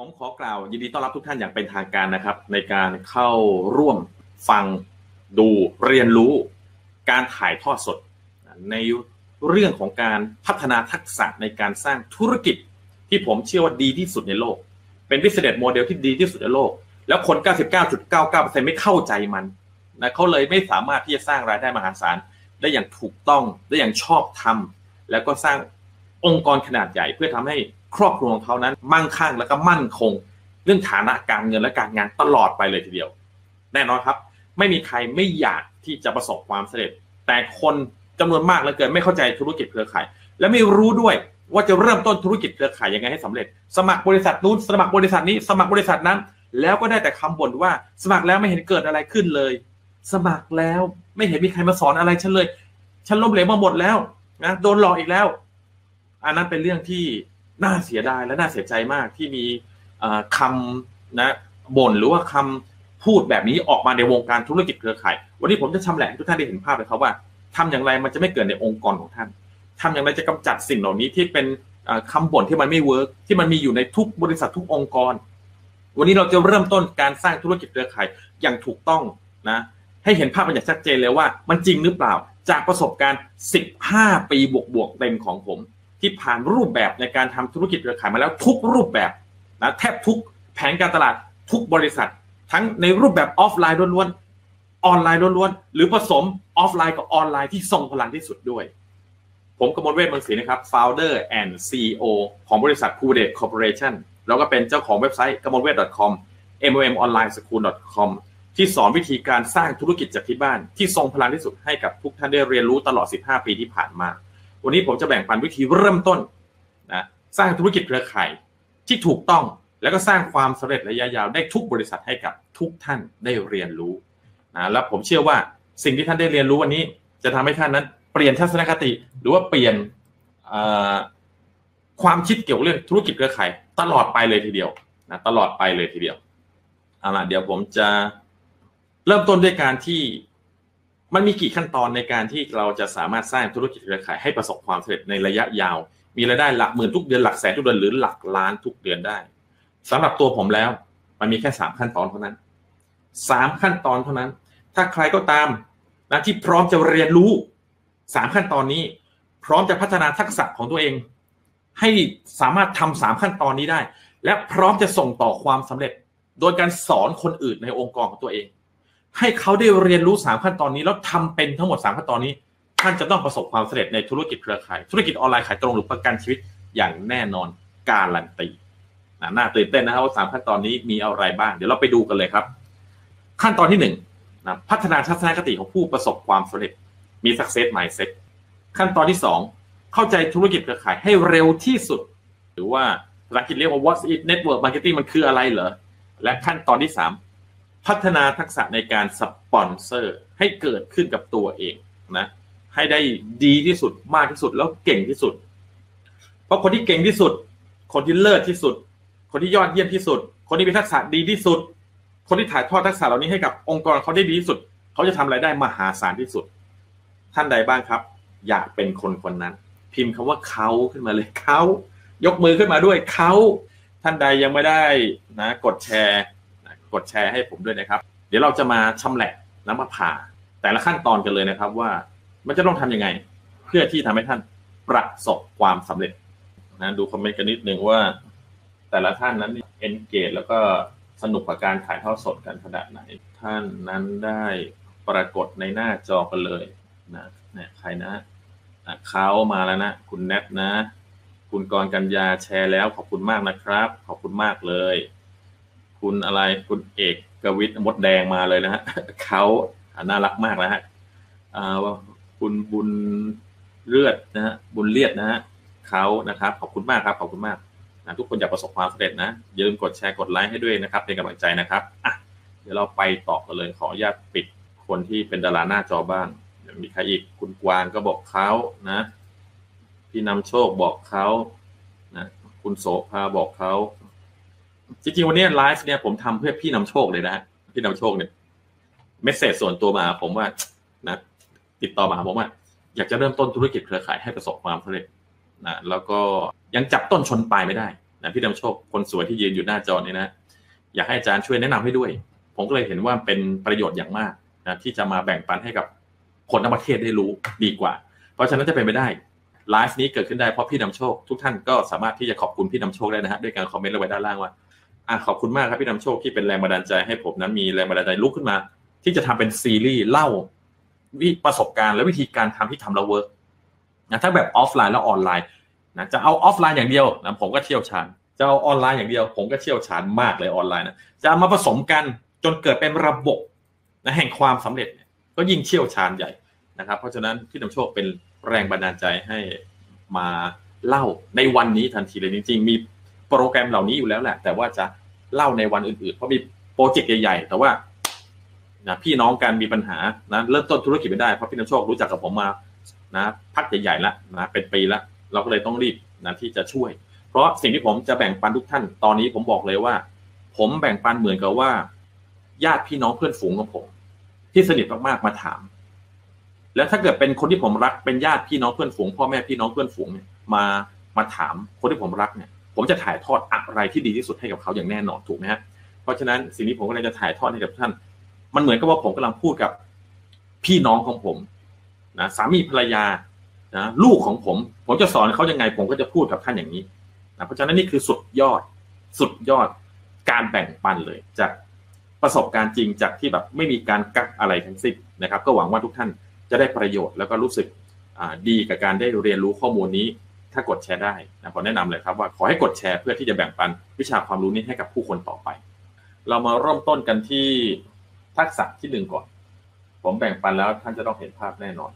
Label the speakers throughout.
Speaker 1: ผมขอกล่าวยินดีต้อนรับทุกท่านอย่างเป็นทางการนะครับ ในการเข้าร่วมฟังดูเรียนรู้ การถ่ายทอดสด ในเรื่องของการพัฒนาทักษะในการสร้างธุรกิจ ที่ผมเชื่อว่าดีที่สุดในโลก เป็น business model ที่ดีที่สุดในโลก แล้วคน 99.99%ไม่เข้าใจมันนะเขาเลยไม่สามารถที่จะสร้างรายได้มหาศาลได้อย่างถูกต้องได้อย่างชอบธรรมแล้วก็สร้างองค์กรขนาดใหญ่เพื่อทำให้ ครอบครัวของเขานั้นมั่งคั่งแล้วก็มั่นคง เรื่องฐานะการเงินและการงานตลอดไปเลยทีเดียว แน่นอนครับ ไม่มีใครไม่อยากที่จะประสบความสำเร็จ แต่คนจำนวนมากเหลือเกินไม่เข้าใจธุรกิจเครือข่าย และไม่รู้ด้วยว่าจะเริ่มต้นธุรกิจเครือข่ายยังไงให้สำเร็จ สมัครบริษัทนู้นสมัครบริษัทนี้ สมัครบริษัทนั้น แล้วก็ได้แต่คำบ่นว่า สมัครแล้วไม่เห็นเกิดอะไรขึ้นเลย สมัครแล้วไม่เห็นมีใครมาสอนอะไรฉันเลย ฉันล้มเหลวมาหมดแล้วนะโดนหลอกอีกแล้ว อันนั้นเป็นเรื่องที่ น่าเสียดายและน่าเสียใจมากที่มีคำนะบ่นหรือว่าคำพูดแบบนี้ออกมาในวงการธุรกิจเครือข่าย วันนี้ผมจะชำแหละทุกท่านได้เห็นภาพเลยครับว่าทำอย่างไรมันจะไม่เกิดในองค์กรของท่านทำอย่างไรจะกำจัดสิ่งเหล่านี้ที่เป็นคำบ่นที่มันไม่เวิร์กที่มันมีอยู่ในทุกบริษัททุกองค์กร วันนี้เราจะเริ่มต้นการสร้างธุรกิจเครือข่ายอย่างถูกต้องนะให้เห็นภาพมันอย่างชัดเจนเลยว่า มันจริงหรือเปล่าจากประสบการณ์ 15 ปีบวกๆเต็มของผม ที่ผ่านรูปแบบในการทำธุรกิจเครือข่ายมาแล้วทุกรูปแบบนะแทบทุกแผนการตลาดทุกบริษัท ทั้งในรูปแบบออฟไลน์ล้วนๆออนไลน์ล้วนๆหรือผสมออฟไลน์กับออนไลน์ที่ทรงพลังที่สุดด้วย ผมกมลเวทมังสีนะครับ founder and CEO ของบริษัท p u d e t Corporation แล้วก็เป็นเจ้าของเว็บไซต์กมลเวท .com momonlineschool.com ที่สอนวิธีการสร้างธุรกิจจากที่บ้าน ที่ทรงพลังที่สุดให้กับทุกท่านได้เรียนรู้ตลอด 15 ปีที่ผ่านมา วันนี้ผมจะแบ่งปันวิธีเริ่มต้นนะสร้างธุรกิจเครือข่ายที่ถูกต้องแล้วก็สร้างความสำเร็จระยะยาวได้ทุกบริษัทให้กับทุกท่านได้เรียนรู้นะแล้วผมเชื่อว่าสิ่งที่ท่านได้เรียนรู้วันนี้ จะทำให้ท่านนั้น เปลี่ยนทัศนคติ หรือว่าเปลี่ยนความคิดเกี่ยวกับเรื่องธุรกิจเครือข่ายตลอดไปเลยทีเดียวนะตลอดไปเลยทีเดียวเอาล่ะเดี๋ยวผมจะเริ่มต้นด้วยการที่ มันมีกี่ขั้นตอนในการที่เราจะสามารถสร้างธุรกิจเครือข่ายให้ประสบความสำเร็จในระยะยาว มีรายได้หลักหมื่นทุกเดือนหลักแสนทุกเดือนหรือหลักล้านทุกเดือนได้สำหรับตัวผมแล้ว มันมีแค่สามขั้นตอนเท่านั้นสามขั้นตอนเท่านั้น ถ้าใครก็ตามนะที่พร้อมจะเรียนรู้สามขั้นตอนนี้ พร้อมจะพัฒนาทักษะของตัวเอง ให้สามารถทำสามขั้นตอนนี้ได้ และพร้อมจะส่งต่อความสำเร็จ โดยการสอนคนอื่นในองค์กรของตัวเอง ให้เขาได้เรียนรู้สามขั้นตอนนี้แล้วทำเป็นทั้งหมดสามขั้นตอนนี้ ท่านจะต้องประสบความสำเร็จในธุรกิจเครือข่าย ธุรกิจออนไลน์ขายตรงหรือประกันชีวิตอย่างแน่นอนการันตีนะน่าตื่นเต้นนะครับว่าสามขั้นตอนนี้มีอะไรบ้าง เดี๋ยวเราไปดูกันเลยครับ ขั้นตอนที่หนึ่งนะพัฒนาทัศนคติของผู้ประสบความสำเร็จมี success mindset ขั้นตอนที่สองเข้าใจธุรกิจเครือข่ายให้เร็วที่สุด หรือว่าภาษาอังกฤษเรียกว่า what's it network marketing มันคืออะไรเหรอและขั้นตอนที่สาม พัฒนาทักษะในการสปอนเซอร์ให้เกิดขึ้นกับตัวเองนะให้ได้ดีที่สุดมากที่สุดแล้วเก่งที่สุด เพราะคนที่เก่งที่สุด คนที่เลิศที่สุด คนที่ยอดเยี่ยมที่สุด คนที่มีทักษะดีที่สุด คนที่ถ่ายทอดทักษะเหล่านี้ให้กับองค์กรเขาได้ดีที่สุด เขาจะทำรายได้มหาศาลที่สุด ท่านใดบ้างครับ อยากเป็นคนคนนั้น พิมพ์คำว่าเขาขึ้นมาเลยเขายกมือขึ้นมาด้วยเขาท่านใดยังไม่ได้นะ กดแชร์ ดแชร์ให้ผมด้วยนะครับ เดี๋ยวเราจะมาชำแหละแล้วมาผ่า แต่ละขั้นตอนกันเลยนะครับว่ามันจะต้องทํำยังไง เพื่อที่ทำให้ท่านประสบความสำเร็จนะดูคอมเมนต์กันนิดนึงว่า แต่ละท่านนั้นเอนเกจแล้วก็สนุกกับการถ่ายทอดสดกันขนาดไหน ท่านนั้นได้ปรากฏในหน้าจอกันเลยนะเนี่ยใครนะเขามาแล้วนะ คุณแนทนะ คุณกรกัญญาแชร์แล้วขอบคุณมากนะครับ ขอบคุณมากเลย คุณอะไรคุณเอกกวิทมดแดงมาเลยนะฮะเขาน่ารักมากนะฮะคุณบุญเลือดนะฮะบุญเลียดนะฮะเขานะครับ ขอบคุณมากครับขอบคุณมากนะทุกคนอยากประสบความสำเร็จนะอย่าลืมกดแชร์กดไลค์ให้ด้วยนะครับ เป็นกำลังใจนะครับอะเดี๋ยวเราไปต่อกันเลย ขออนุญาตปิดคนที่เป็นดาราหน้าจอบ้างมีใครอีกคุณกวางก็บอกเขานะ พี่นำโชคบอกเขานะคุณโสภาบอกเขา จริงๆวันนี้ไลฟ์เนี่ยผมทำเพื่อพี่นำโชคเลยนะพี่นำโชคเนี่ยเมสเซจส่วนตัวมาผมว่านะติดต่อมาผมว่า อยากจะเริ่มต้นธุรกิจเครือข่ายให้ประสบความสำเร็จนะแล้วก็ยังจับต้นชนปลายไม่ได้นะพี่นำโชคคนสวยที่ยืนอยู่หน้าจอนี่นะ อยากให้อาจารย์ช่วยแนะนำให้ด้วย ผมก็เลยเห็นว่าเป็นประโยชน์อย่างมากนะที่จะมาแบ่งปันให้กับคนทั้งประเทศได้รู้ดีกว่า เพราะฉะนั้นจะเป็นไปได้ไลฟ์นี้เกิดขึ้นได้เพราะพี่นำโชค ทุกท่านก็สามารถที่จะขอบคุณพี่นำโชคได้นะฮะด้วยการคอมเมนต์ลงไว้ด้านล่างว่า อะขอบคุณมากครับพี่นำโชคที่เป็นแรงบันดาลใจให้ผมนั้นมีแรงบันดาลใจลุกขึ้นมา ที่จะทำเป็นซีรีส์เล่าวิประสบการณ์และวิธีการทำที่ทำแล้ว work นะถ้าแบบออฟไลน์แล้วออนไลน์นะจะเอาออฟไลน์อย่างเดียวนะผมก็เชี่ยวชาญจะเอาออนไลน์อย่างเดียว ผมก็เชี่ยวชาญมากเลยออนไลน์นะจะมาผสมกันจนเกิดเป็นระบบนะแห่งความสำเร็จก็ยิ่งเชี่ยวชาญใหญ่นะครับ เพราะฉะนั้นพี่นำโชคเป็นแรงบันดาลใจให้มาเล่าในวันนี้ทันทีเลยจริง ๆ มี โปรแกรมเหล่านี้อยู่แล้วแหละ แต่ว่าจะเล่าในวันอื่นๆ เพราะมีโปรเจกต์ใหญ่ๆ แต่ว่านะพี่น้องกันมีปัญหานะเริ่มต้นธุรกิจไม่ได้เพราะพี่น้ำโชครู้จักกับผมมานะพักใหญ่ๆแล้วนะเป็นปีล้วเราก็เลยต้องรีบนะที่จะช่วย เพราะสิ่งที่ผมจะแบ่งปันทุกท่านตอนนี้ผมบอกเลยว่า ผมแบ่งปันเหมือนกับว่า ญาติพี่น้องเพื่อนฝูงของผม ที่สนิทมากๆมาถาม แล้วถ้าเกิดเป็นคนที่ผมรักเป็นญาติพี่น้องเพื่อนฝูงพ่อแม่พี่น้องเพื่อนฝูงเนี่ยมามาถามคนที่ผมรักเนี่ย ผมจะถ่ายทอดอะไรที่ดีที่สุดให้กับเขาอย่างแน่นอนถูกไหมฮะเพราะฉะนั้นสิ่งที่ผมก็เลยจะถ่ายทอดให้กับท่าน มันเหมือนกับว่าผมกำลังพูดกับพี่น้องของผมนะสามีภรรยานะลูกของผม ผมจะสอนเขายังไง ผมก็จะพูดกับท่านอย่างนี้นะเพราะฉะนั้นนี่คือสุดยอดสุดยอดการแบ่งปันเลย จากประสบการณ์จริงจากที่แบบไม่มีการกักอะไรทั้งสิ้นนะครับ ก็หวังว่าทุกท่านจะได้ประโยชน์แล้วก็รู้สึกดีกับการได้เรียนรู้ข้อมูลนี้ ถ้ากดแชร์ได้นะผมแนะนำเลยครับว่าขอให้กดแชร์เพื่อที่จะแบ่งปันวิชาความรู้นี้ให้กับผู้คนต่อไป เรามาเริ่มต้นกันที่ทักษะที่หนึ่งก่อน ผมแบ่งปันแล้วท่านจะต้องเห็นภาพแน่นอน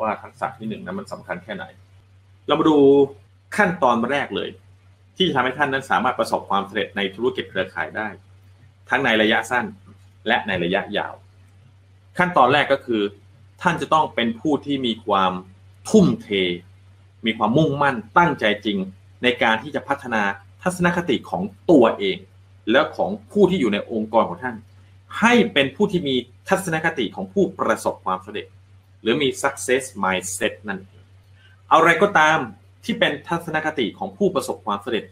Speaker 1: ว่าทักษะที่หนึ่งนั้นมันสำคัญแค่ไหน เรามาดูขั้นตอนแรกเลย ที่จะทำให้ท่านนั้นสามารถประสบความสำเร็จในธุรกิจเครือข่ายได้ ทั้งในระยะสั้นและในระยะยาว ขั้นตอนแรกก็คือ ท่านจะต้องเป็นผู้ที่มีความทุ่มเท มีความมุ่งมั่นตั้งใจจริง ในการที่จะพัฒนาทัศนคติของตัวเอง และของผู้ที่อยู่ในองค์กรของท่าน ให้เป็นผู้ที่มีทัศนคติของผู้ประสบความสำเร็จ หรือมี success mindset นั่นเองอะไรก็ตามที่เป็นทัศนคติของผู้ประสบความสำเร็จ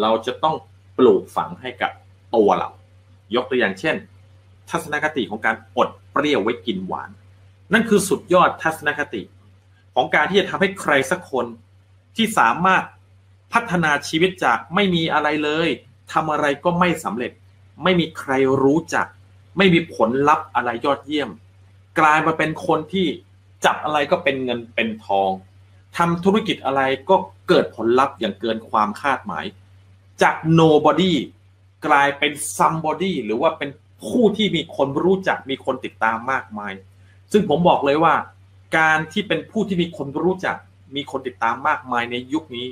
Speaker 1: เราจะต้องปลูกฝังให้กับตัวเรา ยกตัวอย่างเช่น ทัศนคติของการอดเปรี้ยวไว้กินหวาน นั่นคือสุดยอดทัศนคติ ของการที่จะทำให้ใครสักคนที่สามารถพัฒนาชีวิตจากไม่มีอะไรเลยทำอะไรก็ไม่สำเร็จ ไม่มีใครรู้จัก ไม่มีผลลัพธ์อะไรยอดเยี่ยม กลายมาเป็นคนที่จับอะไรก็เป็นเงินเป็นทองทำธุรกิจอะไรก็เกิดผลลัพธ์อย่างเกินความคาดหมาย จาก nobody กลายเป็น somebody หรือว่าเป็นผู้ที่มีคนรู้จักมีคนติดตามมากมาย ซึ่งผมบอกเลยว่า การที่เป็นผู้ที่มีคนรู้จัก มีคนติดตามมากมายในยุคนี้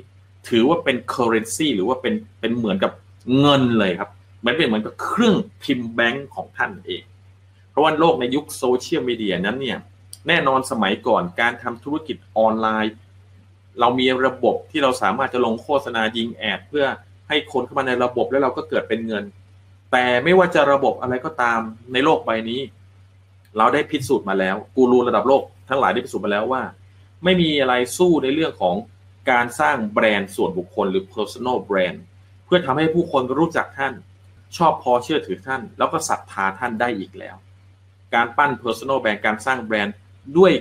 Speaker 1: ถือว่าเป็น currency หรือว่าเป็นเป็นเหมือนกับเงินเลยครับเหมือนเป็นเหมือนกับเครื่องพิมพ์แบงก์ของท่านเอง เพราะว่าโลกในยุคโซเชียลมีเดียนั้นเนี่ยแน่นอนสมัยก่อนการทำธุรกิจออนไลน์ เรามีระบบที่เราสามารถจะลงโฆษณายิง ads เพื่อให้คนเข้ามาในระบบแล้วเราก็เกิดเป็นเงิน แต่ไม่ว่าจะระบบอะไรก็ตามในโลกใบนี้ เราได้พิสูจน์มาแล้ว กูรูระดับโลก ทั้งหลายได้พิสูจน์มาแล้วว่า ไม่มีอะไรสู้ในเรื่องของการสร้างแบรนด์ส่วนบุคคลหรือ personal brand เพื่อทำให้ผู้คนรู้จักท่าน ชอบพอเชื่อถือท่าน แล้วก็ศรัทธาท่านได้อีกแล้ว การปั้น personal brand การสร้างแบรนด์ด้วย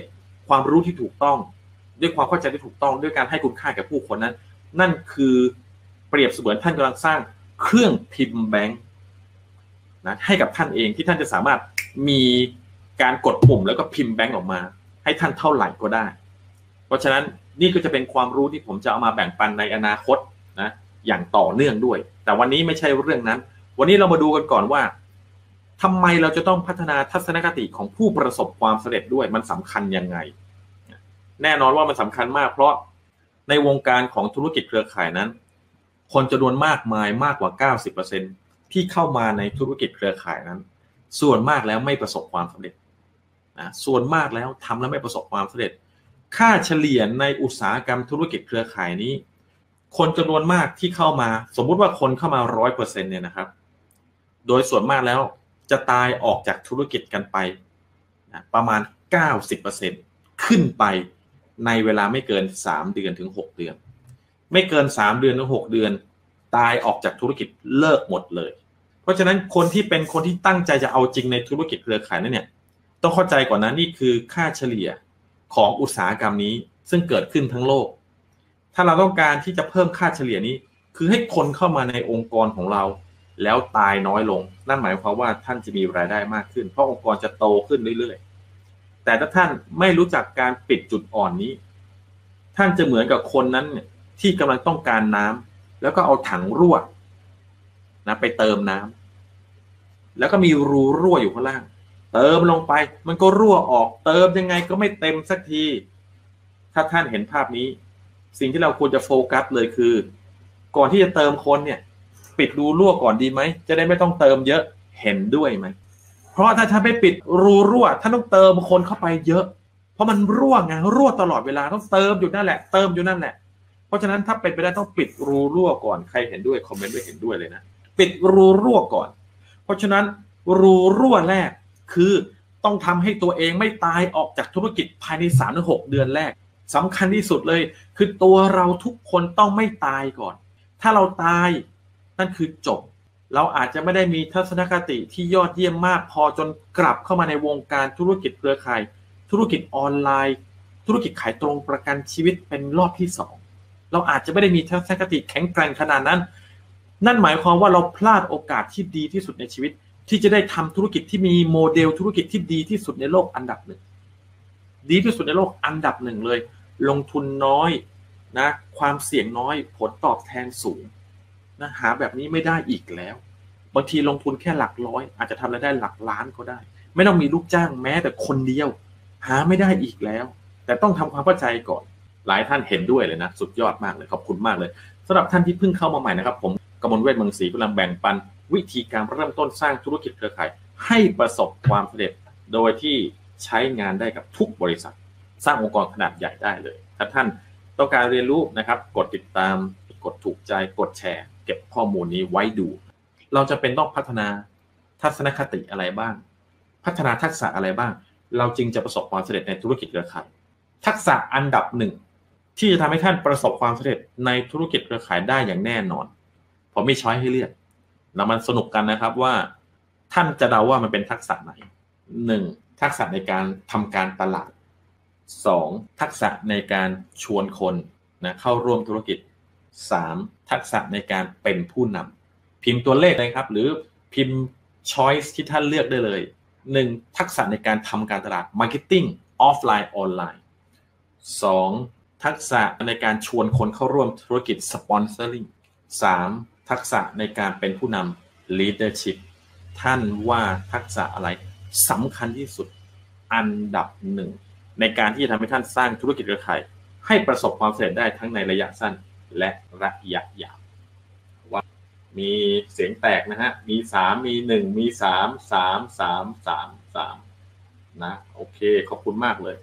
Speaker 1: ความรู้ที่ถูกต้อง ด้วยความเข้าใจที่ถูกต้อง ด้วยการให้คุณค่ากับผู้คนนั้น นั่นคือเปรียบเสมือนท่านกำลังสร้างเครื่องพิมพ์แบงค์นะให้กับท่านเองที่ท่านจะสามารถมีการกดปุ่มแล้วก็พิมพ์แบงค์ออกมา ให้ท่านเท่าไหร่ก็ได้ เพราะฉะนั้นนี่ก็จะเป็นความรู้ที่ผมจะเอามาแบ่งปันในอนาคตนะอย่างต่อเนื่องด้วย แต่วันนี้ไม่ใช่เรื่องนั้น วันนี้เรามาดูกันก่อนว่าทำไมเราจะต้องพัฒนาทัศนคติของผู้ประสบความสำเร็จด้วยมันสำคัญยังไง แน่นอนว่ามันสำคัญมาก เพราะในวงการของธุรกิจเครือข่ายนั้น คนจำนวนมากมายมากกว่า 90%ที่เข้ามาในธุรกิจเครือข่ายนั้น ส่วนมากแล้วไม่ประสบความสำเร็จ นะส่วนมากแล้วทำแล้วไม่ประสบความสำเร็จ ค่าเฉลี่ยในอุตสาหกรรมธุรกิจเครือข่ายนี้ คนจำนวนมากที่เข้ามา สมมุติว่าคนเข้ามาร้อยเปอร์เซ็นเนี่ยนะครับ โดยส่วนมากแล้วจะตายออกจากธุรกิจกันไปนะประมาณ 90%ขึ้นไปในเวลาไม่เกิน 3 เดือนถึง 6 เดือน ไม่เกิน 3 เดือนถึง 6 เดือน ตายออกจากธุรกิจเลิกหมดเลย เพราะฉะนั้นคนที่เป็นคนที่ตั้งใจจะเอาจริงในธุรกิจเครือข่ายนั่นเนี่ย ต้องเข้าใจก่อนนะนี่คือค่าเฉลี่ยของอุตสาหกรรมนี้ซึ่งเกิดขึ้นทั้งโลก ถ้าเราต้องการที่จะเพิ่มค่าเฉลี่ยนี้ คือให้คนเข้ามาในองค์กรของเรา แล้วตายน้อยลง นั่นหมายความว่าท่านจะมีรายได้มากขึ้น เพราะองค์กรจะโตขึ้นเรื่อยๆ แต่ถ้าท่านไม่รู้จักการปิดจุดอ่อนนี้ ท่านจะเหมือนกับคนนั้นเนี่ยที่กำลังต้องการน้ำแล้วก็เอาถังรั่วนะไปเติมน้ำแล้วก็มีรูรั่วอยู่ข้างล่าง เติมลงไป มันก็รั่วออก เติมยังไงก็ไม่เต็มสักที ถ้าท่านเห็นภาพนี้ สิ่งที่เราควรจะโฟกัสเลยคือ ก่อนที่จะเติมคนเนี่ย ปิดรูรั่วก่อนดีไหม จะได้ไม่ต้องเติมเยอะเห็นด้วยไหม เพราะถ้าท่านไม่ปิดรูรั่วท่านต้องเติมคนเข้าไปเยอะ เพราะมันรั่วไงรั่วตลอดเวลาต้องเติมอยู่นั่นแหละ เติมอยู่นั่นแหละ เพราะฉะนั้นถ้าเป็นไปได้ต้องปิดรูรั่วก่อนใครเห็นด้วยคอมเมนต์ด้วยเห็นด้วยเลยนะปิดรูรั่วก่อน เพราะฉะนั้นรูรั่วแรก คือต้องทำให้ตัวเองไม่ตายออกจากธุรกิจภายใน3าถึงหเดือนแรกสำคัญที่สุดเลย คือตัวเราทุกคนต้องไม่ตายก่อน ถ้าเราตายนั่นคือจบ เราอาจจะไม่ได้มีทัศนคติที่ยอดเยี่ยมมากพอจนกลับเข้ามาในวงการธุรกิจเครือข่าย ธุรกิจออนไลน์ ธุรกิจขายตรงประกันชีวิตเป็นรอบที่สองเราอาจจะไม่ได้มีทัศนคติแข็งแกร่งขนาดนั้น นั่นหมายความว่าเราพลาดโอกาสที่ดีที่สุดในชีวิต ที่จะได้ทำธุรกิจที่มีโมเดลธุรกิจที่ดีที่สุดในโลกอันดับหนึ่งดีที่สุดในโลกอันดับหนึ่งเลย ลงทุนน้อยนะความเสี่ยงน้อยผลตอบแทนสูงนะหาแบบนี้ไม่ได้อีกแล้ว บางทีลงทุนแค่หลักร้อย อาจจะทำรายได้หลักล้านก็ได้ ไม่ต้องมีลูกจ้างแม้แต่คนเดียว หาไม่ได้อีกแล้ว แต่ต้องทำความเข้าใจก่อน หลายท่านเห็นด้วยเลยนะ สุดยอดมากเลยขอบคุณมากเลยสำหรับท่านที่เพิ่งเข้ามาใหม่นะครับ ผมกมลเวทเมืองศรีกำลังแบ่งปัน วิธีการเริ่มต้นสร้างธุรกิจเครือข่าย ให้ประสบความสำเร็จ โดยที่ใช้งานได้กับทุกบริษัท สร้างองค์กรขนาดใหญ่ได้เลย ถ้าท่านต้องการเรียนรู้นะครับ กดติดตาม กดถูกใจ กดแชร์ เก็บข้อมูลนี้ไว้ดู เราจะเป็นต้องพัฒนาทัศนคติอะไรบ้าง พัฒนาทักษะอะไรบ้าง เราจึงจะประสบความสำเร็จในธุรกิจเครือข่าย ทักษะอันดับหนึ่งที่จะทำให้ท่านประสบความสำเร็จในธุรกิจเครือข่ายได้อย่างแน่นอน ผมมีช้อยให้เลือก เรามันสนุกกันนะครับว่าท่านจะเดาว่ามันเป็นทักษะไหนหนึ่งทักษะในการทำการตลาดสองทักษะในการชวนคนนะเข้าร่วมธุรกิจสามทักษะในการเป็นผู้นำพิมพ์ตัวเลขเลยครับ หรือพิมพ์ choice ที่ท่านเลือกได้เลยหนึ่งทักษะในการทำการตลาด marketing ออฟไลน์ออนไลน์สองทักษะในการชวนคนเข้าร่วมธุรกิจ sponsoring 3 ทักษะในการเป็นผู้นำ leadership ท่านว่าทักษะอะไรสำคัญที่สุดอันดับหนึ่ง ในการที่จะทำให้ท่านสร้างธุรกิจเครือข่าย ให้ประสบความสำเร็จได้ทั้งในระยะสั้นและระยะยาวว่ามีเสียงแตกนะฮะ มีสามมีหนึ่งมีสามสามสามสามสามนะโอเค ขอบคุณมากเลย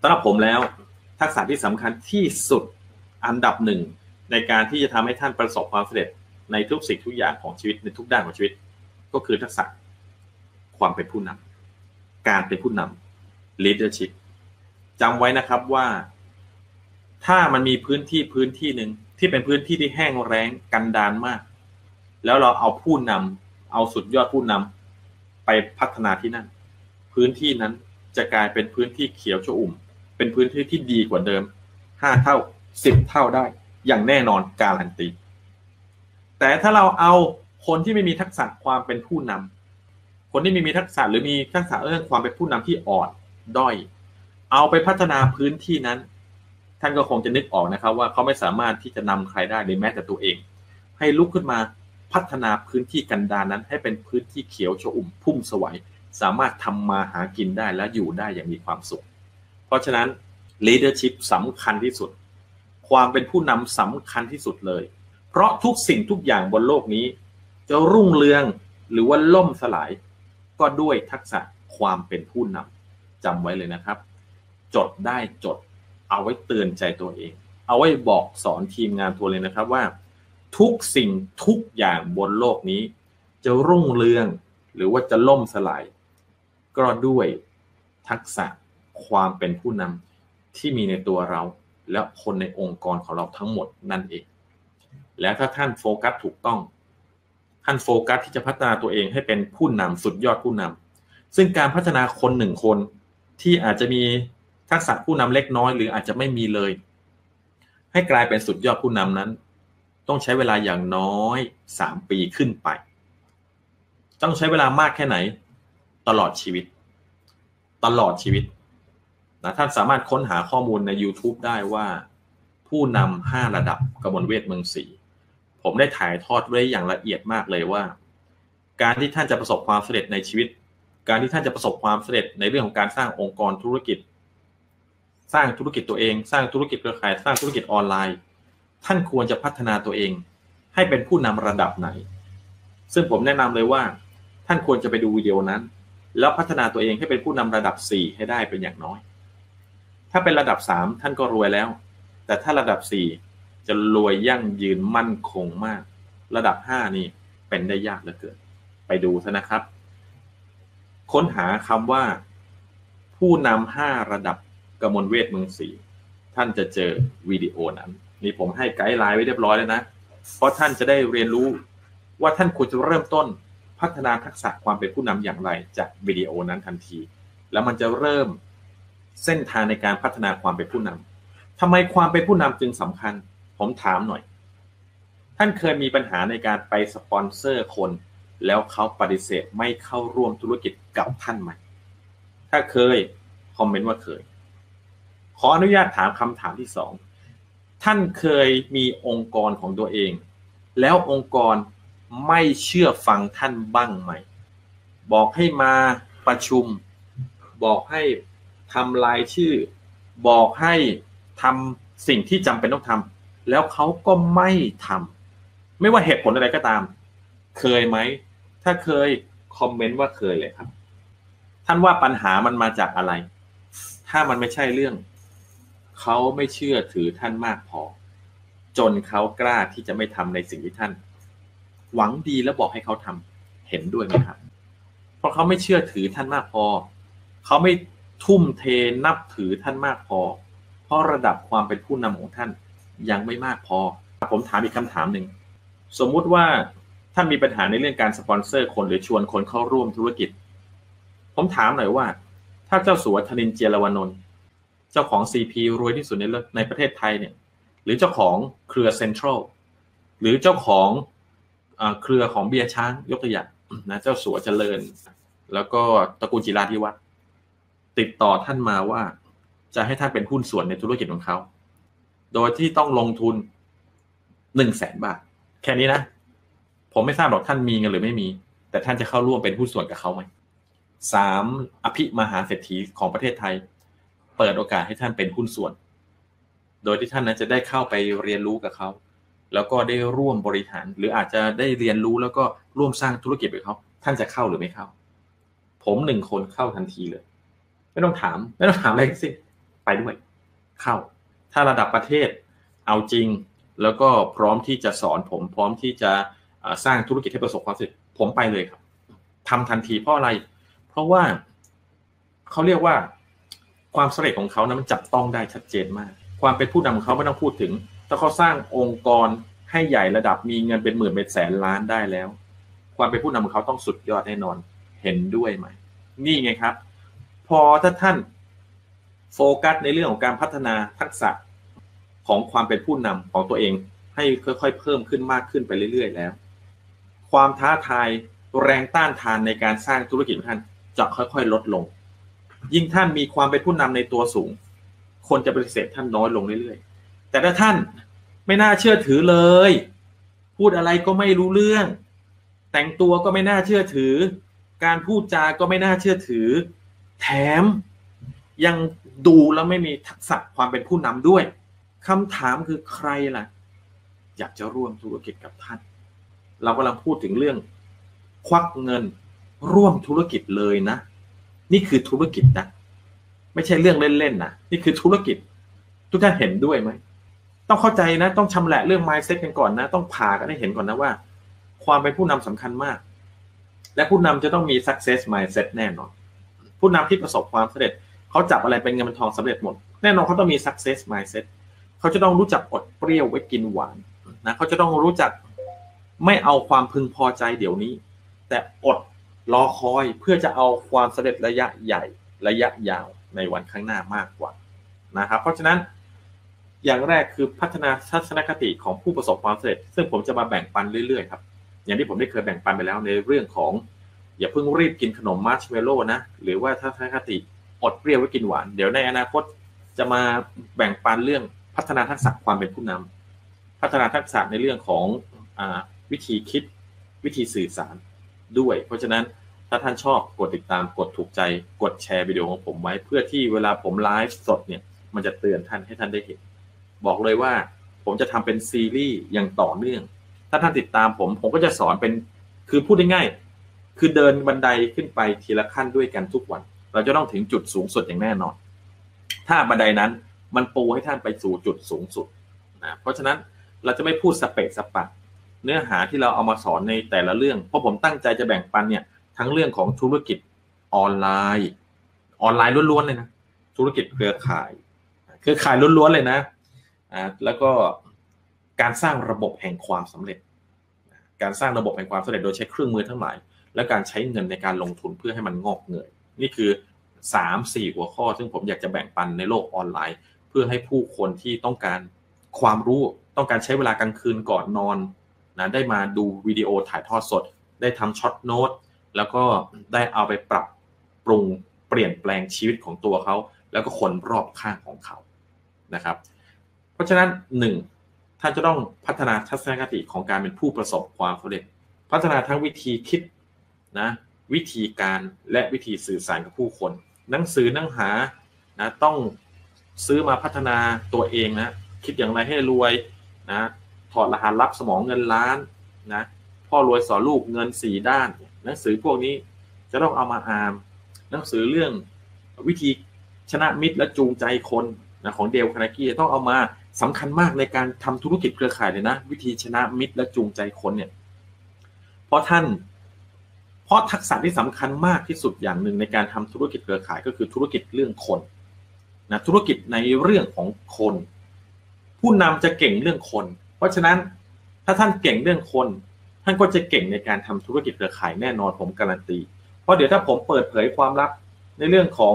Speaker 1: สำหรับผมแล้วทักษะที่สำคัญที่สุดอันดับหนึ่ง ในการที่จะทำให้ท่านประสบความสำเร็จในทุกสิ่งทุกอย่างของชีวิตในทุกด้านของชีวิต ก็คือทักษะความเป็นผู้นำการเป็นผู้นำ leadership จำไว้นะครับว่า ถ้ามันมีพื้นที่พื้นที่หนึ่งที่เป็นพื้นที่ที่แห้งแล้งกันดานมาก แล้วเราเอาผู้นำเอาสุดยอดผู้นำไปพัฒนาที่นั่น พื้นที่นั้นจะกลายเป็นพื้นที่เขียวชอุ่ม เป็นพื้นที่ที่ดีกว่าเดิมห้าเท่าสิบเท่าได้ อย่างแน่นอนการันตี แต่ถ้าเราเอาคนที่ไม่มีทักษะความเป็นผู้นำคนที่ไม่มีทักษะหรือมีทักษะเรื่องความเป็นผู้นำที่อ่อนด้อย เอาไปพัฒนาพื้นที่นั้น ท่านก็คงจะนึกออกนะครับ ว่าเขาไม่สามารถที่จะนำใครได้หรือแม้แต่ตัวเอง ให้ลุกขึ้นมาพัฒนาพื้นที่กันดารนั้น ให้เป็นพื้นที่เขียวชอุ่มพุ่มสวยสามารถทำมาหากินได้และอยู่ได้อย่างมีความสุข เพราะฉะนั้น leadership สำคัญที่สุด ความเป็นผู้นำสำคัญที่สุดเลย เพราะทุกสิ่งทุกอย่างบนโลกนี้ จะรุ่งเรืองหรือว่าล่มสลาย ก็ด้วยทักษะความเป็นผู้นำจำไว้เลยนะครับ จดได้จด เอาไว้เตือนใจตัวเอง เอาไว้บอกสอนทีมงานตัวเลยนะครับว่า ทุกสิ่งทุกอย่างบนโลกนี้ จะรุ่งเรืองหรือว่าจะล่มสลาย ก็ด้วยทักษะความเป็นผู้นำที่มีในตัวเรา และคนในองค์กรของเราทั้งหมดนั่นเอง แล้วถ้าท่านโฟกัสถูกต้อง ท่านโฟกัสที่จะพัฒนาตัวเองให้เป็นผู้นำสุดยอดผู้นำซึ่งการพัฒนาคนหนึ่งคนที่อาจจะมีทักษะผู้นำเล็กน้อย หรืออาจจะไม่มีเลย ให้กลายเป็นสุดยอดผู้นำนั้น ต้องใช้เวลาอย่างน้อยสามปีขึ้นไป ต้องใช้เวลามากแค่ไหน ตลอดชีวิต ตลอดชีวิต นะท่านสามารถค้นหาข้อมูลใน YouTube ได้ว่าผู้นำห้าระดับกระมวลเวทเมืองสีผมได้ถ่ายทอดไว้อย่างละเอียดมากเลยว่า การที่ท่านจะประสบความสำเร็จในชีวิต การที่ท่านจะประสบความสำเร็จในเรื่องของการสร้างองค์กรธุรกิจ สร้างธุรกิจตัวเอง สร้างธุรกิจเครือข่ายสร้างธุรกิจออนไลน์ ท่านควรจะพัฒนาตัวเอง ให้เป็นผู้นำระดับไหน ซึ่งผมแนะนำเลยว่า ท่านควรจะไปดูวิดีโอนั้น แล้วพัฒนาตัวเองให้เป็นผู้นำระดับ 4 ให้ได้เป็นอย่างน้อย ถ้าเป็นระดับ3ท่านก็รวยแล้ว แต่ถ้าระดับ4จะรวยยั่งยืนมั่นคงมาก ระดับ5นี่เป็นได้ยากเหลือเกินไปดูซะนะครับ ค้นหาคำว่า ผู้นำห้าระดับกมลเวทเมืองสีท่านจะเจอวิดีโอนั้น นี่ผมให้ guideline ไว้เรียบร้อยแล้วนะ เพราะท่านจะได้เรียนรู้ว่าท่านควรจะเริ่มต้นพัฒนาทักษะความเป็นผู้นำอย่างไรจากวิดีโอนั้นทันที แล้วมันจะเริ่ม เส้นทางในการพัฒนาความเป็นผู้นำทำไมความเป็นผู้นำจึงสำคัญ ผมถามหน่อย ท่านเคยมีปัญหาในการไปสปอนเซอร์คน แล้วเขาปฏิเสธไม่เข้าร่วมธุรกิจกับท่านไหม ถ้าเคย คอมเมนต์ว่าเคย ขออนุญาตถามคำถามที่สอง ท่านเคยมีองค์กรของตัวเอง แล้วองค์กรไม่เชื่อฟังท่านบ้างไหม บอกให้มาประชุม บอกให้ ทำรายชื่อ บอกให้ทำสิ่งที่จำเป็นต้องทำแล้วเขาก็ไม่ทำไม่ว่าเหตุผลอะไรก็ตาม เคยไหม ถ้าเคยคอมเมนต์ว่าเคยเลยครับ ท่านว่าปัญหามันมาจากอะไร ถ้ามันไม่ใช่เรื่อง เขาไม่เชื่อถือท่านมากพอ จนเขากล้าที่จะไม่ทำในสิ่งที่ท่าน หวังดีแล้วบอกให้เขาทำเห็นด้วยไหมครับ เพราะเขาไม่เชื่อถือท่านมากพอ เขาไม่ ทุ่มเทนับถือท่านมากพอ เพราะระดับความเป็นผู้นำของท่านยังไม่มากพอ ผมถามอีกคำถามหนึ่ง สมมุติว่าท่านมีปัญหาในเรื่องการสปอนเซอร์คนหรือชวนคนเข้าร่วมธุรกิจ ผมถามหน่อยว่า ถ้าเจ้าสัวธนินเจรวนนท์เจ้าของ CP รวยที่สุดในในประเทศไทยเนี่ย หรือเจ้าของเครือเซ็นทรัลหรือเจ้าของเครือของเบียร์ช้างยกตัวอย่างนะเจ้าสัวเจริญ แล้วก็ตระกูลจิราธิวัฒน์ ติดต่อท่านมาว่า จะให้ท่านเป็นหุ้นส่วนในธุรกิจของเขา โดยที่ต้องลงทุนหนึ่งแสนบาท แค่นี้นะ ผมไม่ทราบหรอกท่านมีเงินหรือไม่มี แต่ท่านจะเข้าร่วมเป็นหุ้นส่วนกับเขาไหมสามอภิมหาเศรษฐีของประเทศไทย เปิดโอกาสให้ท่านเป็นหุ้นส่วน โดยที่ท่านนั้นจะได้เข้าไปเรียนรู้กับเขา แล้วก็ได้ร่วมบริหาร หรืออาจจะได้เรียนรู้แล้วก็ร่วมสร้างธุรกิจกับเขา ท่านจะเข้าหรือไม่เข้า ผมหนึ่งคนเข้าทันทีเลย ไม่ต้องถาม ไม่ต้องถามอะไรสิไปด้วยเข้า ถ้าระดับประเทศเอาจริง แล้วก็พร้อมที่จะสอนผม พร้อมที่จะสร้างธุรกิจให้ประสบความสำเร็จผมไปเลยครับทำทันทีเพราะอะไร เพราะว่าเขาเรียกว่าความสำเร็จของเขานะมันจับต้องได้ชัดเจนมาก ความเป็นผู้นำของเขาไม่ต้องพูดถึง ถ้าเขาสร้างองค์กรให้ใหญ่ระดับมีเงินเป็นหมื่นเป็นแสนล้านได้แล้ว ความเป็นผู้นำของเขาต้องสุดยอดแน่นอน เห็นด้วยไหม นี่ไงครับ พอถ้าท่านโฟกัสในเรื่องของการพัฒนาทักษะของความเป็นผู้นำของตัวเองให้ค่อยๆ เพิ่มขึ้นมากขึ้นไปเรื่อยๆ แล้ว ความท้าทายแรงต้านทานในการสร้างธุรกิจท่านจะค่อยๆ ลดลง ยิ่งท่านมีความเป็นผู้นำในตัวสูง คนจะปฏิเสธท่านน้อยลงเรื่อยๆ แต่ถ้าท่านไม่น่าเชื่อถือเลย พูดอะไรก็ไม่รู้เรื่อง แต่งตัวก็ไม่น่าเชื่อถือ การพูดจาก็ไม่น่าเชื่อถือ แถมยังดูแล้วไม่มีทักษะความเป็นผู้นำด้วยคำถามคือใครล่ะ อยากจะร่วมธุรกิจกับท่าน เรากำลังพูดถึงเรื่อง ควักเงินร่วมธุรกิจเลยนะ นี่คือธุรกิจนะไม่ใช่เรื่องเล่นๆนะนี่คือธุรกิจ ทุกท่านเห็นด้วยไหมต้องเข้าใจนะ ต้องชำแหละเรื่อง mindset กันก่อนนะ ต้องผ่ากันให้เห็นก่อนนะว่า ความเป็นผู้นำสำคัญมาก และผู้นำจะต้องมี success mindset แน่นอน ผู้นำที่ประสบความสำเร็จเขาจับอะไรเป็นเงินเป็นทองสำเร็จหมด แน่นอนเขาต้องมี success mindset เขาจะต้องรู้จักอดเปรี้ยวไว้กินหวานนะเขาจะต้องรู้จักไม่เอาความพึงพอใจเดี๋ยวนี้ แต่อดรอคอยเพื่อจะเอาความสำเร็จระยะใหญ่ระยะยาวในวันข้างหน้ามากกว่านะครับ เพราะฉะนั้นอย่างแรกคือพัฒนาทัศนคติของผู้ประสบความสำเร็จ ซึ่งผมจะมาแบ่งปันเรื่อยๆครับอย่างที่ผมได้เคยแบ่งปันไปแล้วในเรื่องของ อย่าเพิ่งรีบกินขนมมาร์ชเมลโล่นะ หรือว่าถ้าทัศนคติอดเปรี้ยวไว้กินหวาน เดี๋ยวในอนาคตจะมาแบ่งปันเรื่องพัฒนาทักษะความเป็นผู้นำพัฒนาทักษะในเรื่องของอวิธีคิดวิธีสื่อสารด้วย เพราะฉะนั้นถ้าท่านชอบกดติดตามกดถูกใจกดแชร์วิดีโอของผมไว้ เพื่อที่เวลาผมไลฟ์สดเนี่ยมันจะเตือนท่านให้ท่านได้เห็น บอกเลยว่าผมจะทำเป็นซีรีส์อย่างต่อเนื่อง ถ้าท่านติดตามผมผมก็จะสอนเป็นคือพูดง่ายๆ คือเดินบันไดขึ้นไปทีละขั้นด้วยกันทุกวัน เราจะต้องถึงจุดสูงสุดอย่างแน่นอน ถ้าบันไดนั้นมันปูให้ท่านไปสู่จุดสูงสุดนะเพราะฉะนั้นเราจะไม่พูดสเปะสปะ เนื้อหาที่เราเอามาสอนในแต่ละเรื่อง เพราะผมตั้งใจจะแบ่งปันเนี่ยทั้งเรื่องของธุรกิจออนไลน์ออนไลน์ล้วนๆเลยนะธุรกิจเครือข่าย เครือข่ายล้วนๆเลยนะอ่าแล้วก็การสร้างระบบแห่งความสำเร็จ การสร้างระบบแห่งความสำเร็จโดยใช้เครื่องมือทั้งหลาย และการใช้เงินในการลงทุนเพื่อให้มันงอกเงยนี่คือสามสี่หัวข้อ ซึ่งผมอยากจะแบ่งปันในโลกออนไลน์ เพื่อให้ผู้คนที่ต้องการความรู้ต้องการใช้เวลากลางคืนก่อนนอนนะได้มาดูวิดีโอถ่ายทอดสด ได้ทำช็อตโน้ตแล้วก็ได้เอาไปปรับปรุงเปลี่ยนแปลงชีวิตของตัวเขา แล้วก็คนรอบข้างของเขานะครับ เพราะฉะนั้นหนึ่งท่านจะต้องพัฒนาทัศนคติของการเป็นผู้ประสบความสำเร็จ พัฒนาทั้งวิธีคิด นะวิธีการและวิธีสื่อสารกับผู้คน หนังสือหนังหานะต้องซื้อมาพัฒนาตัวเองนะคิดอย่างไรให้รวยนะถอดรหัสลับสมองเงินล้านนะพ่อรวยสอนลูกเงินสี่ด้าน หนังสือพวกนี้จะต้องเอามาอ่านหนังสือเรื่องวิธีชนะมิตรและจูงใจคนนะของเดลคานากี้ต้องเอามาสำคัญมากในการทำธุรกิจเครือข่ายเลยนะ วิธีชนะมิตรและจูงใจคนเนี่ยเพราะท่าน เพราะทักษะที่สำคัญมากที่สุดอย่างหนึ่งในการทำธุรกิจเครือข่ายก็คือธุรกิจเรื่องคนนะธุรกิจในเรื่องของคน ผู้นำจะเก่งเรื่องคน เพราะฉะนั้นถ้าท่านเก่งเรื่องคน ท่านก็จะเก่งในการทำธุรกิจเครือข่ายแน่นอนผมการันตี เพราะเดี๋ยวถ้าผมเปิดเผยความลับในเรื่องของ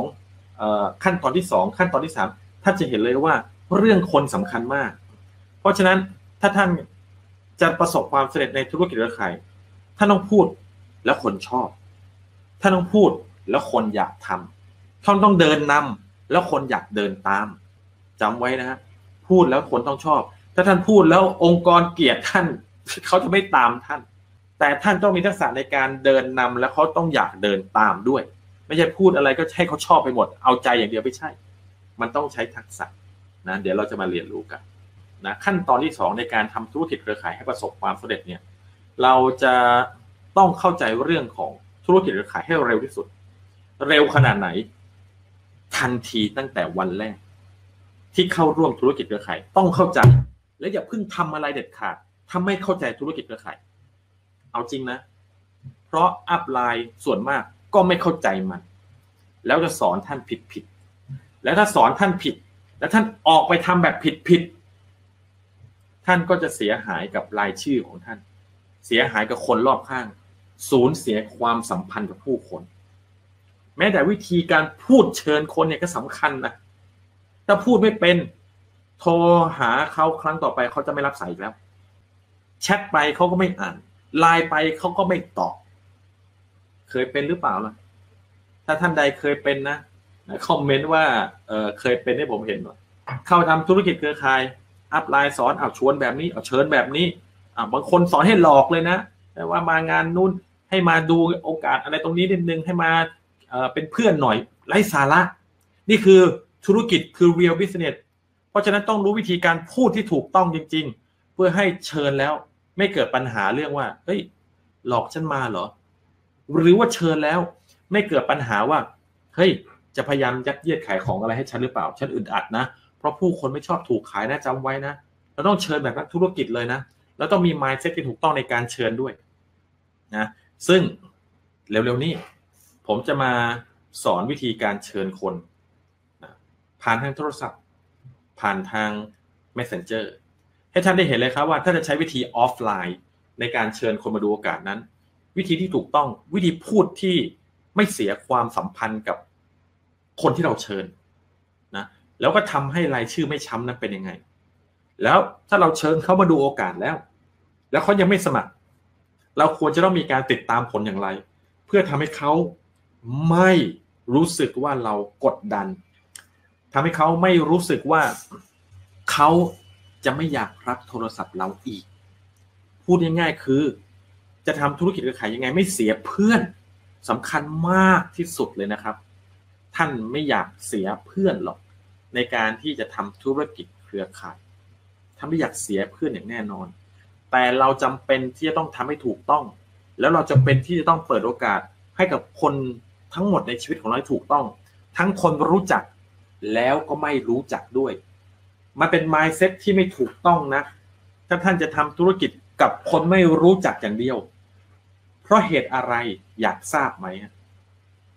Speaker 1: ขั้นตอนที่ 2 ขั้นตอนที่ 3 ท่านจะเห็นเลยว่าเรื่องคนสำคัญมาก เพราะฉะนั้นถ้าท่านจะประสบความสำเร็จในธุรกิจเครือข่ายท่านต้องพูด แล้วคนชอบ ท่านต้องพูดแล้วคนอยากทำท่านต้องเดินนำแล้วคนอยากเดินตามจำไว้นะฮะพูดแล้วคนต้องชอบ ถ้าท่านพูดแล้วองค์กรเกลียดท่าน เขาจะไม่ตามท่าน แต่ท่านต้องมีทักษะในการเดินนำและเขาต้องอยากเดินตามด้วย ไม่ใช่พูดอะไรก็ให้เขาชอบไปหมด เอาใจอย่างเดียวไม่ใช่ มันต้องใช้ทักษะนะเดี๋ยวเราจะมาเรียนรู้กันนะขั้นตอนที่สองในการทำธุรกิจเครือข่ายให้ประสบความสำเร็จเนี่ย เราจะ ต้องเข้าใจเรื่องของธุรกิจเครือข่ายให้เร็วที่สุด เร็วขนาดไหน ทันทีตั้งแต่วันแรก ที่เข้าร่วมธุรกิจเครือข่ายต้องเข้าใจ และอย่าเพิ่งทำอะไรเด็ดขาดถ้าไม่เข้าใจธุรกิจเครือข่าย เอาจริงนะ เพราะอัพไลน์ส่วนมากก็ไม่เข้าใจมัน แล้วจะสอนท่านผิดผิดแล้วถ้าสอนท่านผิด แล้วท่านออกไปทำแบบผิดผิดท่านก็จะเสียหายกับรายชื่อของท่าน เสียหายกับคนรอบข้าง สูญเสียความสัมพันธ์กับผู้คน แม้แต่วิธีการพูดเชิญคนเนี่ยก็สำคัญนะถ้าพูดไม่เป็นโทรหาเขาครั้งต่อไปเขาจะไม่รับสายอีกแล้วแชทไปเขาก็ไม่อ่านไลน์ไปเขาก็ไม่ตอบเคยเป็นหรือเปล่าล่ะ ถ้าท่านใดเคยเป็นนะคอมเมนต์ว่าเออเคยเป็นให้ผมเห็นหน่อยเข้าทำธุรกิจเครือข่ายอัพไลน์สอนเอาชวนแบบนี้เอาเชิญแบบนี้อ่าบางคนสอนให้หลอกเลยนะแต่ว่ามางานนู้น ให้มาดูโอกาสอะไรตรงนี้นิดนึงให้มาเป็นเพื่อนหน่อยไร้สาระ นี่คือธุรกิจคือ real business เพราะฉะนั้นต้องรู้วิธีการพูดที่ถูกต้องจริง ๆ เพื่อให้เชิญแล้วไม่เกิดปัญหาเรื่องว่าเฮ้ยหลอกฉันมาเหรอ หรือว่าเชิญแล้วไม่เกิดปัญหาว่าเฮ้ยจะพยายามยัดเยียดขายของอะไรให้ฉันหรือเปล่า ฉันอึดอัดนะ เพราะผู้คนไม่ชอบถูกขายนะจำไว้นะเราต้องเชิญแบบนักธุรกิจเลยนะ แล้วต้องมี mindset ที่ถูกต้องในการเชิญด้วยนะ ซึ่งเร็วๆนี้ ผมจะมาสอนวิธีการเชิญคนนะผ่านทางโทรศัพท์ ผ่านทาง messenger ให้ท่านได้เห็นเลยครับว่า ถ้าจะใช้วิธีออฟไลน์ในการเชิญคนมาดูโอกาสนั้น วิธีที่ถูกต้องวิธีพูดที่ไม่เสียความสัมพันธ์กับคนที่เราเชิญนะแล้วก็ทำให้รายชื่อไม่ช้ำนั้นเป็นยังไง แล้วถ้าเราเชิญเขามาดูโอกาสแล้ว แล้วเขายังไม่สมัคร เราควรจะต้องมีการติดตามผลอย่างไร เพื่อทำให้เขาไม่รู้สึกว่าเรากดดันทำให้เขาไม่รู้สึกว่าเขาจะไม่อยากรับโทรศัพท์เราอีก พูดง่ายๆคือ จะทำธุรกิจเครือข่ายยังไงไม่เสียเพื่อนสำคัญมากที่สุดเลยนะครับ ท่านไม่อยากเสียเพื่อนหรอก ในการที่จะทำธุรกิจเครือข่ายท่านไม่อยากเสียเพื่อนอย่างแน่นอน แต่เราจำเป็นที่จะต้องทำให้ถูกต้อง แล้วเราจำเป็นที่จะต้องเปิดโอกาสให้กับคนทั้งหมดในชีวิตของเราถูกต้อง ทั้งคนรู้จักแล้วก็ไม่รู้จักด้วย มันเป็น mindset ที่ไม่ถูกต้องนะ ถ้าท่านจะทำธุรกิจกับคนไม่รู้จักอย่างเดียว เพราะเหตุอะไรอยากทราบไหม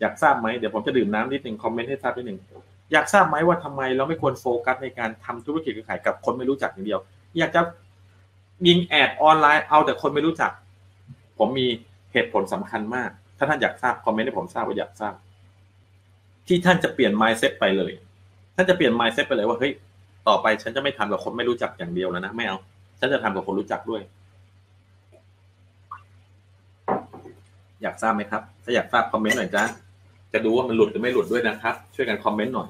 Speaker 1: อยากทราบไหมเดี๋ยวผมจะดื่มน้ำนิดหนึ่งคอมเมนต์ให้ทราบนิดหนึ่งอยากทราบไหมว่าทำไมเราไม่ควรโฟกัสในการทำธุรกิจขายกับคนไม่รู้จักอย่างเดียว อยากจะ ยิงแอดออนไลน์เอาแต่คนไม่รู้จัก ผมมีเหตุผลสำคัญมาก ถ้าท่านอยากทราบคอมเมนต์ให้ผมทราบว่าอยากทราบ ที่ท่านจะเปลี่ยน mindset ไปเลย ท่านจะเปลี่ยน mindset ไปเลยว่าเฮ้ยต่อไปฉันจะไม่ทำกับคนไม่รู้จักอย่างเดียวแล้วนะไม่เอาฉันจะทำกับคนรู้จักด้วย อยากทราบไหมครับ ถ้าอยากทราบคอมเมนต์หน่อยจ้าจะดูว่ามันหลุดหรือไม่หลุดด้วยนะครับ ช่วยกันคอมเมนต์หน่อย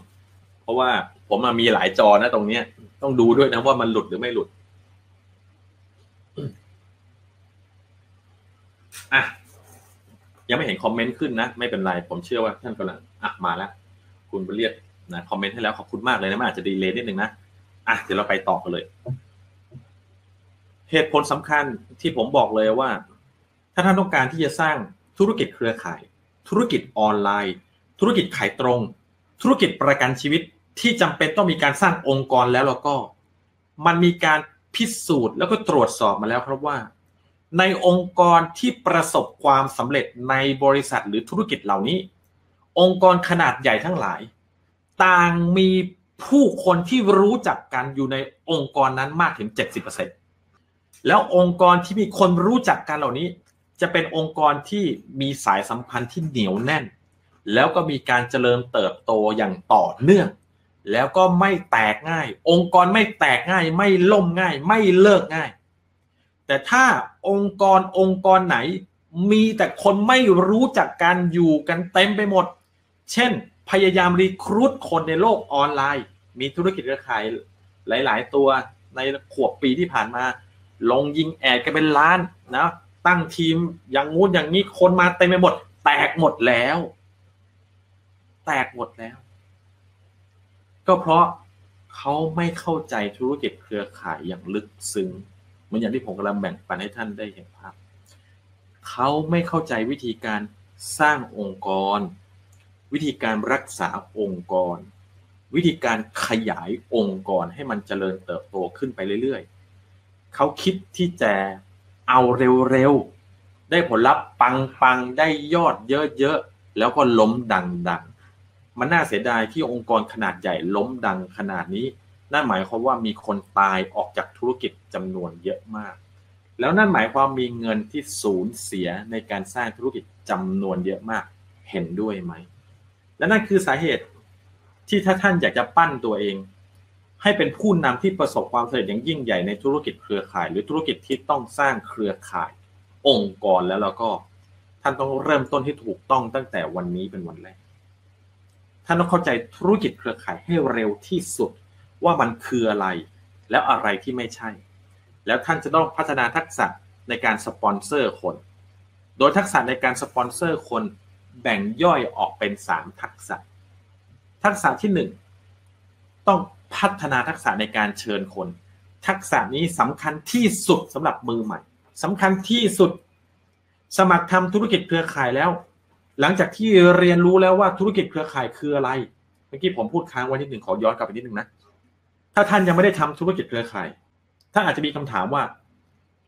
Speaker 1: เพราะว่าผมมีหลายจอนะตรงเนี้ย ต้องดูด้วยนะว่ามันหลุดหรือไม่หลุด อะยังไม่เห็นคอมเมนต์ขึ้นนะ ไม่เป็นไร ผมเชื่อว่าท่านกำลังอะมาแล้ว คุณเรียกนะคอมเมนต์ให้แล้วขอบคุณมากเลยนะมันอาจจะดีเลยนิดนึงนะอะเดี๋ยวเราไปต่อกันเลย เหตุผลสำคัญที่ผมบอกเลยว่า ถ้าท่านต้องการที่จะสร้างธุรกิจเครือข่าย ธุรกิจออนไลน์ ธุรกิจขายตรง ธุรกิจประกันชีวิตที่จำเป็นต้องมีการสร้างองค์กรแล้วแล้วก็ มันมีการ พิสูจน์แล้วก็ตรวจสอบมาแล้วครับว่า ในองค์กรที่ประสบความสำเร็จในบริษัทหรือธุรกิจเหล่านี้ องค์กรขนาดใหญ่ทั้งหลาย ต่างมีผู้คนที่รู้จักกันอยู่ในองค์กรนั้นมากถึง 70%แล้วองค์กรที่มีคนรู้จักกันเหล่านี้ จะเป็นองค์กรที่มีสายสัมพันธ์ที่เหนียวแน่น แล้วก็มีการเจริญเติบโตอย่างต่อเนื่อง แล้วก็ไม่แตกง่าย องค์กรไม่แตกง่าย ไม่ล่มง่าย ไม่เลิกง่าย แต่ถ้าองค์กรองค์กรไหน มีแต่คนไม่รู้จักกันอยู่กันเต็มไปหมด เช่น พยายามรีครูดคนในโลกออนไลน์ มีธุรกิจเครือข่ายหลาย ๆ ตัวในขวบปีที่ผ่านมา ลงยิงแอดกันเป็นล้านนะตั้งทีมอย่างงู้นอย่างนี้คนมาเต็มไปหมด แตกหมดแล้ว แตกหมดแล้ว ก็เพราะเขาไม่เข้าใจธุรกิจเครือข่ายอย่างลึกซึ้งเหมือนอย่างที่ผมกำลังแบ่งปันให้ท่านได้เห็นภาพเขาไม่เข้าใจวิธีการสร้างองค์กร วิธีการรักษาองค์กร วิธีการขยายองค์กรให้มันเจริญเติบโตขึ้นไปเรื่อยๆเขาคิดที่จะเอาเร็วๆได้ผลลัพธ์ปังๆ ได้ยอดเยอะๆ แล้วก็ล้มดังๆ มันน่าเสียดายที่องค์กรขนาดใหญ่ล้มดังขนาดนี้ นั่นหมายความว่ามีคนตายออกจากธุรกิจจำนวนเยอะมาก แล้วนั่นหมายความมีเงินที่สูญเสียในการสร้างธุรกิจจำนวนเยอะมากเห็นด้วยไหม และนั่นคือสาเหตุที่ถ้าท่านอยากจะปั้นตัวเอง ให้เป็นผู้นำที่ประสบความสำเร็จอย่างยิ่งใหญ่ในธุรกิจเครือข่าย หรือธุรกิจที่ต้องสร้างเครือข่ายองค์กรแล้วแล้วก็ ท่านต้องเริ่มต้นที่ถูกต้องตั้งแต่วันนี้เป็นวันแรก ท่านต้องเข้าใจธุรกิจเครือข่ายให้เร็วที่สุดว่ามันคืออะไร แล้วอะไรที่ไม่ใช่ แล้วท่านจะต้องพัฒนาทักษะในการสปอนเซอร์คน โดยทักษะในการสปอนเซอร์คนแบ่งย่อยออกเป็นสามทักษะ ทักษะที่หนึ่งต้องพัฒนาทักษะในการเชิญคน ทักษะนี้สำคัญที่สุดสำหรับมือใหม่สำคัญที่สุด สมัครทำธุรกิจเครือข่ายแล้ว หลังจากที่เรียนรู้แล้วว่าธุรกิจเครือข่ายคืออะไร เมื่อกี้ผมพูดค้างไว้นิดหนึ่งขอย้อนกลับไปนิดหนึ่งนะ ถ้าท่านยังไม่ได้ทำธุรกิจเครือข่าย ท่านอาจจะมีคำถามว่า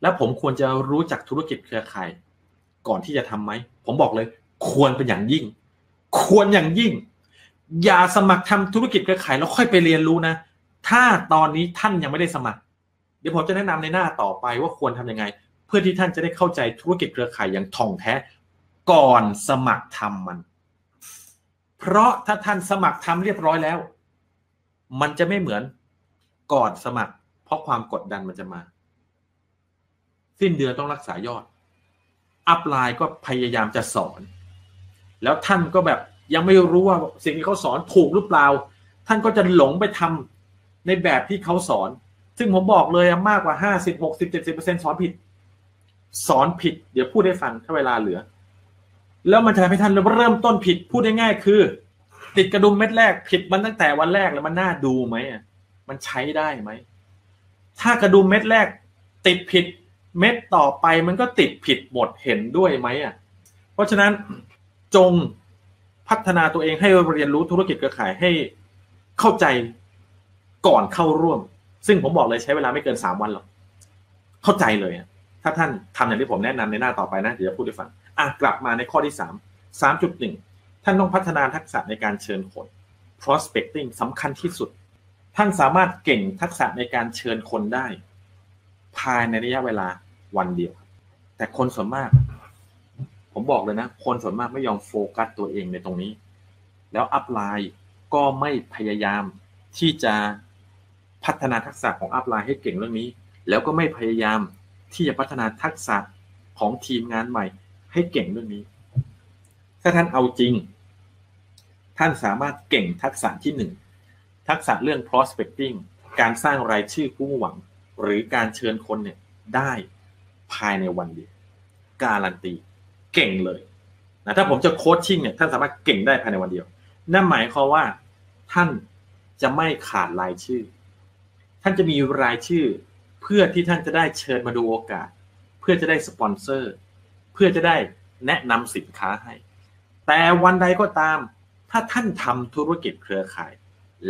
Speaker 1: แล้วผมควรจะรู้จักธุรกิจเครือข่าย ก่อนที่จะทํำไหม ผมบอกเลย ควรเป็นอย่างยิ่ง ควรอย่างยิ่ง อย่าสมัครทำธุรกิจเครือข่ายแล้วค่อยไปเรียนรู้นะ ถ้าตอนนี้ท่านยังไม่ได้สมัคร เดี๋ยวผมจะแนะนำในหน้าต่อไปว่าควรทํำยังไง เพื่อที่ท่านจะได้เข้าใจธุรกิจเครือข่ายอย่างท่องแท้ ก่อนสมัครทำมัน เพราะถ้าท่านสมัครทำเรียบร้อยแล้ว มันจะไม่เหมือนก่อนสมัคร เพราะความกดดันมันจะมา สิ้นเดือนต้องรักษายอด อัพไลน์ก็พยายามจะสอน แล้วท่านก็แบบยังไม่รู้ว่าสิ่งที่เขาสอนถูกหรือเปล่า ท่านก็จะหลงไปทำในแบบที่เขาสอน ซึ่งผมบอกเลยมากกว่าห้าสิบหกสิบเจ็ดสิบเปอร์เซ็นสอนผิด สอนผิด เดี๋ยวพูดให้ฟังถ้าเวลาเหลือ แล้วมันจะทำให้ท่านเริ่มต้นผิดพูดง่ายๆคือ ติดกระดุมเม็ดแรกผิดมันตั้งแต่วันแรกแล้วมันน่าดูไหมอะมันใช้ได้ไหม ถ้ากระดุมเม็ดแรก ติดผิดเม็ดต่อไปมันก็ติดผิดหมดเห็นด้วยไหมอะเพราะฉะนั้นจงพัฒนาตัวเองให้เรียนรู้ธุรกิจเครือข่ายให้เข้าใจก่อนเข้าร่วม ซึ่งผมบอกเลยใช้เวลาไม่เกินสามวันหรอกเข้าใจเลย ถ้าท่านทำอย่างที่ผมแนะนำในหน้าต่อไปนะเดี๋ยวจะพูดให้ฟัง อะกลับมาในข้อที่สามสามจุดหนึ่งท่านต้องพัฒนาทักษะในการเชิญคน prospecting สำคัญที่สุด ท่านสามารถเก่งทักษะในการเชิญคนได้ ภายในระยะเวลาวันเดียว แต่คนส่วนมาก ผมบอกเลยนะ คนส่วนมากไม่ยอมโฟกัสตัวเองในตรงนี้ แล้วอัพไลน์ก็ไม่พยายามที่จะพัฒนาทักษะของอัพไลน์ให้เก่งเรื่องนี้ แล้วก็ไม่พยายามที่จะพัฒนาทักษะของทีมงานใหม่ ให้เก่งเรื่องนี้ ถ้าท่านเอาจริง ท่านสามารถเก่งทักษะที่หนึ่งทักษะเรื่อง prospecting การสร้างรายชื่อผู้หวัง หรือการเชิญคนเนี่ยได้ภายในวันเดียวการันตีเก่งเลยนะถ้าผมจะโคชชิ่งเนี่ยท่านสามารถเก่งได้ภายในวันเดียว นั่นหมายความว่าท่านจะไม่ขาดรายชื่อ ท่านจะมีรายชื่อ เพื่อที่ท่านจะได้เชิญมาดูโอกาส เพื่อจะได้สปอนเซอร์ เพื่อจะได้แนะนำสินค้าให้ แต่วันใดก็ตาม ถ้าท่านทำธุรกิจเครือข่าย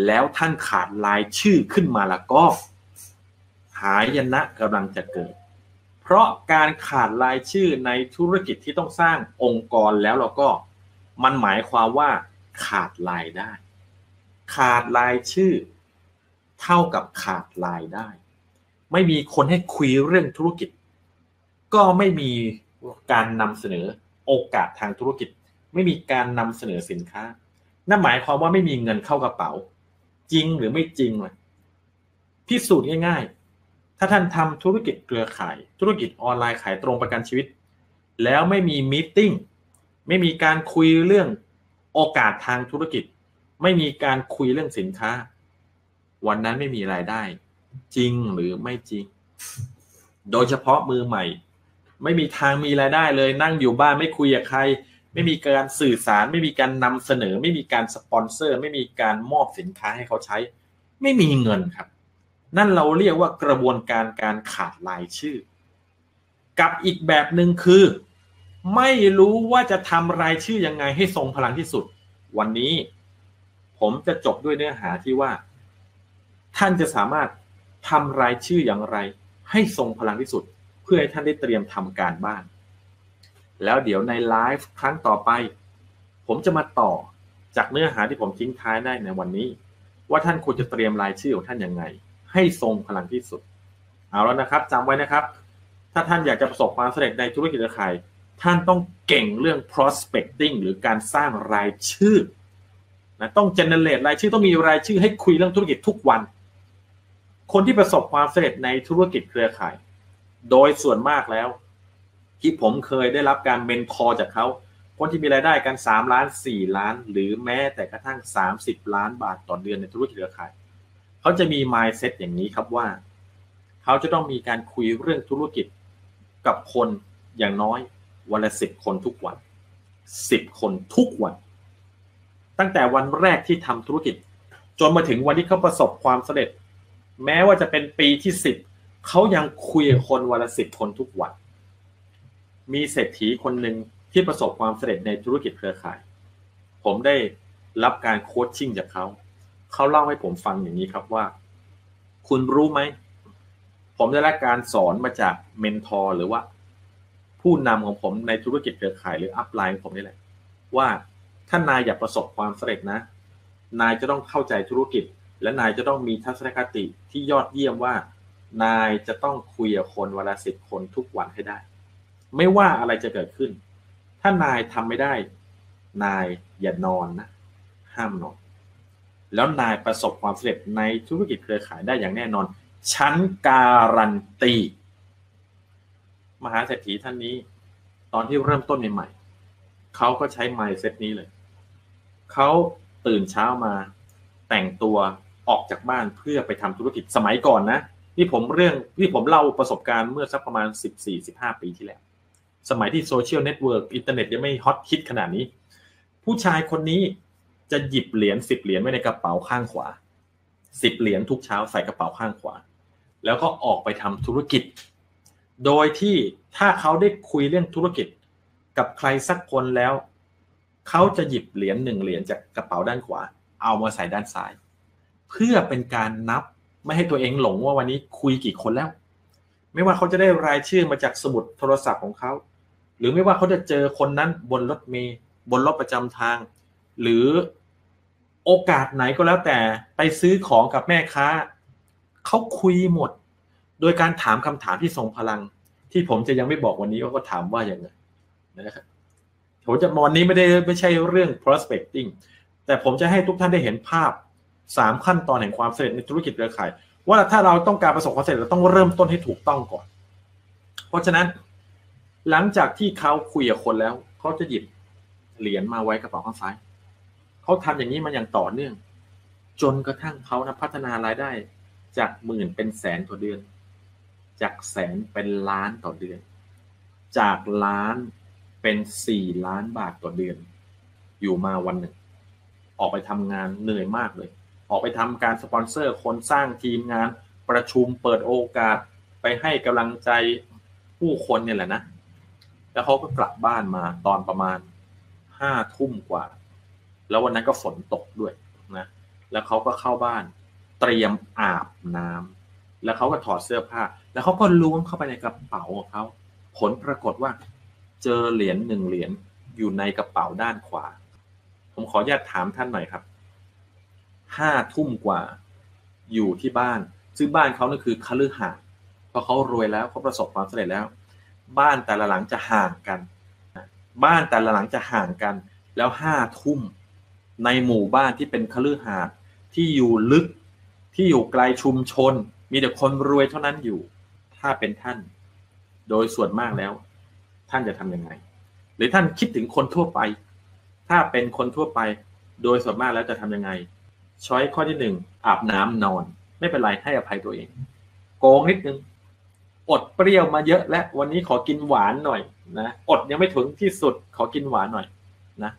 Speaker 1: แล้วท่านขาดรายชื่อขึ้นมาล้วก็ หายนะกำลังจะเกิด เพราะการขาดรายชื่อในธุรกิจที่ต้องสร้างองค์กรแล้วเราก็มันหมายความว่า ขาดรายได้ ขาดรายชื่อ เท่ากับขาดรายได้ ไม่มีคนให้คุยเรื่องธุรกิจ ก็ไม่มี การนำเสนอโอกาสทางธุรกิจ ไม่มีการนำเสนอสินค้า นั่นหมายความว่าไม่มีเงินเข้ากระเป๋า จริงหรือไม่จริงเลยพิสูจน์ง่าย ๆ ถ้าท่านทำธุรกิจเครือข่าย ธุรกิจออนไลน์ขายตรงประกันชีวิต แล้วไม่มีมีติ้งไม่มีการคุยเรื่องโอกาสทางธุรกิจ ไม่มีการคุยเรื่องสินค้า วันนั้นไม่มีรายได้ จริงหรือไม่จริง โดยเฉพาะมือใหม่ ไม่มีทางมีรายได้เลย นั่งอยู่บ้านไม่คุยกับใคร ไม่มีการสื่อสาร ไม่มีการนำเสนอ ไม่มีการสปอนเซอร์ ไม่มีการมอบสินค้าให้เขาใช้ ไม่มีเงินครับ นั่นเราเรียกว่ากระบวนการการขาดรายชื่อ กับอีกแบบหนึ่งคือ ไม่รู้ว่าจะทำรายชื่อยังไงให้ทรงพลังที่สุด วันนี้ ผมจะจบด้วยเนื้อหาที่ว่า ท่านจะสามารถทำรายชื่ออย่างไร ให้ทรงพลังที่สุด พื่อให้ท่านได้เตรียมทำการบ้าน แล้วเดี๋ยวในไลฟ์ครั้งต่อไป ผมจะมาต่อจากเนื้อหาที่ผมทิ้งท้ายได้ในวันนี้ ว่าท่านควรจะเตรียมรายชื่อของท่านยังไง ให้ทรงพลังที่สุด เอาแล้วนะครับจำไว้นะครับ ถ้าท่านอยากจะประสบความสำเร็จในธุรกิจเครือข่ายท่านต้องเก่งเรื่อง prospecting หรือการสร้างรายชื่อนะต้อง generate รายชื่อต้องมีรายชื่อให้คุยเรื่องธุรกิจทุกวัน คนที่ประสบความสำเร็จในธุรกิจเครือข่าย โดยส่วนมากแล้ว ที่ผมเคยได้รับการเมนทอร์จากเขาคนที่มีรายได้กันสามล้านสี่ล้าน หรือแม้แต่กระทั่งสามสิบล้านบาทต่อเดือนในธุรกิจเครือข่าย เขาจะมี mindset อย่างนี้ครับว่า เขาจะต้องมีการคุยเรื่องธุรกิจกับคนอย่างน้อยวันละสิบคนทุกวันสิบคนทุกวัน ตั้งแต่วันแรกที่ทำธุรกิจ จนมาถึงวันที่เขาประสบความสำเร็จ แม้ว่าจะเป็นปีที่สิบ เขายังคุยกับคนวันละสิบคนทุกวัน มีเศรษฐีคนหนึ่งที่ประสบความสำเร็จในธุรกิจเครือข่าย ผมได้รับการ coaching จากเขา เขาเล่าให้ผมฟังอย่างนี้ครับว่า คุณรู้ไหม ผมได้รับการสอนมาจาก mentor หรือว่า ผู้นำของผมในธุรกิจเครือข่ายหรือ upline ของผมนี่แหละ ว่าถ้านายอยากประสบความสำเร็จนะ นายจะต้องเข้าใจธุรกิจ และนายจะต้องมีทัศนคติที่ยอดเยี่ยมว่า นายจะต้องคุยกับคนวันละสิบคนทุกวันให้ได้ ไม่ว่าอะไรจะเกิดขึ้น ถ้านายทำไม่ได้ นายอย่านอนนะ ห้ามนอน แล้วนายประสบความสำเร็จในธุรกิจเครือข่ายได้อย่างแน่นอนฉันการันตี มหาเศรษฐีท่านนี้ ตอนที่เริ่มต้นใหม่ๆเขาก็ใช้ไมซ์เซตนี้เลย เขาตื่นเช้ามาแต่งตัวออกจากบ้านเพื่อไปทำธุรกิจสมัยก่อนนะ นี่ผมเรื่องที่ผมเล่าประสบการณ์เมื่อสักประมาณ 14-15 ปีที่แล้ว สมัยที่ social network อินเทอร์เน็ตยังไม่ฮอตฮิตขนาดนี้ ผู้ชายคนนี้จะหยิบเหรียญสิบเหรียญไว้ในกระเป๋าข้างขวาสิบเหรียญทุกเช้าใส่กระเป๋าข้างขวา แล้วก็ออกไปทำธุรกิจ โดยที่ถ้าเขาได้คุยเรื่องธุรกิจกับใครสักคนแล้ว เขาจะหยิบเหรียญหนึ่งเหรียญจากกระเป๋าด้านขวา เอามาใส่ด้านซ้าย เพื่อเป็นการนับ ไม่ให้ตัวเองหลงว่าวันนี้คุยกี่คนแล้ว ไม่ว่าเขาจะได้รายชื่อมาจากสมุดโทรศัพท์ของเขา หรือไม่ว่าเขาจะเจอคนนั้นบนรถเมย์บนรถประจำทาง หรือโอกาสไหนก็แล้วแต่ไปซื้อของกับแม่ค้า เขาคุยหมด โดยการถามคำถามที่ทรงพลัง ที่ผมจะยังไม่บอกวันนี้ว่าก็ถามว่าอย่างไรนะครับผมจะวันนี้ไม่ได้ไม่ใช่เรื่อง prospecting แต่ผมจะให้ทุกท่านได้เห็นภาพ สามขั้นตอนแห่งความสำเร็จในธุรกิจเครือข่าย ว่าถ้าเราต้องการประสบความสำเร็จเราต้องเริ่มต้นให้ถูกต้องก่อน เพราะฉะนั้น หลังจากที่เขาคุยกับคนแล้ว เขาจะหยิบเหรียญมาไว้กระเป๋าข้างซ้ายเขาทำอย่างนี้มาอย่างต่อเนื่อง จนกระทั่งเขานะพัฒนารายได้ จากหมื่นเป็นแสนต่อเดือน จากแสนเป็นล้านต่อเดือน จากล้านเป็นสี่ล้านบาทต่อเดือน อยู่มาวันหนึ่ง ออกไปทำงานเหนื่อยมากเลย อกไปทำการสปอนเซอร์คนสร้างทีมงานประชุมเปิดโอกาสไปให้กำลังใจผู้คนเนี่ยแหละนะ แล้วเขาก็กลับบ้านมาตอนประมาณห้าทุ่มกว่า แล้ววันนั้นก็ฝนตกด้วยนะแล้วเขาก็เข้าบ้านเตรียมอาบน้ำแล้วเขาก็ถอดเสื้อผ้า แล้วเขาก็ล้วงเข้าไปในกระเป๋าของเขาผลปรากฏว่า เจอเหรียญหนึ่งเหรียญอยู่ในกระเป๋าด้านขวา ผมขออนุญาตถามท่านหน่อยครับ ห้าทุ่มกว่าอยู่ที่บ้าน ซึ่งบ้านเขานี่คือคฤหาสน์เพราะเขารวยแล้วเขาประสบความสำเร็จแล้ว บ้านแต่ละหลังจะห่างกัน บ้านแต่ละหลังจะห่างกัน แล้วห้าทุ่มในหมู่บ้านที่เป็นคฤหาสน์ที่อยู่ลึกที่อยู่ไกลชุมชน มีแต่คนรวยเท่านั้นอยู่ ถ้าเป็นท่าน โดยส่วนมากแล้ว ท่านจะทํำยังไง หรือท่านคิดถึงคนทั่วไป ถ้าเป็นคนทั่วไป โดยส่วนมากแล้วจะทํำยังไง ช้อยข้อที่หนึ่งอาบน้ำนอน ไม่เป็นไรให้อภัยตัวเอง โกงนิดนึง อดเปรี้ยวมาเยอะ และวันนี้ขอกินหวานหน่อยนะอดยังไม่ถึงที่สุดขอกินหวานหน่อยนะ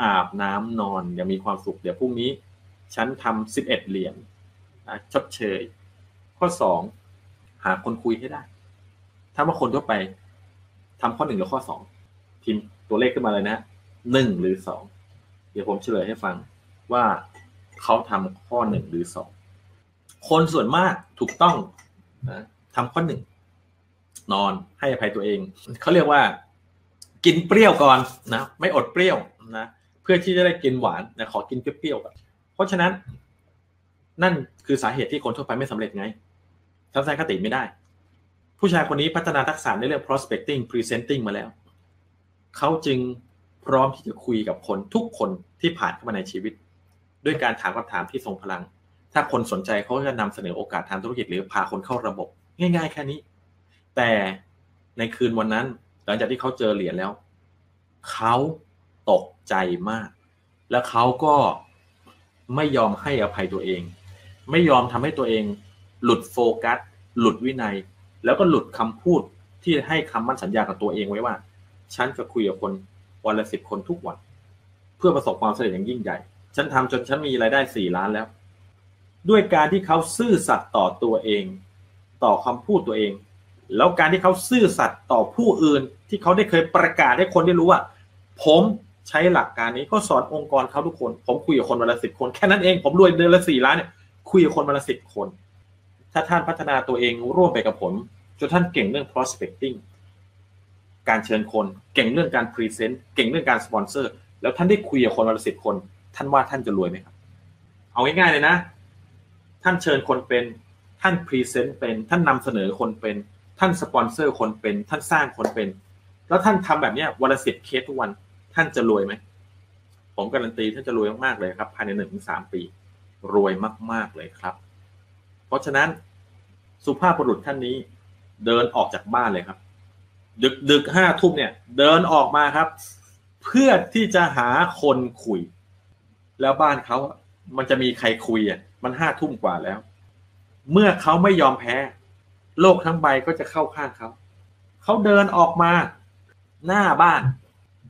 Speaker 1: อาบน้ำนอนอย่ามีความสุขเดี๋ยวพรุ่งนี้ ฉันทำสิบเอ็ดเหรียญนะชดเชย ข้อสองหาคนคุยให้ได้ ถ้าว่าคนทั่วไปทำข้อหนึ่งหรือข้อสองพิมพ์ตัวเลขขึ้นมาเลยนะหนึ่งหรือสองเดี๋ยวผมเฉลยให้ฟังว่า เขาทำข้อหนึ่งหรือสองคนส่วนมากถูกต้องนะทำข้อหนึ่งนอนให้อภัยตัวเอง เขาเรียกว่า กินเปรี้ยวก่อนนะไม่อดเปรี้ยวนะเพื่อที่จะได้กินหวานนะขอกินเปรี้ยวก่อนเพราะฉะนั้น นั่นคือสาเหตุที่คนทั่วไปไม่สำเร็จไงทัศนคติไม่ได้ ผู้ชายคนนี้พัฒนาทักษะในเรื่อง prospecting presenting มาแล้ว เขาจึงพร้อมที่จะคุยกับคนทุกคนที่ผ่านเข้ามาในชีวิต ด้วยการถามคำถามที่ทรงพลัง ถ้าคนสนใจเขาจะนำเสนอโอกาสทางธุรกิจหรือพาคนเข้าระบบ ง่าย ๆ แค่นี้ แต่ในคืนวันนั้น หลังจากที่เขาเจอเหรียญแล้ว เขาตกใจมาก แล้วเขาก็ไม่ยอมให้อภัยตัวเอง ไม่ยอมทำให้ตัวเอง หลุดโฟกัส หลุดวินัย แล้วก็หลุดคำพูดที่ให้คำมั่นสัญญากับตัวเองไว้ว่า ฉันจะคุยกับคนวันละสิบคนทุกวัน เพื่อประสบความสำเร็จอย่างยิ่งใหญ่ ฉันทำจนฉันมีรายได้สี่ล้านแล้ว ด้วยการที่เขาซื่อสัตย์ต่อตัวเอง ต่อคำพูดตัวเอง แล้วการที่เขาซื่อสัตย์ต่อผู้อื่นที่เขาได้เคยประกาศให้คนได้รู้ว่า ผมใช้หลักการนี้ก็สอนองค์กรเขาทุกคน ผมคุยกับคนวันละสิบคนแค่นั้นเองผมรวยเดือนละสี่ล้านเนี่ยคุยกับคนวันละสิบคน ถ้าท่านพัฒนาตัวเองร่วมไปกับผมจนท่านเก่งเรื่อง prospecting การเชิญคน เก่งเรื่องการ present เก่งเรื่องการสปอนเซอร์ แล้วท่านได้คุยกับคนวันละสิบคน ท่านว่าท่านจะรวยไหมครับ เอาง่ายๆเลยนะ ท่านเชิญคนเป็น ท่าน present เป็น ท่านนำเสนอคนเป็น ท่านสปอนเซอร์คนเป็น ท่านสร้างคนเป็น แล้วท่านทำแบบเนี้ยวันละสิบเคสทุกวัน ท่านจะรวยไหม ผมการันตีท่านจะรวยมากๆเลยครับ ภายในหนึ่งถึงสามปี รวยมากๆเลยครับ เพราะฉะนั้นสุภาพบุรุษท่านนี้เดินออกจากบ้านเลยครับ ดึกดึกห้าทุ่มเนี่ย เดินออกมาครับ เพื่อที่จะหาคนคุย แล้วบ้านเขา มันจะมีใครคุยอะ มันห้าทุ่มกว่าแล้ว เมื่อเขาไม่ยอมแพ้ โลกทั้งใบก็จะเข้าข้างเขา เขาเดินออกมา หน้าบ้าน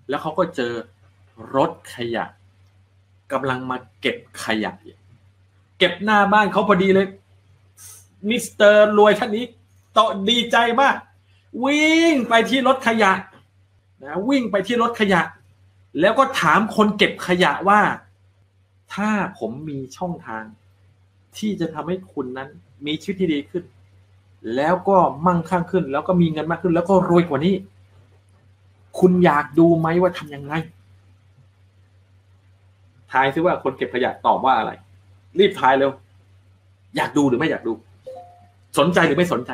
Speaker 1: แล้วเขาก็เจอรถขยะกำลังมาเก็บขยะเก็บหน้าบ้านเขาพอดีเลย มิสเตอร์รวยท่านนี้ตอดีใจมาก วิ่งไปที่รถขยะนะวิ่งไปที่รถขยะ แล้วก็ถามคนเก็บขยะว่า ถ้าผมมีช่องทาง ที่จะทำให้คุณนั้น มีชีวิตที่ดีขึ้น แล้วก็มั่งคั่งขึ้น แล้วก็มีเงินมากขึ้น แล้วก็รวยกว่านี้ คุณอยากดูไหมว่าทำยังไงทายซิว่าคนเก็บขยะตอบว่าอะไร รีบทายเร็ว อยากดูหรือไม่อยากดู สนใจหรือไม่สนใจ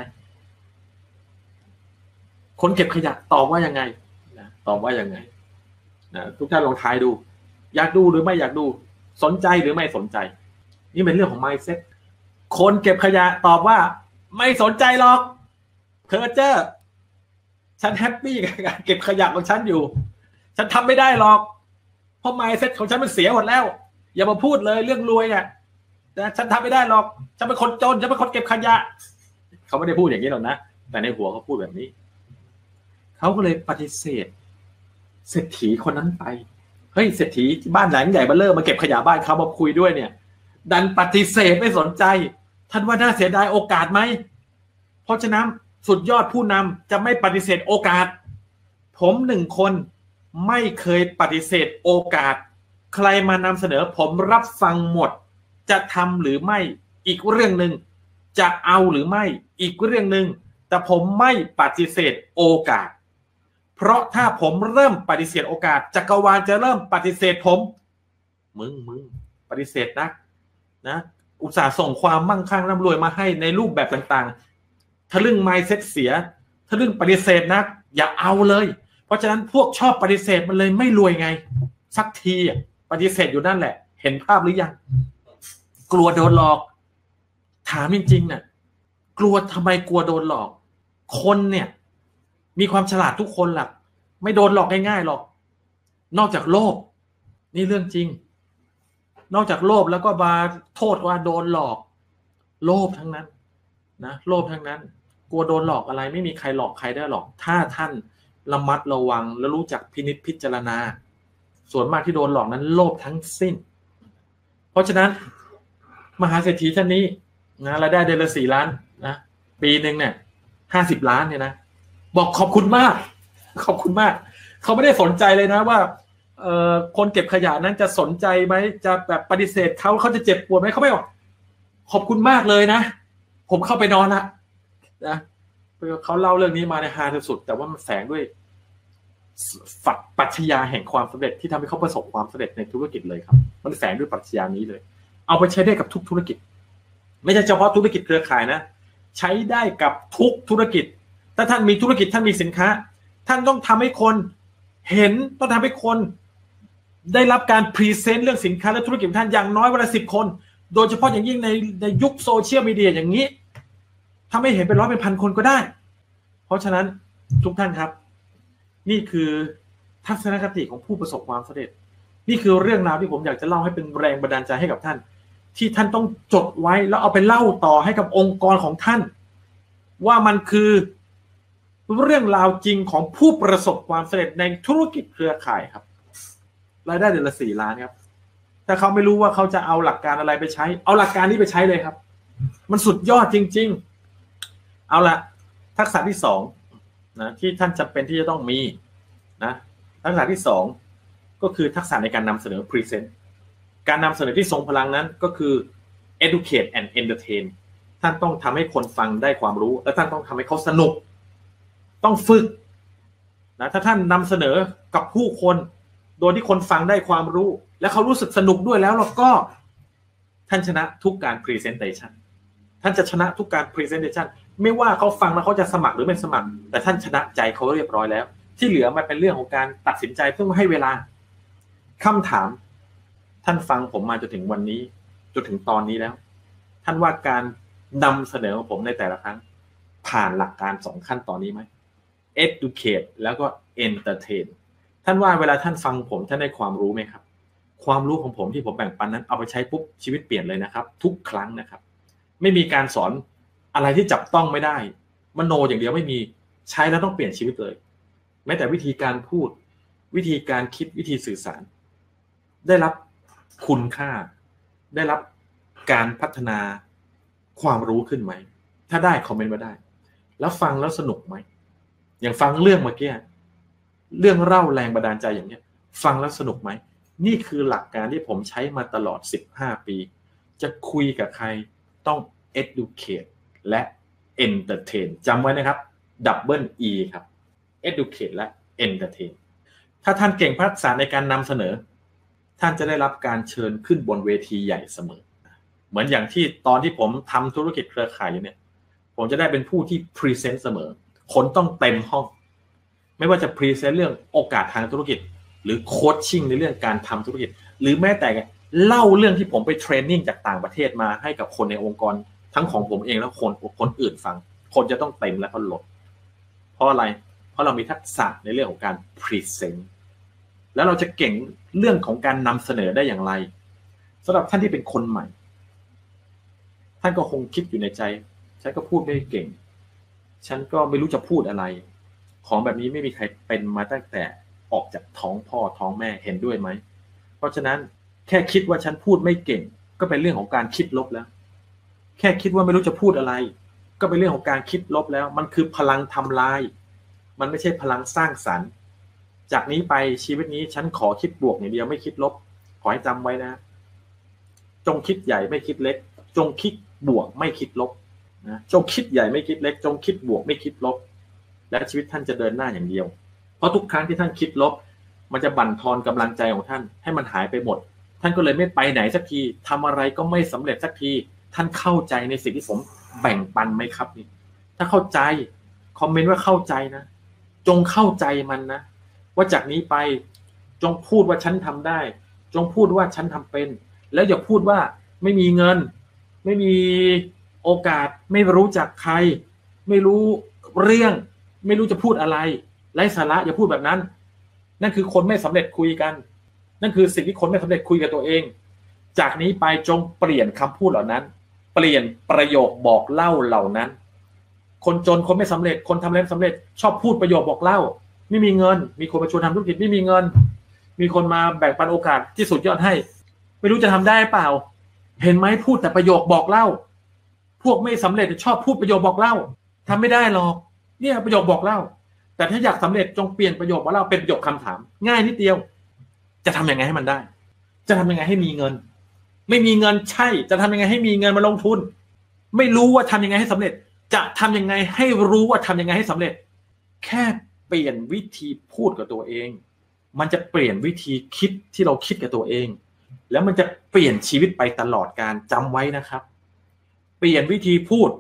Speaker 1: คนเก็บขยะตอบว่ายังไงนะตอบว่ายังไงนะทุกท่านลองทายดู อยากดูหรือไม่อยากดู สนใจหรือไม่สนใจ นี่เป็นเรื่องของ mindset คนเก็บขยะตอบว่า ไม่สนใจหรอกเพอเจอร์ฉันแฮปปี้กับการเก็บขยะของฉันอยู่ ฉันทำไม่ได้หรอก เพราะ mindset ของฉันมันเสียหมดแล้ว อย่ามาพูดเลยเรื่องรวยอะนะฉันทำไม่ได้หรอก ฉันเป็นคนจน ฉันเป็นคนเก็บขยะ เขาไม่ได้พูดอย่างนี้หรอกนะ แต่ในหัวเขาพูดแบบนี้ เขาก็เลยปฏิเสธเศรษฐีคนนั้นไป เฮ้ยเศรษฐีบ้านหลังใหญ่บ้านเริ่มมาเก็บขยะบ้านเขามาคุยด้วยเนี่ย ดันปฏิเสธไม่สนใจ ท่านว่าน่าเสียดายโอกาสไหม เพราะฉะนั้นสุดยอดผู้นำจะไม่ปฏิเสธโอกาส ผมหนึ่งคนไม่เคยปฏิเสธโอกาส ใครมานำเสนอผมรับฟังหมด จะทำหรือไม่อีกเรื่องหนึ่งจะเอาหรือไม่อีกเรื่องหนึ่งแต่ผมไม่ปฏิเสธโอกาส เพราะถ้าผมเริ่มปฏิเสธโอกาส จักรวาลจะเริ่มปฏิเสธผม มึงมึงปฏิเสธนะนะ อุตส่าห์ส่งความมั่งคั่งร่ำรวยมาให้ในรูปแบบต่างๆทะลึ่งไมเซ็ตเสียทะลึ่งปฏิเสธนะอย่าเอาเลย เพราะฉะนั้นพวกชอบปฏิเสธมันเลยไม่รวยไง สักทีปฏิเสธอยู่นั่นแหละ เห็นภาพหรือยัง กลัวโดนหลอก ถามจริงๆนะ่ะ กลัวทำไมกลัวโดนหลอก คนเนี่ย มีความฉลาดทุกคนหลักไม่โดนหลอกง่ายๆหรอก นอกจากโลภนี่เรื่องจริง นอกจากโลภแล้วก็มาโทษว่าโดนหลอก โลภทั้งนั้นนะโลภทั้งนั้น กลัวโดนหลอกอะไร ไม่มีใครหลอกใครได้หรอก ถ้าท่านระมัดระวังและรู้จักพินิจพิจารณา ส่วนมากที่โดนหลอกนั้น โลภทั้งสิ้น เพราะฉะนั้น มหาเศรษฐีท่านนี้นะรายได้เดือนละสี่ล้านนะปีหนึ่งเนี่ยห้าสิบล้านเนี่ยนะ บอกขอบคุณมาก ขอบคุณมาก เขาไม่ได้สนใจเลยนะว่าเอ่อคนเก็บขยะนั้นจะสนใจไหมจะแบบปฏิเสธเขาเขาจะเจ็บปวดไหมเขาไม่บอกขอบคุณมากเลยนะ ผมเข้าไปนอนละนะเขาเล่าเรื่องนี้มาในฮาสุด แต่ว่ามันแฝงด้วยฝักปัชญาแห่งความสำเร็จที่ทำให้เขาประสบความสำเร็จในธุรกิจเลยครับ มันแฝงด้วยปรัชญานี้เลย เอาไปใช้ได้กับทุกธุรกิจ ไม่ใช่เฉพาะธุรกิจเครือข่ายนะ ใช้ได้กับทุกธุรกิจ ถ้าท่านมีธุรกิจท่านมีสินค้า ท่านต้องทำให้คนเห็นต้องทำให้คน ได้รับการ present เรื่องสินค้าและธุรกิจท่านอย่างน้อยวันละสิบคน โดยเฉพาะอย่างยิ่งในในยุคโซเชียลมีเดียอย่างนี้ถ้าไม่เห็นเป็นร้อยเป็นพันคนก็ได้ เพราะฉะนั้นทุกท่านครับ นี่คือทัศนคติของผู้ประสบความสำเร็จ นี่คือเรื่องราวที่ผมอยากจะเล่าให้เป็นแรงบันดาลใจให้กับท่าน ที่ท่านต้องจดไว้แล้วเอาไปเล่าต่อให้กับองค์กรของท่าน ว่ามันคือ เรื่องราวจริงของผู้ประสบความสำเร็จในธุรกิจเครือข่ายครับรายได้เดือนละสี่ล้านครับ แต่เขาไม่รู้ว่าเขาจะเอาหลักการอะไรไปใช้ เอาหลักการนี้ไปใช้เลยครับ มันสุดยอดจริง ๆ เอาละทักษะที่สองนะที่ท่านจำเป็นที่จะต้องมีนะทักษะที่สองก็คือทักษะในการนำเสนอ present การนำเสนอที่ทรงพลังนั้นก็คือ educate and entertain ท่านต้องทำให้คนฟังได้ความรู้ และท่านต้องทำให้เขาสนุก ต้องฝึกนะถ้าท่านนำเสนอกับผู้คน โดยที่คนฟังได้ความรู้ และเขารู้สึกสนุกด้วยแล้วแล้วก็ท่านชนะทุกการ presentation ท่านจะชนะทุกการ presentation ไม่ว่าเขาฟังแล้วเขาจะสมัครหรือไม่สมัคร แต่ท่านชนะใจเขาเรียบร้อยแล้ว ที่เหลือมันเป็นเรื่องของการตัดสินใจเพื่อให้เวลาคำถาม ท่านฟังผมมาจนถึงวันนี้ จนถึงตอนนี้แล้ว ท่านว่าการนำเสนอของผมในแต่ละครั้ง ผ่านหลักการสองขั้นตอนนี้ไหม educate แล้วก็ entertain ท่านว่าเวลาท่านฟังผมท่านได้ความรู้ไหมครับ ความรู้ของผมที่ผมแบ่งปันนั้นเอาไปใช้ปุ๊บชีวิตเปลี่ยนเลยนะครับ ทุกครั้งนะครับ ไม่มีการสอนอะไรที่จับต้องไม่ได้ มโนอย่างเดียวไม่มีใช้แล้วต้องเปลี่ยนชีวิตเลย แม้แต่วิธีการพูด วิธีการคิดวิธีสื่อสาร ได้รับคุณค่า ได้รับการพัฒนาความรู้ขึ้นไหม ถ้าได้คอมเมนต์มาได้ แล้วฟังแล้วสนุกไหม อย่างฟังเรื่องเมื่อกี้เรื่องเล่าแรงบันดาลใจอย่างเนี้ย ฟังแล้วสนุกไหม นี่คือหลักการที่ผมใช้มาตลอด 15 ปี จะคุยกับใครต้อง educate และ entertain จำไว้นะครับ double e ครับ educate และ entertain ถ้าท่านเก่งภาษาในการนำเสนอ ท่านจะได้รับการเชิญขึ้นบนเวทีใหญ่เสมอ เหมือนอย่างที่ตอนที่ผมทำธุรกิจเครือข่ายอยู่เนี่ย ผมจะได้เป็นผู้ที่ present เสมอ คนต้องเต็มห้อง ไม่ว่าจะ present เรื่องโอกาสทางธุรกิจ หรือ coaching ในเรื่องการทำธุรกิจ หรือแม้แต่เล่าเรื่องที่ผมไป training จากต่างประเทศมาให้กับคนในองค์กร ทั้งของผมเองแล้วคนคนอื่นฟัง คนจะต้องเต็มและก็ล้น เพราะอะไร เพราะเรามีทักษะในเรื่องของการ present แล้วเราจะเก่งเรื่องของการนำเสนอได้อย่างไรสำหรับท่านที่เป็นคนใหม่ ท่านก็คงคิดอยู่ในใจฉันก็พูดไม่เก่ง ฉันก็ไม่รู้จะพูดอะไร ของแบบนี้ไม่มีใครเป็นมาตั้งแต่ออกจากท้องพ่อท้องแม่เห็นด้วยไหม เพราะฉะนั้นแค่คิดว่าฉันพูดไม่เก่ง ก็เป็นเรื่องของการคิดลบแล้ว แค่คิดว่าไม่รู้จะพูดอะไร ก็เป็นเรื่องของการคิดลบแล้ว มันคือพลังทำลาย มันไม่ใช่พลังสร้างสรรค์ จากนี้ไปชีวิตนี้ฉันขอคิดบวกอย่างเดียวไม่คิดลบ ขอให้จำไว้นะ จงคิดใหญ่ไม่คิดเล็ก จงคิดบวกไม่คิดลบ นะจงคิดใหญ่ไม่คิดเล็ก จงคิดบวกไม่คิดลบ และชีวิตท่านจะเดินหน้าอย่างเดียว เพราะทุกครั้งที่ท่านคิดลบ มันจะบั่นทอนกำลังใจของท่าน ให้มันหายไปหมด ท่านก็เลยไม่ไปไหนสักทีทำอะไรก็ไม่สำเร็จสักที ท่านเข้าใจในสิ่งที่ผมแบ่งปันไหมครับนี่ ถ้าเข้าใจคอมเมนต์ว่าเข้าใจนะ จงเข้าใจมันนะ ว่าจากนี้ไปจงพูดว่าฉันทำได้ จงพูดว่าฉันทำเป็น แล้วอย่าพูดว่าไม่มีเงิน ไม่มี โอกาสไม่รู้จักใคร ไม่รู้เรื่อง ไม่รู้จะพูดอะไรไร้สาระอย่าพูดแบบนั้น นั่นคือคนไม่สำเร็จคุยกัน นั่นคือสิ่งที่คนไม่สำเร็จคุยกับตัวเอง จากนี้ไปจงเปลี่ยนคำพูดเหล่านั้น เปลี่ยนประโยคบอกเล่าเหล่านั้น คนจนคนไม่สำเร็จ คนทำอะไรสำเร็จ ชอบพูดประโยคบอกเล่า ไม่มีเงิน มีคนมาชวนทำธุรกิจไม่มีเงิน มีคนมาแบ่งปันโอกาสที่สุดยอดให้ ไม่รู้จะทำได้เปล่า เห็นไหมพูดแต่ประโยคบอกเล่า พวกไม่สำเร็จชอบพูดประโยคบอกเล่าทำไม่ได้หรอก เนี่ยประโยคบอกเล่า แต่ถ้าอยากสำเร็จจงเปลี่ยนประโยคบอกเล่าเป็นประโยคคำถาม ง่ายนิดเดียว จะทํำยังไงให้มันได้ จะทำยังไงให้มีเงิน ไม่มีเงินใช่ จะทำยังไงให้มีเงินมาลงทุน ไม่รู้ว่าทำยังไงให้สำเร็จ จะทำยังไงให้รู้ว่าทำยังไงให้สำเร็จ แค่เปลี่ยนวิธีพูดกับตัวเอง มันจะเปลี่ยนวิธีคิดที่เราคิดกับตัวเอง แล้วมันจะเปลี่ยนชีวิตไปตลอดการจำไว้นะครับ เปลี่ยนวิธีพูด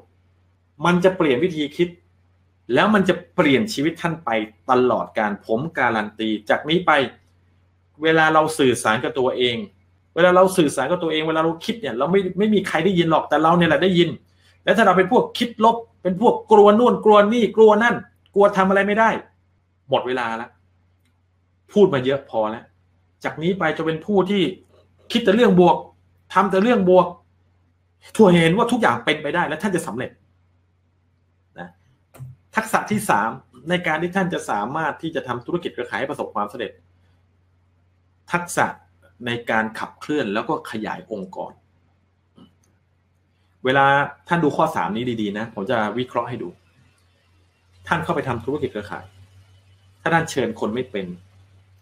Speaker 1: มันจะเปลี่ยนวิธีคิด แล้วมันจะเปลี่ยนชีวิตท่านไปตลอดการผมการันตี จากนี้ไปเวลาเราสื่อสารกับตัวเอง เวลาเราสื่อสารกับตัวเองเวลาเราคิดเนี่ยเราไม่ไม่มีใครได้ยินหรอกแต่เราเนี่ยแหละได้ยิน และถ้าเราเป็นพวกคิดลบ เป็นพวกกลัวนู่นกลัวนี่กลัวนั่น กลัวทำอะไรไม่ได้ หมดเวลาแล้วพูดมาเยอะพอแล้วจากนี้ไปจะเป็นผู้ที่คิดแต่เรื่องบวกทำแต่เรื่องบวก ทั่วเห็นว่าทุกอย่างเป็นไปได้และท่านจะสำเร็จนะทักษะที่สามในการที่ท่านจะสามารถที่จะทำธุรกิจกระขายให้ประสบความสำเร็จ ทักษะในการขับเคลื่อนแล้วก็ขยายองค์กร เวลาท่านดูข้อสามนี้ดีๆนะผมจะวิเคราะห์ให้ดู ท่านเข้าไปทำธุรกิจเครือข่าย ถ้าท่านเชิญคนไม่เป็น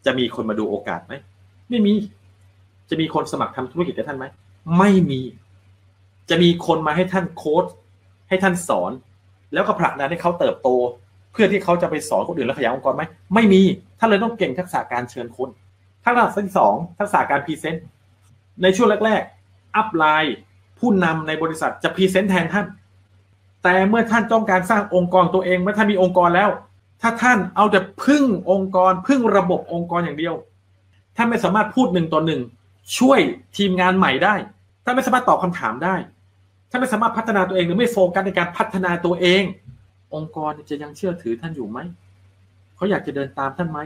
Speaker 1: จะมีคนมาดูโอกาสไหมไม่มี จะมีคนสมัครทำธุรกิจกับท่านไหมไม่มี จะมีคนมาให้ท่านโค้ดให้ท่านสอน แล้วก็ผลักดันให้เขาเติบโต เพื่อที่เขาจะไปสอนคนอื่นและขยายองค์กรไหมไม่มีท่านเลยต้องเก่งทักษะการเชิญคนทักษะที่สองทักษะการพรีเซนต์ในช่วงแรกๆ upline ผู้นำในบริษัทจะ present แทนท่าน แต่เมื่อท่านต้องการสร้างองค์กรตัวเองเมื่อท่านมีองค์กรแล้ว ถ้าท่านเอาแต่พึ่งองค์กร พึ่งระบบองค์กรอย่างเดียวท่านไม่สามารถพูดหนึ่งต่อหนึ่งช่วยทีมงานใหม่ได้ท่านไม่สามารถตอบคำถามได้ ท่านไม่สามารถพัฒนาตัวเองหรือไม่โฟกัสในการพัฒนาตัวเอง องค์กรจะยังเชื่อถือท่านอยู่ไหมเขาอยากจะเดินตามท่านไหม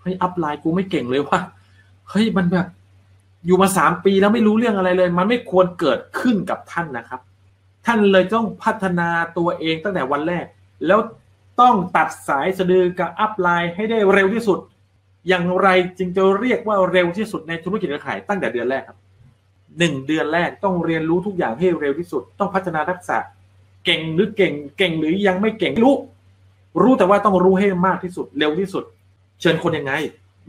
Speaker 1: เฮ้ยอัพไลน์กูไม่เก่งเลยว่าเฮ้ยมันแบบอยู่มาสามปีแล้วไม่รู้เรื่องอะไรเลย มันไม่ควรเกิดขึ้นกับท่านนะครับ ท่านเลยต้องพัฒนาตัวเองตั้งแต่วันแรก แล้วต้องตัดสายสะดือกับอัพไลน์ให้ได้เร็วที่สุด อย่างไรจึงจะเรียกว่าเร็วที่สุดในธุรกิจขายตั้งแต่เดือนแรกครับ หนึ่งเดือนแรกต้องเรียนรู้ทุกอย่างให้เร็วที่สุด ต้องพัฒนาทักษะ เก่งหรือเก่ง เก่งหรือยังไม่เก่งรู้ รู้แต่ว่าต้องรู้ให้มากที่สุด เร็วที่สุด เชิญคนยังไง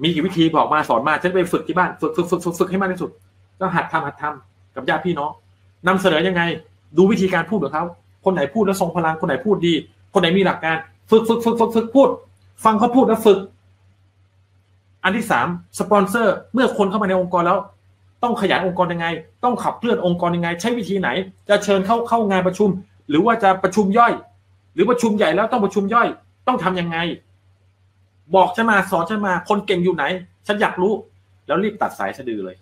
Speaker 1: มีกี่วิธีบอกมาสอนมาฉันไปฝึกที่บ้านฝึกฝึกฝึกฝึกฝึกให้มากที่สุด ก็หัดทำหัดทำกับญาติพี่น้องนำเสนอยังไง ดูวิธีการพูดของเขาคนไหนพูดแล้วทรงพลังคนไหนพูดดี คนไหนมีหลักการ ฝึกฝึกฝึกฝึกฝึกพูด ฟังเขาพูดแล้วฝึก อันที่สามสปอนเซอร์ เมื่อคนเข้ามาในองค์กรแล้ว ต้องขยายองค์กรยังไง ต้องขับเคลื่อนองค์กรยังไง ใช้วิธีไหน จะเชิญเข้าเข้างานประชุม หรือว่าจะประชุมย่อย หรือประชุมใหญ่แล้วต้องประชุมย่อย ต้องทำยังไง บอกฉันมาสอนฉันมา คนเก่งอยู่ไหน ฉันอยากรู้ แล้วรีบตัดสายสะดือเลย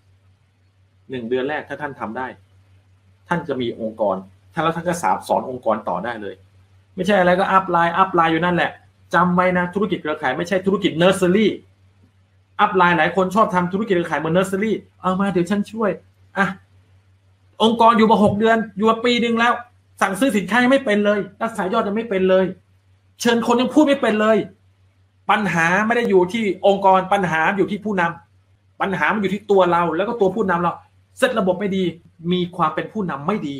Speaker 1: หนึ่งเดือนแรกถ้าท่านทำได้ ท่านจะมีองค์กรท่านแล้วท่านก็สามารถสอนองค์กรต่อได้เลย ไม่ใช่อะไรก็ upline upline อยู่นั่นแหละจำไว้นะธุรกิจเครือข่ายไม่ใช่ธุรกิจเนอร์เซอรี่ upline หลายคนชอบทำธุรกิจขายเหมือนเนอร์เซอรี่เอามาเดี๋ยวฉันช่วยอะองค์กรอยู่มาหกเดือน อยู่มาปีหนึ่งแล้ว สั่งซื้อสินค้ายังไม่เป็นเลยรักษายอดยังไม่เป็นเลย เชิญคนยังพูดไม่เป็นเลย ปัญหาไม่ได้อยู่ที่องค์กรปัญหาอยู่ที่ผู้นำปัญหามันอยู่ที่ตัวเรา แล้วก็ตัวผู้นำเราเซตระบบไม่ดี มีความเป็นผู้นำไม่ดี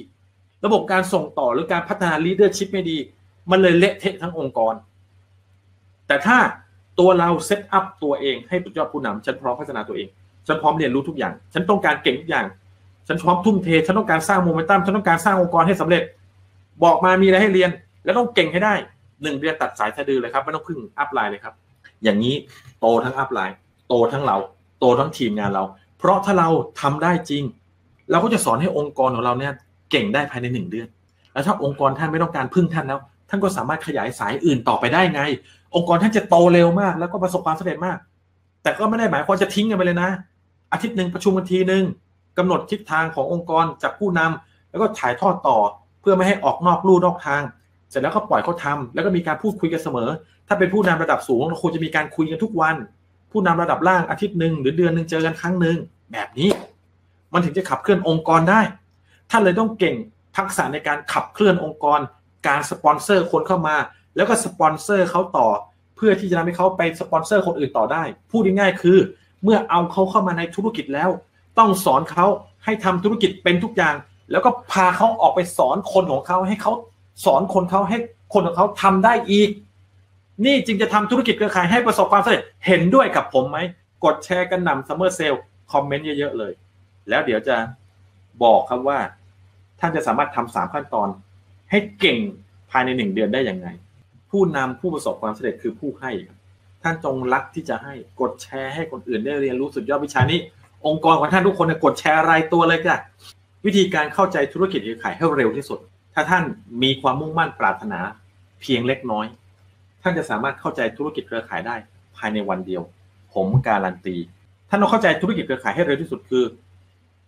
Speaker 1: ระบบการส่งต่อหรือการพัฒนาลีดเดอร์ชิพไม่ดี มันเลยเละเทะทั้งองค์กร แต่ถ้า ตัวเรา set up ตัวเองให้เป็นยอดผู้นำฉันพร้อมพัฒนาตัวเอง ฉันพร้อมเรียนรู้ทุกอย่าง ฉันต้องการเก่งทุกอย่าง ฉันพร้อมทุ่มเท ฉันต้องการสร้างโมเมนตัม ฉันต้องการสร้างองค์กรให้สำเร็จ บอกมามีอะไรให้เรียน แล้วต้องเก่งให้ได้หนึ่งเดือนตัดสายสะดือเลยครับ ไม่ต้องพึ่ง upline เลยครับ อย่างนี้โตทั้ง upline โตทั้งเรา โตทั้งทีมงานเรา เพราะถ้าเราทำได้จริง เราก็จะสอนให้องค์กรของเราเนี่ยเก่งได้ภายในหนึ่งเดือน แล้วถ้าองค์กรท่านไม่ต้องการพึ่งท่านแล้ว ท่านก็สามารถขยายสายอื่นต่อไปได้ไง องค์กรท่านจะโตเร็วมาก แล้วก็ประสบความสำเร็จมาก แต่ก็ไม่ได้หมายความจะทิ้งกันไปเลยนะ อาทิตย์หนึ่งประชุมกันทีหนึ่งกำหนดทิศทางขององค์กรจากผู้นำแล้วก็ถ่ายทอดต่อเพื่อไม่ให้ออกนอกลู่นอกทาง เสร็จแล้วก็ปล่อยเขาทาแล้วก็มีการพูดคุยกันเสมอ ถ้าเป็นผู้นำระดับสูงเราควรจะมีการคุยกันทุกวัน ผู้นำระดับล่างอาทิตย์หนึ่งหรือเดือนหนึ่งเจอกันครั้งหนึ่งแบบนี้ มันถึงจะขับเคลื่อนองค์กรได้ท่านเลยต้องเก่งทักษะในการขับเคลื่อนองค์กร การสปอนเซอร์คนเข้ามา แล้วก็สปอนเซอร์เขาต่อ เพื่อที่จะทำให้เขาไปสปอนเซอร์คนอื่นต่อได้ พูดง่ายๆคือ เมื่อเอาเขาเข้ามาในธุรกิจแล้ว ต้องสอนเขาให้ทำธุรกิจเป็นทุกอย่าง แล้วก็พาเขาออกไปสอนคนของเขาให้เขาสอนคนเขาให้คนของเขาทำได้อีก นี่จึงจะทำธุรกิจเครือข่ายให้ประสบความสำเร็จเห็นด้วยกับผมไหมกดแชร์กันกระหน่ำ summer saleคอมเมนต์เยอะๆเลย แล้วเดี๋ยวจะบอกครับว่า ท่านจะสามารถทำสามขั้นตอนให้เก่งภายในหนึ่งเดือนได้อยังไง ผู้นำผู้ประสบความสำเร็จคือผู้ให้ ท่านจงรักที่จะให้กดแชร์ให้คนอื่นได้เรียนรู้สุดยอดวิชานี้ องค์กรของท่านทุกคนกดแชร์รายตัวเลยจ้ะวิธีการเข้าใจธุรกิจเครือข่ายให้เร็วที่สุด ถ้าท่านมีความมุ่งมั่นปรารถนาเพียงเล็กน้อย ท่านจะสามารถเข้าใจธุรกิจเครือข่ายได้ภายในวันเดียว ผมการันตี ท่านต้องเข้าใจธุรกิจเครือข่ายให้เร็วที่สุดคือ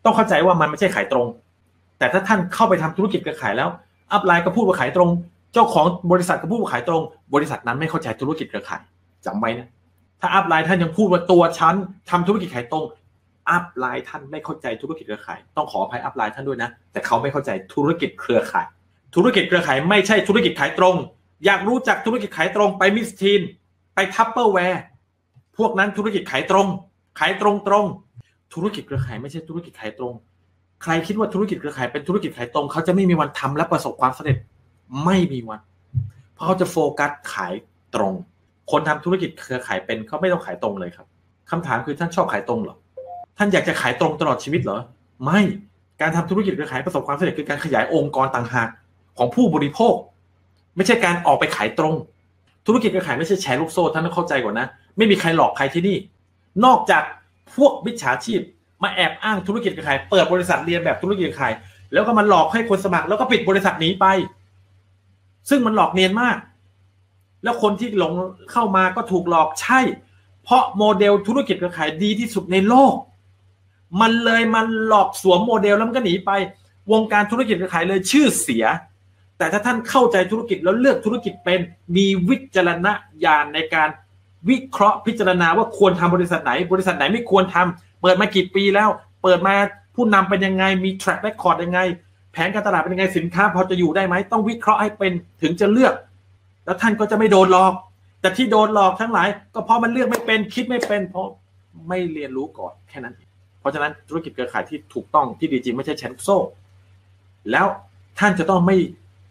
Speaker 1: ต้องเข้าใจว่ามันไม่ใช่ขายตรง แต่ถ้าท่านเข้าไปทำธุรกิจเครือข่ายแล้ว upline ก็พูดว่าขายตรง เจ้าของบริษัทก็พูดว่าขายตรง บริษัทนั้นไม่เข้าใจธุรกิจเครือข่ายจำไว้นะถ้า upline ท่านยังพูดว่าตัวฉันทำธุรกิจขายตรง upline ท่านไม่เข้าใจธุรกิจเครือข่ายต้องขออภัย upline ท่านด้วยนะ แต่เขาไม่เข้าใจธุรกิจเครือข่าย ธุรกิจเครือข่ายไม่ใช่ธุรกิจขายตรง อยากรู้จักธุรกิจขายตรงไปมิสทีนไปทัพเปอร์แวร์พวกนั้นธุรกิจขายตรง ขายตรงตรงธุรกิจเครือข่ายไม่ใช่ธุรกิจขายตรง ใครคิดว่าธุรกิจเครือข่ายเป็นธุรกิจขายตรง เขาจะไม่มีวันทำและประสบความสำเร็จ ไม่มีวัน เพราะเขาจะโฟกัสขายตรง คนทำธุรกิจเครือข่ายเป็นเขาไม่ต้องขายตรงเลยครับคำถามคือท่านชอบขายตรงเหรอ ท่านอยากจะขายตรงตลอดชีวิตเหรอ ไม่ การทำธุรกิจเครือข่ายประสบความสำเร็จคือการขยายองค์กรต่างหากของผู้บริโภค ไม่ใช่การออกไปขายตรง ธุรกิจเครือข่ายไม่ใช่แชร์ลูกโซ่ท่านต้องเข้าใจก่อนนะ ไม่มีใครหลอกใครที่นี่ นอกจากพวกมิจฉาชีพมาแอบอ้างธุรกิจเครือข่าย เปิดบริษัทเลียนแบบธุรกิจเครือข่าย แล้วก็มันหลอกให้คนสมัครแล้วก็ปิดบริษัทหนีไป ซึ่งมันหลอกเนียนมาก แล้วคนที่หลงเข้ามาก็ถูกหลอกใช่ เพราะโมเดลธุรกิจเครือข่ายดีที่สุดในโลก มันเลยมันหลอกสวมโมเดลแล้วมันก็หนีไป วงการธุรกิจเครือข่ายเลยชื่อเสีย แต่ถ้าท่านเข้าใจธุรกิจแล้วเลือกธุรกิจเป็นมีวิจารณญาณในการวิเคราะห์พิจารณาว่าควรทำบริษัทไหน บริษัทไหนไม่ควรทำเปิดมากี่ปีแล้ว เปิดมาผู้นำเป็นยังไงมี track record ยังไง แผนการตลาดเป็นยังไงสินค้าพอจะอยู่ได้ไหมต้องวิเคราะห์ให้เป็นถึงจะเลือก แล้วท่านก็จะไม่โดนหลอก แต่ที่โดนหลอกทั้งหลาย ก็เพราะมันเลือกไม่เป็นคิดไม่เป็น เพราะไม่เรียนรู้ก่อนแค่นั้น เพราะฉะนั้นธุรกิจเครือข่ายที่ถูกต้องที่ดีจริงไม่ใช่แชร์ลูกโซ่ แล้วท่านจะต้องไม่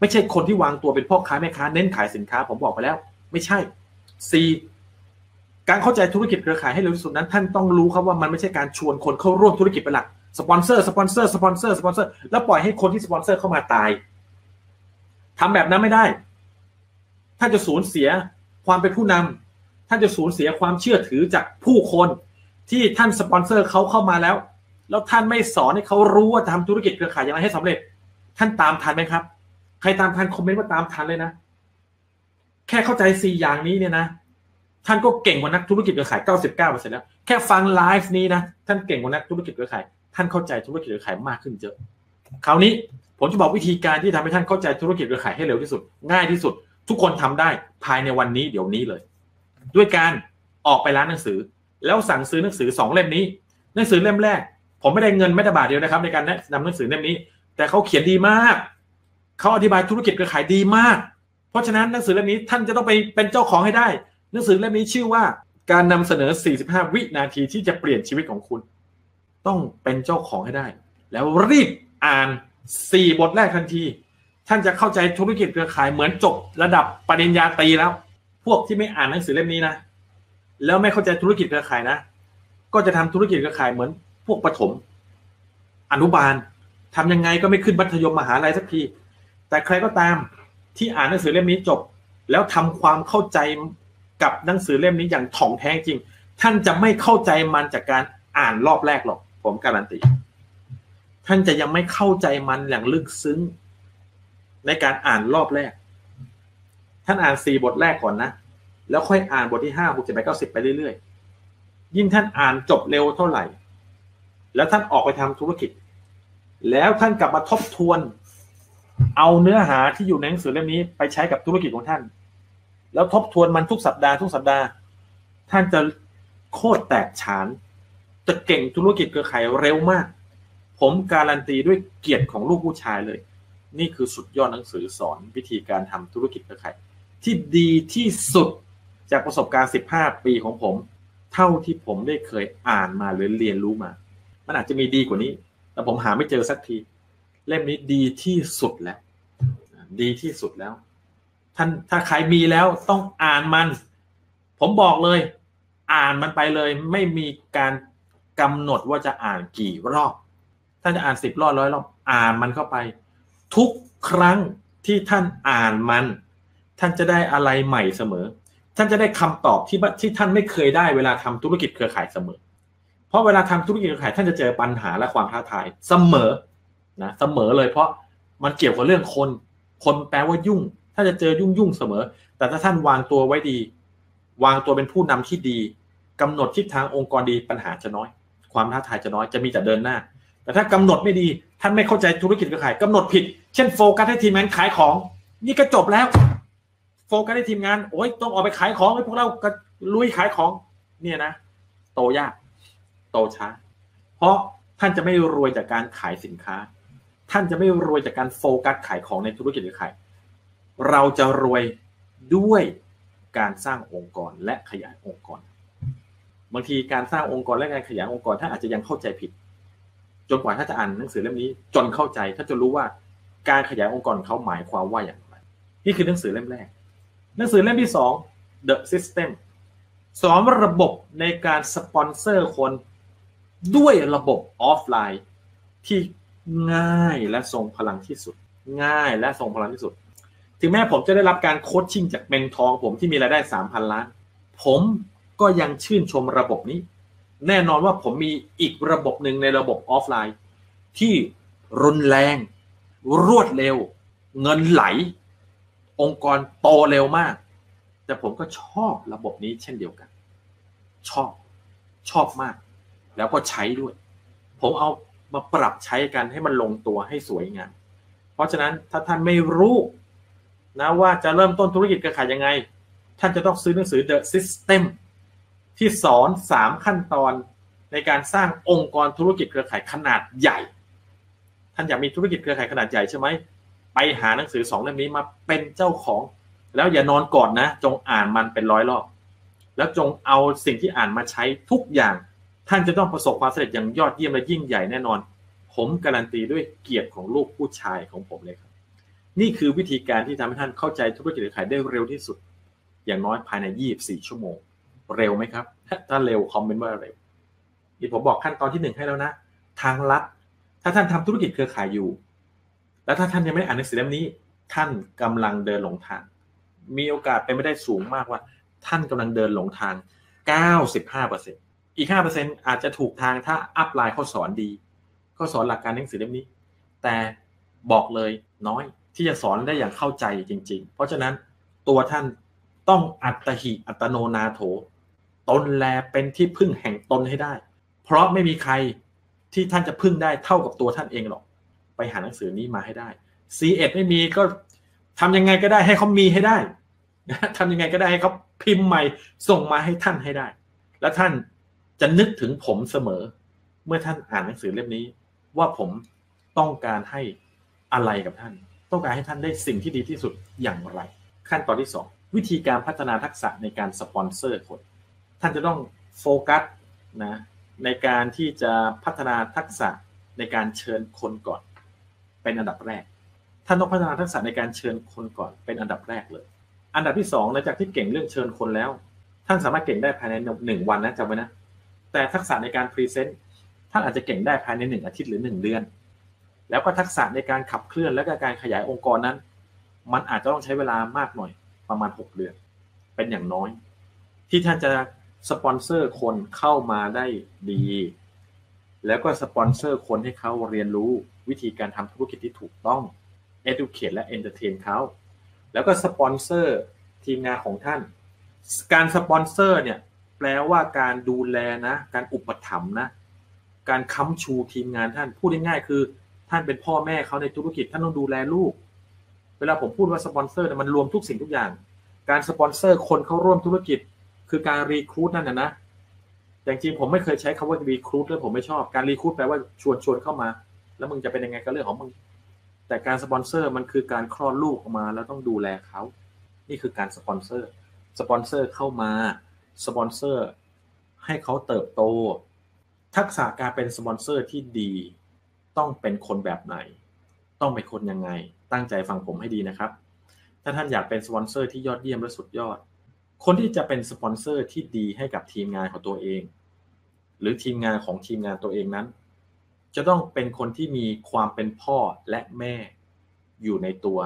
Speaker 1: ไม่ใช่คนที่วางตัวเป็นพ่อค้าแม่ค้าเน้นขายสินค้าผมบอกไปแล้ว ไม่ใช่ C การเข้าใจธุรกิจเครือข่ายให้เร็วที่สุดนั้น ท่านต้องรู้ครับว่ามันไม่ใช่การชวนคนเข้าร่วมธุรกิจเป็นหลัก สปอนเซอร์สปอนเซอร์สปอนเซอร์สปอนเซอร์แล้วปล่อยให้คนที่สปอนเซอร์เข้ามาตายทำแบบนั้นไม่ได้ท่านจะสูญเสียความเป็นผู้นำำท่านจะสูญเสียความเชื่อถือจากผู้คนที่ท่านสปอนเซอร์เขาเข้ามาแล้ว แล้วท่านไม่สอนให้เขารู้ว่าทำธุรกิจเครือข่ายอย่างไรให้สำเร็จ ท่านตามทันไหมครับ ใครตามทันคอมเมนต์ว่าตามทันเลยนะ แค่เข้าใจสี่อย่างนี้เนี่ยนะ ท่านก็เก่งกว่านักธุรกิจเครือข่าย 99%แล้ว แค่ฟังไลฟ์นี้นะ ท่านเก่งกว่านักธุรกิจเครือข่าย ท่านเข้าใจธุรกิจเครือข่ายมากขึ้นเยอะ คราวนี้ผมจะบอกวิธีการที่ทำให้ท่านเข้าใจธุรกิจเครือข่ายให้เร็วที่สุด ง่ายที่สุด ทุกคนทำได้ภายในวันนี้เดี๋ยวนี้เลย ด้วยการออกไปร้านหนังสือ แล้วสั่งซื้อหนังสือสองเล่มนี้ หนังสือเล่มแรก ผมไม่ได้เงินไม่ได้บาทเดียวนะครับ ในการแนะนำหนังสือเล่มนี้ แต่เขาเขียนดีมากเขาอธิบายธุรกิจเครือข่ายดีมาก เพราะฉะนั้นหนังสือเล่มนี้ท่านจะต้องไปเป็นเจ้าของให้ได้ หนังสือเล่มนี้ชื่อว่า การนำเสนอ 45 วินาทีที่จะเปลี่ยนชีวิตของคุณ ต้องเป็นเจ้าของให้ได้ แล้วรีบอ่าน 4 บทแรกทันที ท่านจะเข้าใจธุรกิจเครือข่ายเหมือนจบระดับปริญญาตรีแล้ว พวกที่ไม่อ่านหนังสือเล่มนี้นะ แล้วไม่เข้าใจธุรกิจเครือข่ายนะ ก็จะทำธุรกิจเครือข่ายเหมือนพวกประถม อนุบาลทำยังไงก็ไม่ขึ้นมัธยมมหาลัยสักที แต่ใครก็ตามที่อ่านหนังสือเล่มนี้จบ แล้วทำความเข้าใจกับหนังสือเล่มนี้อย่างถ่องแท้จริง ท่านจะไม่เข้าใจมันจากการอ่านรอบแรกหรอก ผมการันตี ท่านจะยังไม่เข้าใจมันอย่างลึกซึ้ง ในการอ่านรอบแรก ท่านอ่านสี่บทแรกก่อนนะ แล้วค่อยอ่านบทที่ห้าหกเจ็ดแปดเก้าสิบไปเรื่อยๆ ยิ่งท่านอ่านจบเร็วเท่าไหร่ แล้วท่านออกไปทำธุรกิจ แล้วท่านกลับมาทบทวน เอาเนื้อหาที่อยู่ในหนังสือเล่มนี้ไปใช้กับธุรกิจของท่าน แล้วทบทวนมันทุกสัปดาห์ทุกสัปดาห์ ท่านจะโคตรแตกฉาน จะเก่งธุรกิจเครือข่ายเร็วมาก ผมการันตีด้วยเกียรติของลูกผู้ชายเลย นี่คือสุดยอดหนังสือสอนวิธีการทำธุรกิจเครือข่ายที่ดีที่สุดจากประสบการณ์ 15 ปีของผม เท่าที่ผมได้เคยอ่านมาหรือเรียนรู้มา มันอาจจะมีดีกว่านี้ แต่ผมหาไม่เจอสักที เล่มนี้ดีที่สุดแล้ว ดีที่สุดแล้ว ท่านถ้าใครมีแล้วต้องอ่านมัน ผมบอกเลย อ่านมันไปเลย ไม่มีการ กำหนดว่าจะอ่านกี่รอบ ท่านจะอ่านสิบรอบร้อยรอบอ่านมันเข้าไป ทุกครั้งที่ท่านอ่านมัน ท่านจะได้อะไรใหม่เสมอ ท่านจะได้คำตอบที่ที่ท่านไม่เคยได้เวลาทำธุรกิจเครือข่ายเสมอ เพราะเวลาทำธุรกิจเครือข่ายท่านจะเจอปัญหาและความท้าทายเสมอนะเสมอเลยเพราะมันเกี่ยวกับเรื่องคน คนแปลว่ายุ่ง ถ้าจะเจอยุ่งยุ่งเสมอ แต่ถ้าท่านวางตัวไว้ดี วางตัวเป็นผู้นำที่ดีกำหนดทิศทางองค์กรดีปัญหาจะน้อย ความท้าทายจะน้อยจะมีแต่เดินหน้า แต่ถ้ากำหนดไม่ดี ท่านไม่เข้าใจธุรกิจก็ขายกำหนดผิด เช่นโฟกัสให้ทีมงานขายของ นี่ก็จบแล้ว โฟกัสให้ทีมงานโอ้ยต้องออกไปขายของให้พวกเราก็ลุยขายของ เนี่ยนะ โตยาก โตช้า เพราะท่านจะไม่รวยจากการขายสินค้า ท่านจะไม่รวยจากการโฟกัสขายของในธุรกิจหรือขายเราจะรวยด้วยการสร้างองค์กรและขยายองค์กร บางทีการสร้างองค์กรและการขยายองค์กรท่านอาจจะยังเข้าใจผิด จนกว่าถ้าจะอ่านหนังสือเล่มนี้ จนเข้าใจถ้าจะรู้ว่าการขยายองค์กรเขาหมายความว่าอย่างไรนี่คือหนังสือเล่มแรก หนังสือเล่มที่สอง The System สอนระบบในการสปอนเซอร์คนด้วยระบบออฟไลน์ ที่ง่ายและทรงพลังที่สุด ง่ายและทรงพลังที่สุด ถึงแม้ผมจะได้รับการ coaching จาก mentor ของผมที่มีรายได้สามพันล้าน ผม ก็ยังชื่นชมระบบนี้ แน่นอนว่าผมมีอีกระบบหนึ่งในระบบออฟไลน์ ที่รุนแรง รวดเร็ว เงินไหล องค์กรโตเร็วมาก แต่ผมก็ชอบระบบนี้เช่นเดียวกัน ชอบชอบมาก แล้วก็ใช้ด้วย ผมเอามาปรับใช้กันให้มันลงตัวให้สวยงามเพราะฉะนั้นถ้าท่านไม่รู้นะว่าจะเริ่มต้นธุรกิจเครือข่ายยังไง ท่านจะต้องซื้อหนังสือ The System ที่สอนสามขั้นตอนในการสร้างองค์กรธุรกิจเครือข่ายขนาดใหญ่ ท่านอยากมีธุรกิจเครือข่ายขนาดใหญ่ใช่ไหมไปหาหนังสือสองเล่มนี้มาเป็นเจ้าของ แล้วอย่านอนกอนนะ จงอ่านมันเป็นร้อยรอบแล้วจงเอาสิ่งที่อ่านมาใช้ทุกอย่าง ท่านจะต้องประสบความสำเร็จอย่างยอดเยี่ยมและยิ่งใหญ่แน่นอน ผมการันตีด้วยเกียรติของลูกผู้ชายของผมเลยครับ นี่คือวิธีการที่ทำให้ท่านเข้าใจธุรกิจเครือข่ายได้เร็วที่สุด อย่างน้อยภายใน 24 ชั่วโมง เร็วไหมครับ ถ้าเร็วคอมเมนต์ว่าเร็วนี่ผมบอกขั้นตอนที่หนึ่งให้แล้วนะ ทางลัด ถ้าท่านทำธุรกิจเครือข่ายอยู่ แล้วถ้าท่านยังไม่ได้อ่านหนังสือเล่มนี้ ท่านกำลังเดินหลงทาง มีโอกาสเป็นไม่ได้สูงมากว่า ท่านกำลังเดินหลงทาง 95%อีก 5%อาจจะถูกทางถ้าอัพไลน์เขาสอนดีเขาสอนหลักการหนังสือเล่มนี้ แต่บอกเลยน้อยที่จะสอนได้อย่างเข้าใจจริง ๆ เพราะฉะนั้นตัวท่านต้องอัตหิอัตโนนาโถ ตนแลเป็นที่พึ่งแห่งตนให้ได้ เพราะไม่มีใครที่ท่านจะพึ่งได้เท่ากับตัวท่านเองหรอก ไปหาหนังสือนี้มาให้ได้ C1 ไม่มีก็ทำยังไงก็ได้ให้เขามีให้ได้ทำยังไงก็ได้ให้เขาพิมพ์ใหม่ส่งมาให้ท่านให้ได้ แล้วท่านจะนึกถึงผมเสมอ เมื่อท่านอ่านหนังสือเล่มนี้ ว่าผมต้องการให้อะไรกับท่าน ต้องการให้ท่านได้สิ่งที่ดีที่สุดอย่างไร ขั้นตอนที่สองวิธีการพัฒนาทักษะในการสปอนเซอร์คน ท่านจะต้องโฟกัสนะในการที่จะพัฒนาทักษะในการเชิญคนก่อน เป็นอันดับแรก ท่านต้องพัฒนาทักษะในการเชิญคนก่อนเป็นอันดับแรกเลย อันดับที่สองหลังจากที่เก่งเรื่องเชิญคนแล้ว ท่านสามารถเก่งได้ภายในหนึ่งวันนะจำไว้นะแต่ทักษะในการ present ท่านอาจจะเก่งได้ภายในหนึ่งอาทิตย์หรือหนึ่งเดือน แล้วก็ทักษะในการขับเคลื่อนและก็การขยายองค์กรนั้น มันอาจจะต้องใช้เวลามากหน่อยประมาณ 6 เดือน เป็นอย่างน้อย ที่ท่านจะ สปอนเซอร์คนเข้ามาได้ดี แล้วก็สปอนเซอร์คนให้เขาเรียนรู้วิธีการทำธุรกิจที่ถูกต้อง educate และ entertain เขาแล้วก็สปอนเซอร์ทีมงานของท่าน การสปอนเซอร์เนี่ยแปลว่าการดูแลนะ การอุปถัมภ์นะ การค้ำชูทีมงานท่าน พูดง่ายๆคือ ท่านเป็นพ่อแม่เขาในธุรกิจท่านต้องดูแลลูก เวลาผมพูดว่าสปอนเซอร์มันรวมทุกสิ่งทุกอย่าง การสปอนเซอร์คนเข้าร่วมธุรกิจ คือการ recruit นั่นนะนะแต่จริงผมไม่เคยใช้คำว่า recruit เลยผมไม่ชอบการ recruit แปลว่าชวนชวนเข้ามา แล้วมึงจะเป็นยังไงก็เรื่องของมึงแต่การสปอนเซอร์มันคือการคลอดลูกออกมาแล้วต้องดูแลเขานี่คือการสปอนเซอร์สปอนเซอร์เข้ามาสปอนเซอร์ให้เขาเติบโต ทักษะการเป็นสปอนเซอร์ที่ดี ต้องเป็นคนแบบไหน ต้องเป็นคนยังไง ตั้งใจฟังผมให้ดีนะครับ ถ้าท่านอยากเป็นสปอนเซอร์ที่ยอดเยี่ยมและสุดยอด คนที่จะเป็นสปอนเซอร์ที่ดีให้กับทีมงานของตัวเอง หรือทีมงานของทีมงานตัวเองนั้น จะต้องเป็นคนที่มีความเป็นพ่อและแม่อยู่ในตัว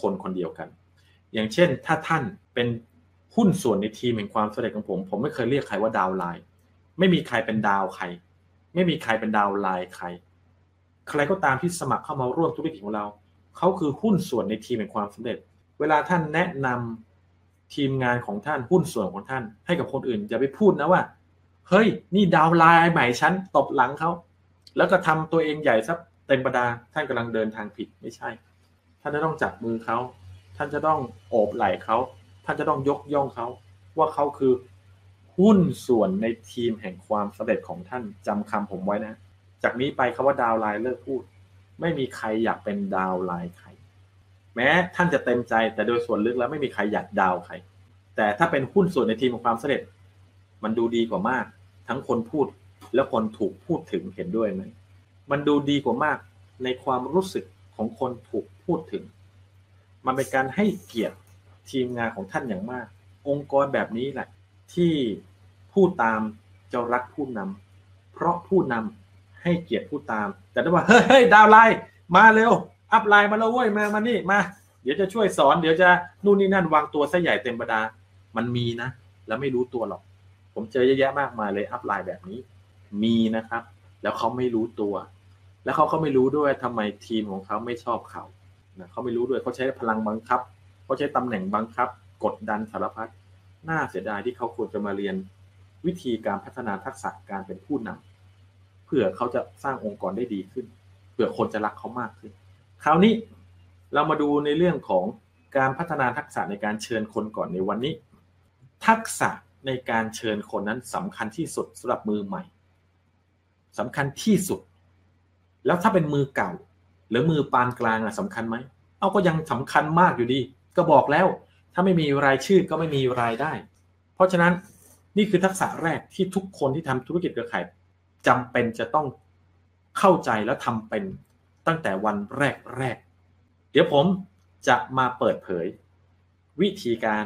Speaker 1: คนคนเดียวกัน อย่างเช่นถ้าท่านเป็นหุ้นส่วนในทีมแห่งความสำเร็จของผม ผมไม่เคยเรียกใครว่าดาวไลน์ไม่มีใครเป็นดาวใคร ไม่มีใครเป็นดาวไลน์ใคร ใครก็ตามที่สมัครเข้ามาร่วมธุรกิจของเรา เขาคือหุ้นส่วนในทีมแห่งความสำเร็จ เวลาท่านแนะนำ ทีมงานของท่านหุ้นส่วนของท่าน ให้กับคนอื่นอย่าไปพูดนะว่าเฮ้ย นี่ดาวไลน์ใหม่ฉันตบหลังเขาแล้วก็ทำตัวเองใหญ่ซับเต็มประดาท่านกำลังเดินทางผิดไม่ใช่ ท่านจะต้องจับมือเขาท่านจะต้องโอบไหล่เขาท่านจะต้องยกย่องเขาว่าเขาคือหุ้นส่วนในทีมแห่งความสำเร็จของท่านจำคำผมไว้นะ จากนี้ไปคาว่าดาวไลน์เลิกพูด ไม่มีใครอยากเป็นดาวไลน์ใคร แม้ท่านจะเต็มใจแต่โดยส่วนลึกแล้วไม่มีใครอยากดาวใคร แต่ถ้าเป็นหุ้นส่วนในทีมของความสำเร็จ มันดูดีกว่ามาก ทั้งคนพูดและคนถูกพูดถึงเห็นด้วยไหมมันดูดีกว่ามากในความรู้สึกของคนถูกพูดถึง มันเป็นการให้เกียรติทีมงานของท่านอย่างมาก องค์กรแบบนี้แหละ ที่ผู้ตามจะรักผู้นำเพราะผู้นำให้เกียรติผู้ตาม แต่ถ้าว่าเฮ้ยดาวไลน์มาเร็ว อัพไลน์มาแล้วเว้ยมามานี่มา เดี๋ยวจะช่วยสอนเดี๋ยวจะนู่นนี่นั่นวางตัวซะใหญ่เต็มบรรดา มันมีนะ แล้วไม่รู้ตัวหรอก ผมเจอเยอะแยะมากมายเลยอัพไลน์แบบนี้ มีนะครับ แล้วเขาไม่รู้ตัว แล้วเขาก็ไม่รู้ด้วยทำไมทีมของเขาไม่ชอบเขานะเขาไม่รู้ด้วยเขาใช้พลังบังคับเขาใช้ตำแหน่งบังคับ กดดันสารพัดน่าเสียดายที่เขาควรจะมาเรียนวิธีการพัฒนาทักษะการเป็นผู้นำเพื่อเขาจะสร้างองค์กรได้ดีขึ้นเพื่อคนจะรักเขามากขึ้น คราวนี้เรามาดูในเรื่องของการพัฒนาทักษะในการเชิญคนก่อนในวันนี้ ทักษะในการเชิญคนนั้นสำคัญที่สุดสำหรับมือใหม่สำคัญที่สุด แล้วถ้าเป็นมือเก่า หรือมือปานกลางอะสำคัญไหมเอาก็ยังสำคัญมากอยู่ดี ก็บอกแล้ว ถ้าไม่มีรายชื่อก็ไม่มีรายได้ เพราะฉะนั้นนี่คือทักษะแรกที่ทุกคนที่ทำธุรกิจเครือข่ายจำเป็นจะต้องเข้าใจและทำเป็น ตั้งแต่วันแรกแรก เดี๋ยวผมจะมาเปิดเผย วิธีการ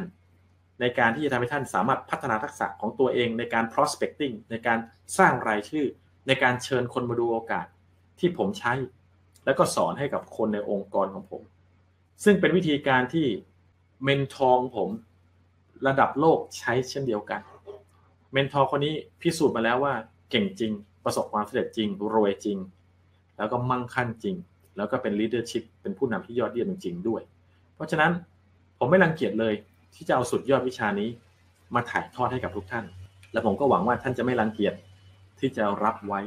Speaker 1: ในการที่จะทำให้ท่านสามารถพัฒนาทักษะของตัวเองในการ prospecting ในการสร้างรายชื่อ ในการเชิญคนมาดูโอกาสที่ผมใช้ แล้วก็สอนให้กับคนในองค์กรของผม ซึ่งเป็นวิธีการที่เมนทอร์ผมระดับโลกใช้เช่นเดียวกัน เมนทอร์คนนี้พิสูจน์มาแล้วว่าเก่งจริง ประสบความสำเร็จจริงรวยจริง แล้วก็มั่งคั่งจริง แล้วก็เป็น leadership เป็นผู้นำที่ยอดเยี่ยมจริงด้วย เพราะฉะนั้นผมไม่รังเกียจเลยที่จะเอาสุดยอดวิชานี้ มาถ่ายทอดให้กับทุกท่าน และผมก็หวังว่าท่านจะไม่รังเกียจที่จะรับไว้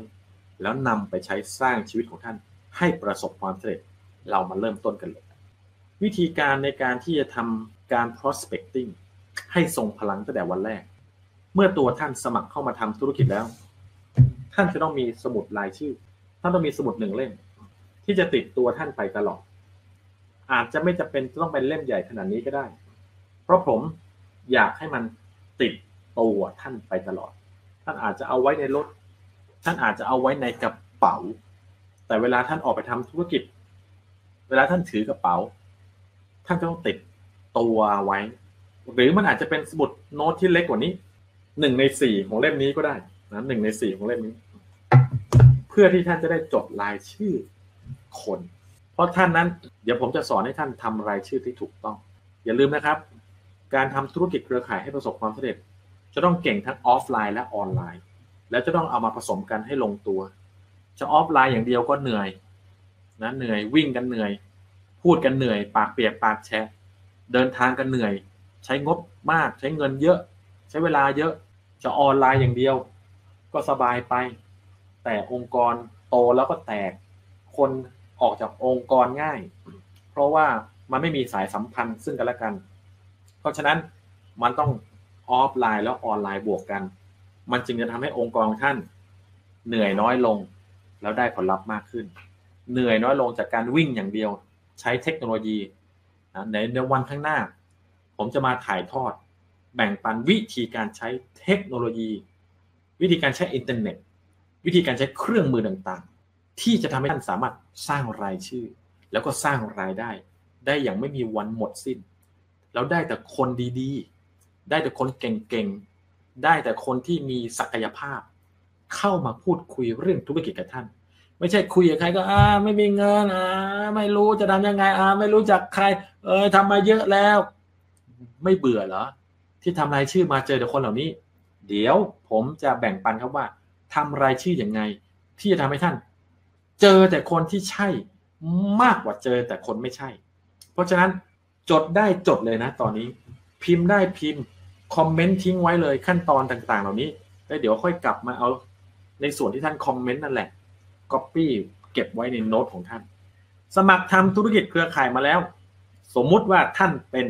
Speaker 1: แล้วนำไปใช้สร้างชีวิตของท่าน ให้ประสบความสำเร็จเรามาเริ่มต้นกันเลย วิธีการในการที่จะทำการ prospecting ให้ทรงพลังตั้งแต่วันแรก เมื่อตัวท่านสมัครเข้ามาทำธุรกิจแล้ว ท่านจะต้องมีสมุดรายชื่อ ท่านต้องมีสมุดหนึ่งเล่ม ที่จะติดตัวท่านไปตลอด อาจจะไม่จะเป็นต้องเป็นเล่มใหญ่ขนาดนี้ก็ได้ เพราะผมอยากให้มันติดตัวท่านไปตลอด ท่านอาจจะเอาไว้ในรถ ท่านอาจจะเอาไว้ในกระเป๋า แต่เวลาท่านออกไปทำธุรกิจ เวลาท่านถือกระเป๋า ท่านต้องติดตัวไว้ หรือมันอาจจะเป็นสมุดโน้ตที่เล็กกว่านี้หนึ่งในสี่ของเล่มนี้ก็ได้นะหนึ่งในสี่ของเล่มนี้ พื่อที่ท่านจะได้จดรายชื่อคน เพราะท่านนั้น เดี๋ยวผมจะสอนให้ท่านทำรายชื่อที่ถูกต้อง อย่าลืมนะครับ การทำธุรกิจเครือข่ายให้ประสบความสำเร็จ จะต้องเก่งทั้งออฟไลน์และออนไลน์ แล้วจะต้องเอามาผสมกันให้ลงตัว จะออฟไลน์อย่างเดียวก็เหนื่อยนะเหนื่อยวิ่งกันเหนื่อย พูดกันเหนื่อย ปากเปียกปากแฉะเดินทางกันเหนื่อย ใช้งบมากใช้เงินเยอะ ใช้เวลาเยอะจะออนไลน์อย่างเดียว ก็สบายไป แต่องค์กรโตแล้วก็แตก คนออกจากองค์กรง่าย เพราะว่ามันไม่มีสายสัมพันธ์ซึ่งกันและกัน เพราะฉะนั้นมันต้องออฟไลน์แล้วออนไลน์บวกกัน มันจึงจะทำให้องค์กรท่าน เหนื่อยน้อยลง แล้วได้ผลลัพธ์มากขึ้น เหนื่อยน้อยลงจากการวิ่งอย่างเดียว ใช้เทคโนโลยีในในวันข้างหน้า ผมจะมาถ่ายทอด แบ่งปันวิธีการใช้เทคโนโลยี วิธีการใช้อินเทอร์เน็ต วิธีการใช้เครื่องมือต่างๆ ที่จะทำให้ท่านสามารถสร้างรายชื่อ แล้วก็สร้างรายได้ ได้อย่างไม่มีวันหมดสิ้น แล้วได้แต่คนดีๆ ได้แต่คนเก่งๆ ได้แต่คนที่มีศักยภาพ เข้ามาพูดคุยเรื่องธุรกิจกับท่าน ไม่ใช่คุยกับใครก็อ่าไม่มีเงินอ่าไม่รู้จะทำยังไงอ่าไม่รู้จักใคร เออทำมาเยอะแล้ว ไม่เบื่อเหรอที่ทำรายชื่อมาเจอแต่คนเหล่านี้ เดี๋ยวผมจะแบ่งปันครับว่า ทำรายชื่ออย่างไง ที่จะทำให้ท่าน เจอแต่คนที่ใช่มากกว่าเจอแต่คนไม่ใช่ เพราะฉะนั้นจดได้จดเลยนะ ตอนนี้ พิมพ์ได้พิมพ์คอมเมนต์ทิ้งไว้เลยขั้นตอนต่างๆ เหล่านี้แล้วเดี๋ยวค่อยกลับมาเอาในส่วนที่ท่านคอมเมนต์นั่นแหละก๊อปปี้เก็บไว้ในโน้ตของท่าน สมัครทำธุรกิจเครือข่ายมาแล้ว สมมุติว่าท่านเป็น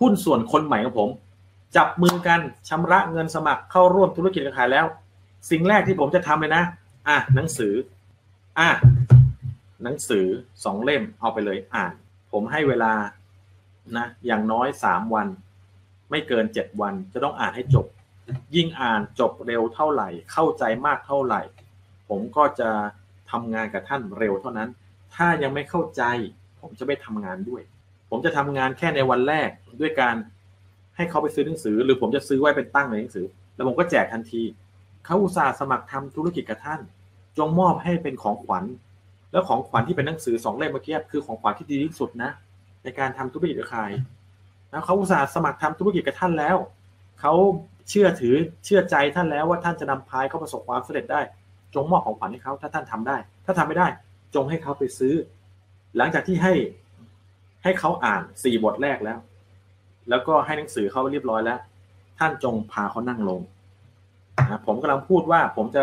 Speaker 1: หุ้นส่วนคนใหม่ของผม จับมือกันชำระเงินสมัครเข้าร่วมธุรกิจเครือข่ายแล้ว สิ่งแรกที่ผมจะทำเลยนะ อะหนังสือ อะหนังสือสองเล่มเอาไปเลยอ่าน ผมให้เวลานะอย่างน้อยสามวัน ไม่เกินเจ็ดวันจะต้องอ่านให้จบ ยิ่งอ่านจบเร็วเท่าไหร่ เข้าใจมากเท่าไหร่ ผมก็จะทำงานกับท่านเร็วเท่านั้น ถ้ายังไม่เข้าใจ ผมจะไม่ทำงานด้วย ผมจะทำงานแค่ในวันแรกด้วยการให้เขาไปซื้อหนังสือ หรือผมจะซื้อไว้เป็นตั้งในหนังสือ แล้วผมก็แจกทันที เขาอุตส่าห์สมัครทำธุรกิจกับท่าน จงมอบให้เป็นของขวัญ แล้วของขวัญที่เป็นหนังสือสองเล่มเมื่อกี้คือของขวัญที่ดีที่สุดนะ ในการทำธุรกิจกับใครแล้วเขาอุตส่าห์สมัครทำธุรกิจกับท่านแล้วเขาเชื่อถือเชื่อใจท่านแล้วว่าท่านจะนำพายเขาประสบความสำเร็จได้ จงมอบของขวัญให้เขาถ้าท่านทำได้ ถ้าทำไม่ได้ จงให้เขาไปซื้อ หลังจากที่ให้ให้เขาอ่านสี่บทแรกแล้ว แล้วก็ให้หนังสือเขาเรียบร้อยแล้ว ท่านจงพาเขานั่งลง นะผมกำลังพูดว่าผมจะ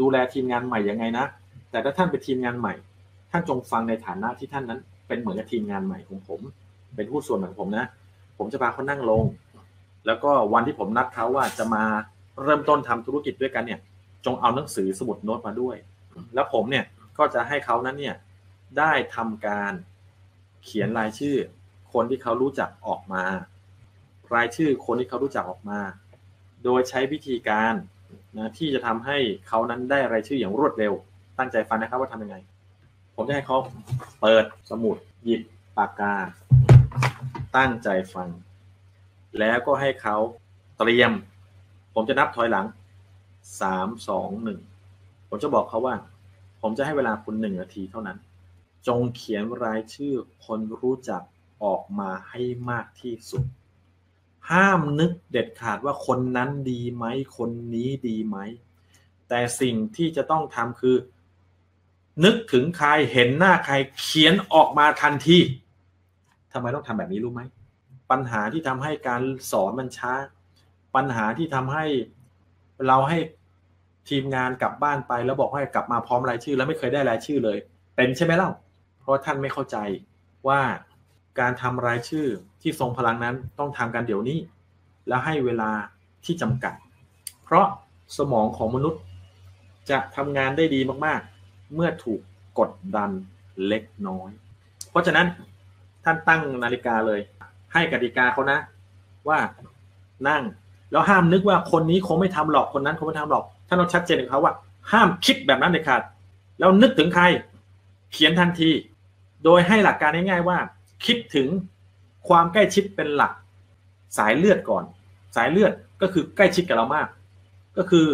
Speaker 1: ดูแลทีมงานใหม่ยังไงนะ แต่ถ้าท่านเป็นทีมงานใหม่ ท่านจงฟังในฐานะที่ท่านนั้น เป็นเหมือนกับทีมงานใหม่ของผม เป็นผู้ส่วนของผมนะ ผมจะพาเขานั่งลง แล้วก็วันที่ผมนัดเขาว่าจะมาเริ่มต้นทำธุรกิจด้วยกันเนี่ย จงเอาหนังสือสมุดโน้ตมาด้วย แล้วผมเนี่ยก็จะให้เขานั้นเนี่ยได้ทำการเขียนรายชื่อ คนที่เขารู้จักออกมา รายชื่อคนที่เขารู้จักออกมา โดยใช้วิธีการ นะที่จะทำให้เขานั้นได้รายชื่ออย่างรวดเร็ว ตั้งใจฟังนะครับว่าทำยังไง ผมจะให้เขาเปิดสมุดหยิบปากกา ตั้งใจฟัง แล้วก็ให้เขาเตรียม ผมจะนับถอยหลังสามสองหนึ่งผมจะบอกเขาว่า ผมจะให้เวลาคุณหนึ่งนาทีเท่านั้น จงเขียนรายชื่อคนรู้จักออกมาให้มากที่สุด ห้ามนึกเด็ดขาดว่าคนนั้นดีไหม คนนี้ดีไหม แต่สิ่งที่จะต้องทำคือ นึกถึงใครเห็นหน้าใครเขียนออกมาทันทีทำไมต้องทำแบบนี้รู้ไหม ปัญหาที่ทำให้การสอนมันช้า ปัญหาที่ทำให้เราให้ทีมงานกลับบ้านไปแล้วบอกให้กลับมาพร้อมรายชื่อ แล้วไม่เคยได้รายชื่อเลย เป็นใช่ไหมเล่า เพราะท่านไม่เข้าใจว่าการทำรายชื่อ ที่ทรงพลังนั้นต้องทำกันเดี๋ยวนี้ แล้วให้เวลาที่จำกัด เพราะสมองของมนุษย์จะทำงานได้ดีมากๆ เมื่อถูกกดดันเล็กน้อย เพราะฉะนั้นท่านตั้งนาฬิกาเลย ให้กติกาเขานะ ว่านั่ง แล้วห้ามนึกว่าคนนี้คงไม่ทำหรอกคนนั้นคงไม่ทำหรอกท่านต้องชัดเจนกับเขาว่า ห้ามคิดแบบนั้นเด็ดขาด แล้วนึกถึงใคร เขียนทันที โดยให้หลักการง่ายๆว่า คิดถึง ความใกล้ชิดเป็นหลักสายเลือดก่อน สายเลือดก็คือใกล้ชิดกับเรามาก ก็คือ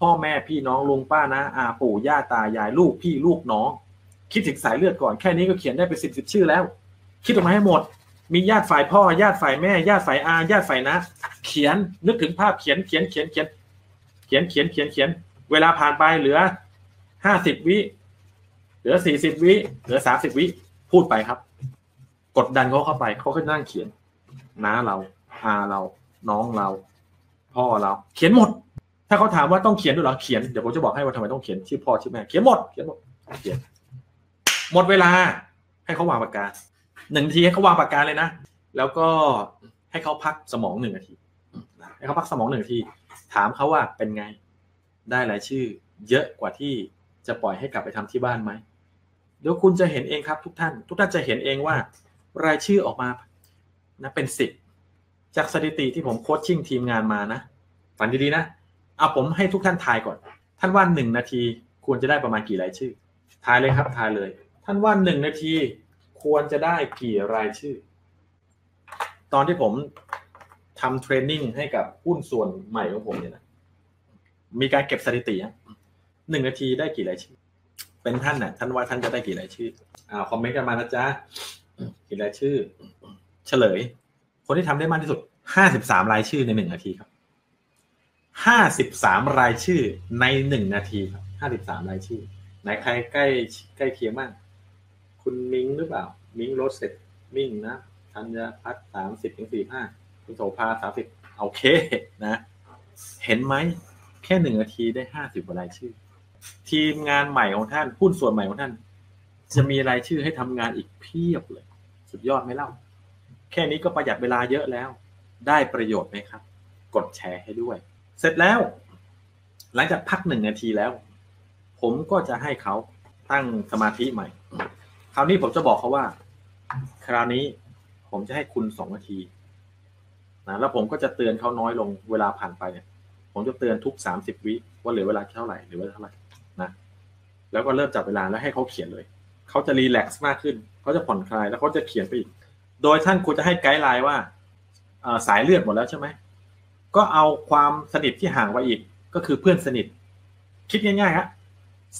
Speaker 1: พ่อแม่พี่น้องลุงป้านะอาปู่ย่าตายายลูกพี่ลูกน้อง คิดถึงสายเลือดก่อนแค่นี้ก็เขียนได้เป็นสิบสิบชื่อแล้ว คิดออกมาให้หมด มีญาติฝ่ายพ่อญาติฝ่ายแม่ญาติฝ่ายอาญาติฝ่ายนะ เขียนนึกถึงภาพเขียนเขียนเขียนเขียนเขียนเขียนเขียนเขียน เวลาผ่านไปเหลือห้าสิบวิเหลือสี่สิบวิเหลือสามสิบวิพูดไปครับ กดดันเขาเข้าไปเขาก็นั่งเขียนน้าเราอาเรา น้องเรา พ่อเรา เขียนหมด ถ้าเขาถามว่าต้องเขียนด้วยเหรอเขียนเดี๋ยวผมจะบอกให้ว่าทำไมต้องเขียนชื่อพ่อชื่อแม่เขียนหมดเขียนหมดเขียน หมดเวลา ให้เขาวางปากกาหนึ่งทีให้เขาวางปากกาเลยนะแล้วก็ให้เขาพักสมองหนึ่งนาทีให้เขาพักสมองหนึ่งนาที ถามเขาว่าเป็นไง ได้รายชื่อ เยอะกว่าที่จะปล่อยให้กลับไปทำที่บ้านไหมเดี๋ยวคุณจะเห็นเองครับทุกท่าน ทุกท่านจะเห็นเองว่า รายชื่อออกมานะเป็นสิบจากสถิติที่ผมโคชชิ่งทีมงานมานะฝันดีๆนะเอาผมให้ทุกท่านทายก่อน ท่านว่าหนึ่งนาทีควรจะได้ประมาณกี่รายชื่อ ทายเลยครับทายเลย ท่านว่าหนึ่งนาทีควรจะได้กี่รายชื่อ ตอนที่ผมทำเทรนนิ่งให้กับหุ้นส่วนใหม่ของผมเนี่ยนะมีการเก็บสถิติหนึ่งนาทีได้กี่รายชื่อ เป็นท่านน่ะ ท่านว่าท่านจะได้กี่รายชื่ออ่าคอมเมนต์กันมานะจ๊ะ กี่รายชื่อ เฉลย คนที่ทำได้มากที่สุด ห้าสิบสามรายชื่อในหนึ่งนาทีครับ ห้าสิบสามรายชื่อในหนึ่งนาทีครับ ห้าสิบสามรายชื่อ ไหนใครใกล้ใกล้เคียงบ้างคุณมิงหรือเปล่า มิงรสเซ็ตมิงนะธัญพัฒน์สามสิบถึงสี่ห้าคุณโสภาสามสิบโอเคนะ เห็นไหม แค่หนึ่งนาทีได้ห้าสิบรายชื่อ ทีมงานใหม่ของท่านหุ้นส่วนใหม่ของท่าน จะมีรายชื่อให้ทำงานอีกเพียบเลย สุดยอดไหมเล่า แค่นี้ก็ประหยัดเวลาเยอะแล้ว ได้ประโยชน์ไหมครับ กดแชร์ให้ด้วย เสร็จแล้ว หลังจากพักหนึ่งนาทีแล้ว ผมก็จะให้เขาตั้งสมาธิใหม่ คราวนี้ผมจะบอกเขาว่า คราวนี้ผมจะให้คุณสองนาทีนะแล้วผมก็จะเตือนเขาน้อยลงเวลาผ่านไปเนี่ย ผมจะเตือนทุกสามสิบวิว่าเหลือเวลาเท่าไหร่หลือวลาเท่าไหร่นะแล้วก็เริ่มจับเวลาแล้วให้เขาเขียนเลย เขาจะรีแลกซ์มากขึ้น เขาจะผ่อนคลายแล้วเขาจะเขียนไปอีก โดยท่านควรจะให้ไกด์ไลน์ว่าสายเลือดหมดแล้วใช่ไหม ก็เอาความสนิทที่ห่างไปอีก ก็คือเพื่อนสนิท คิดง่ายๆฮะ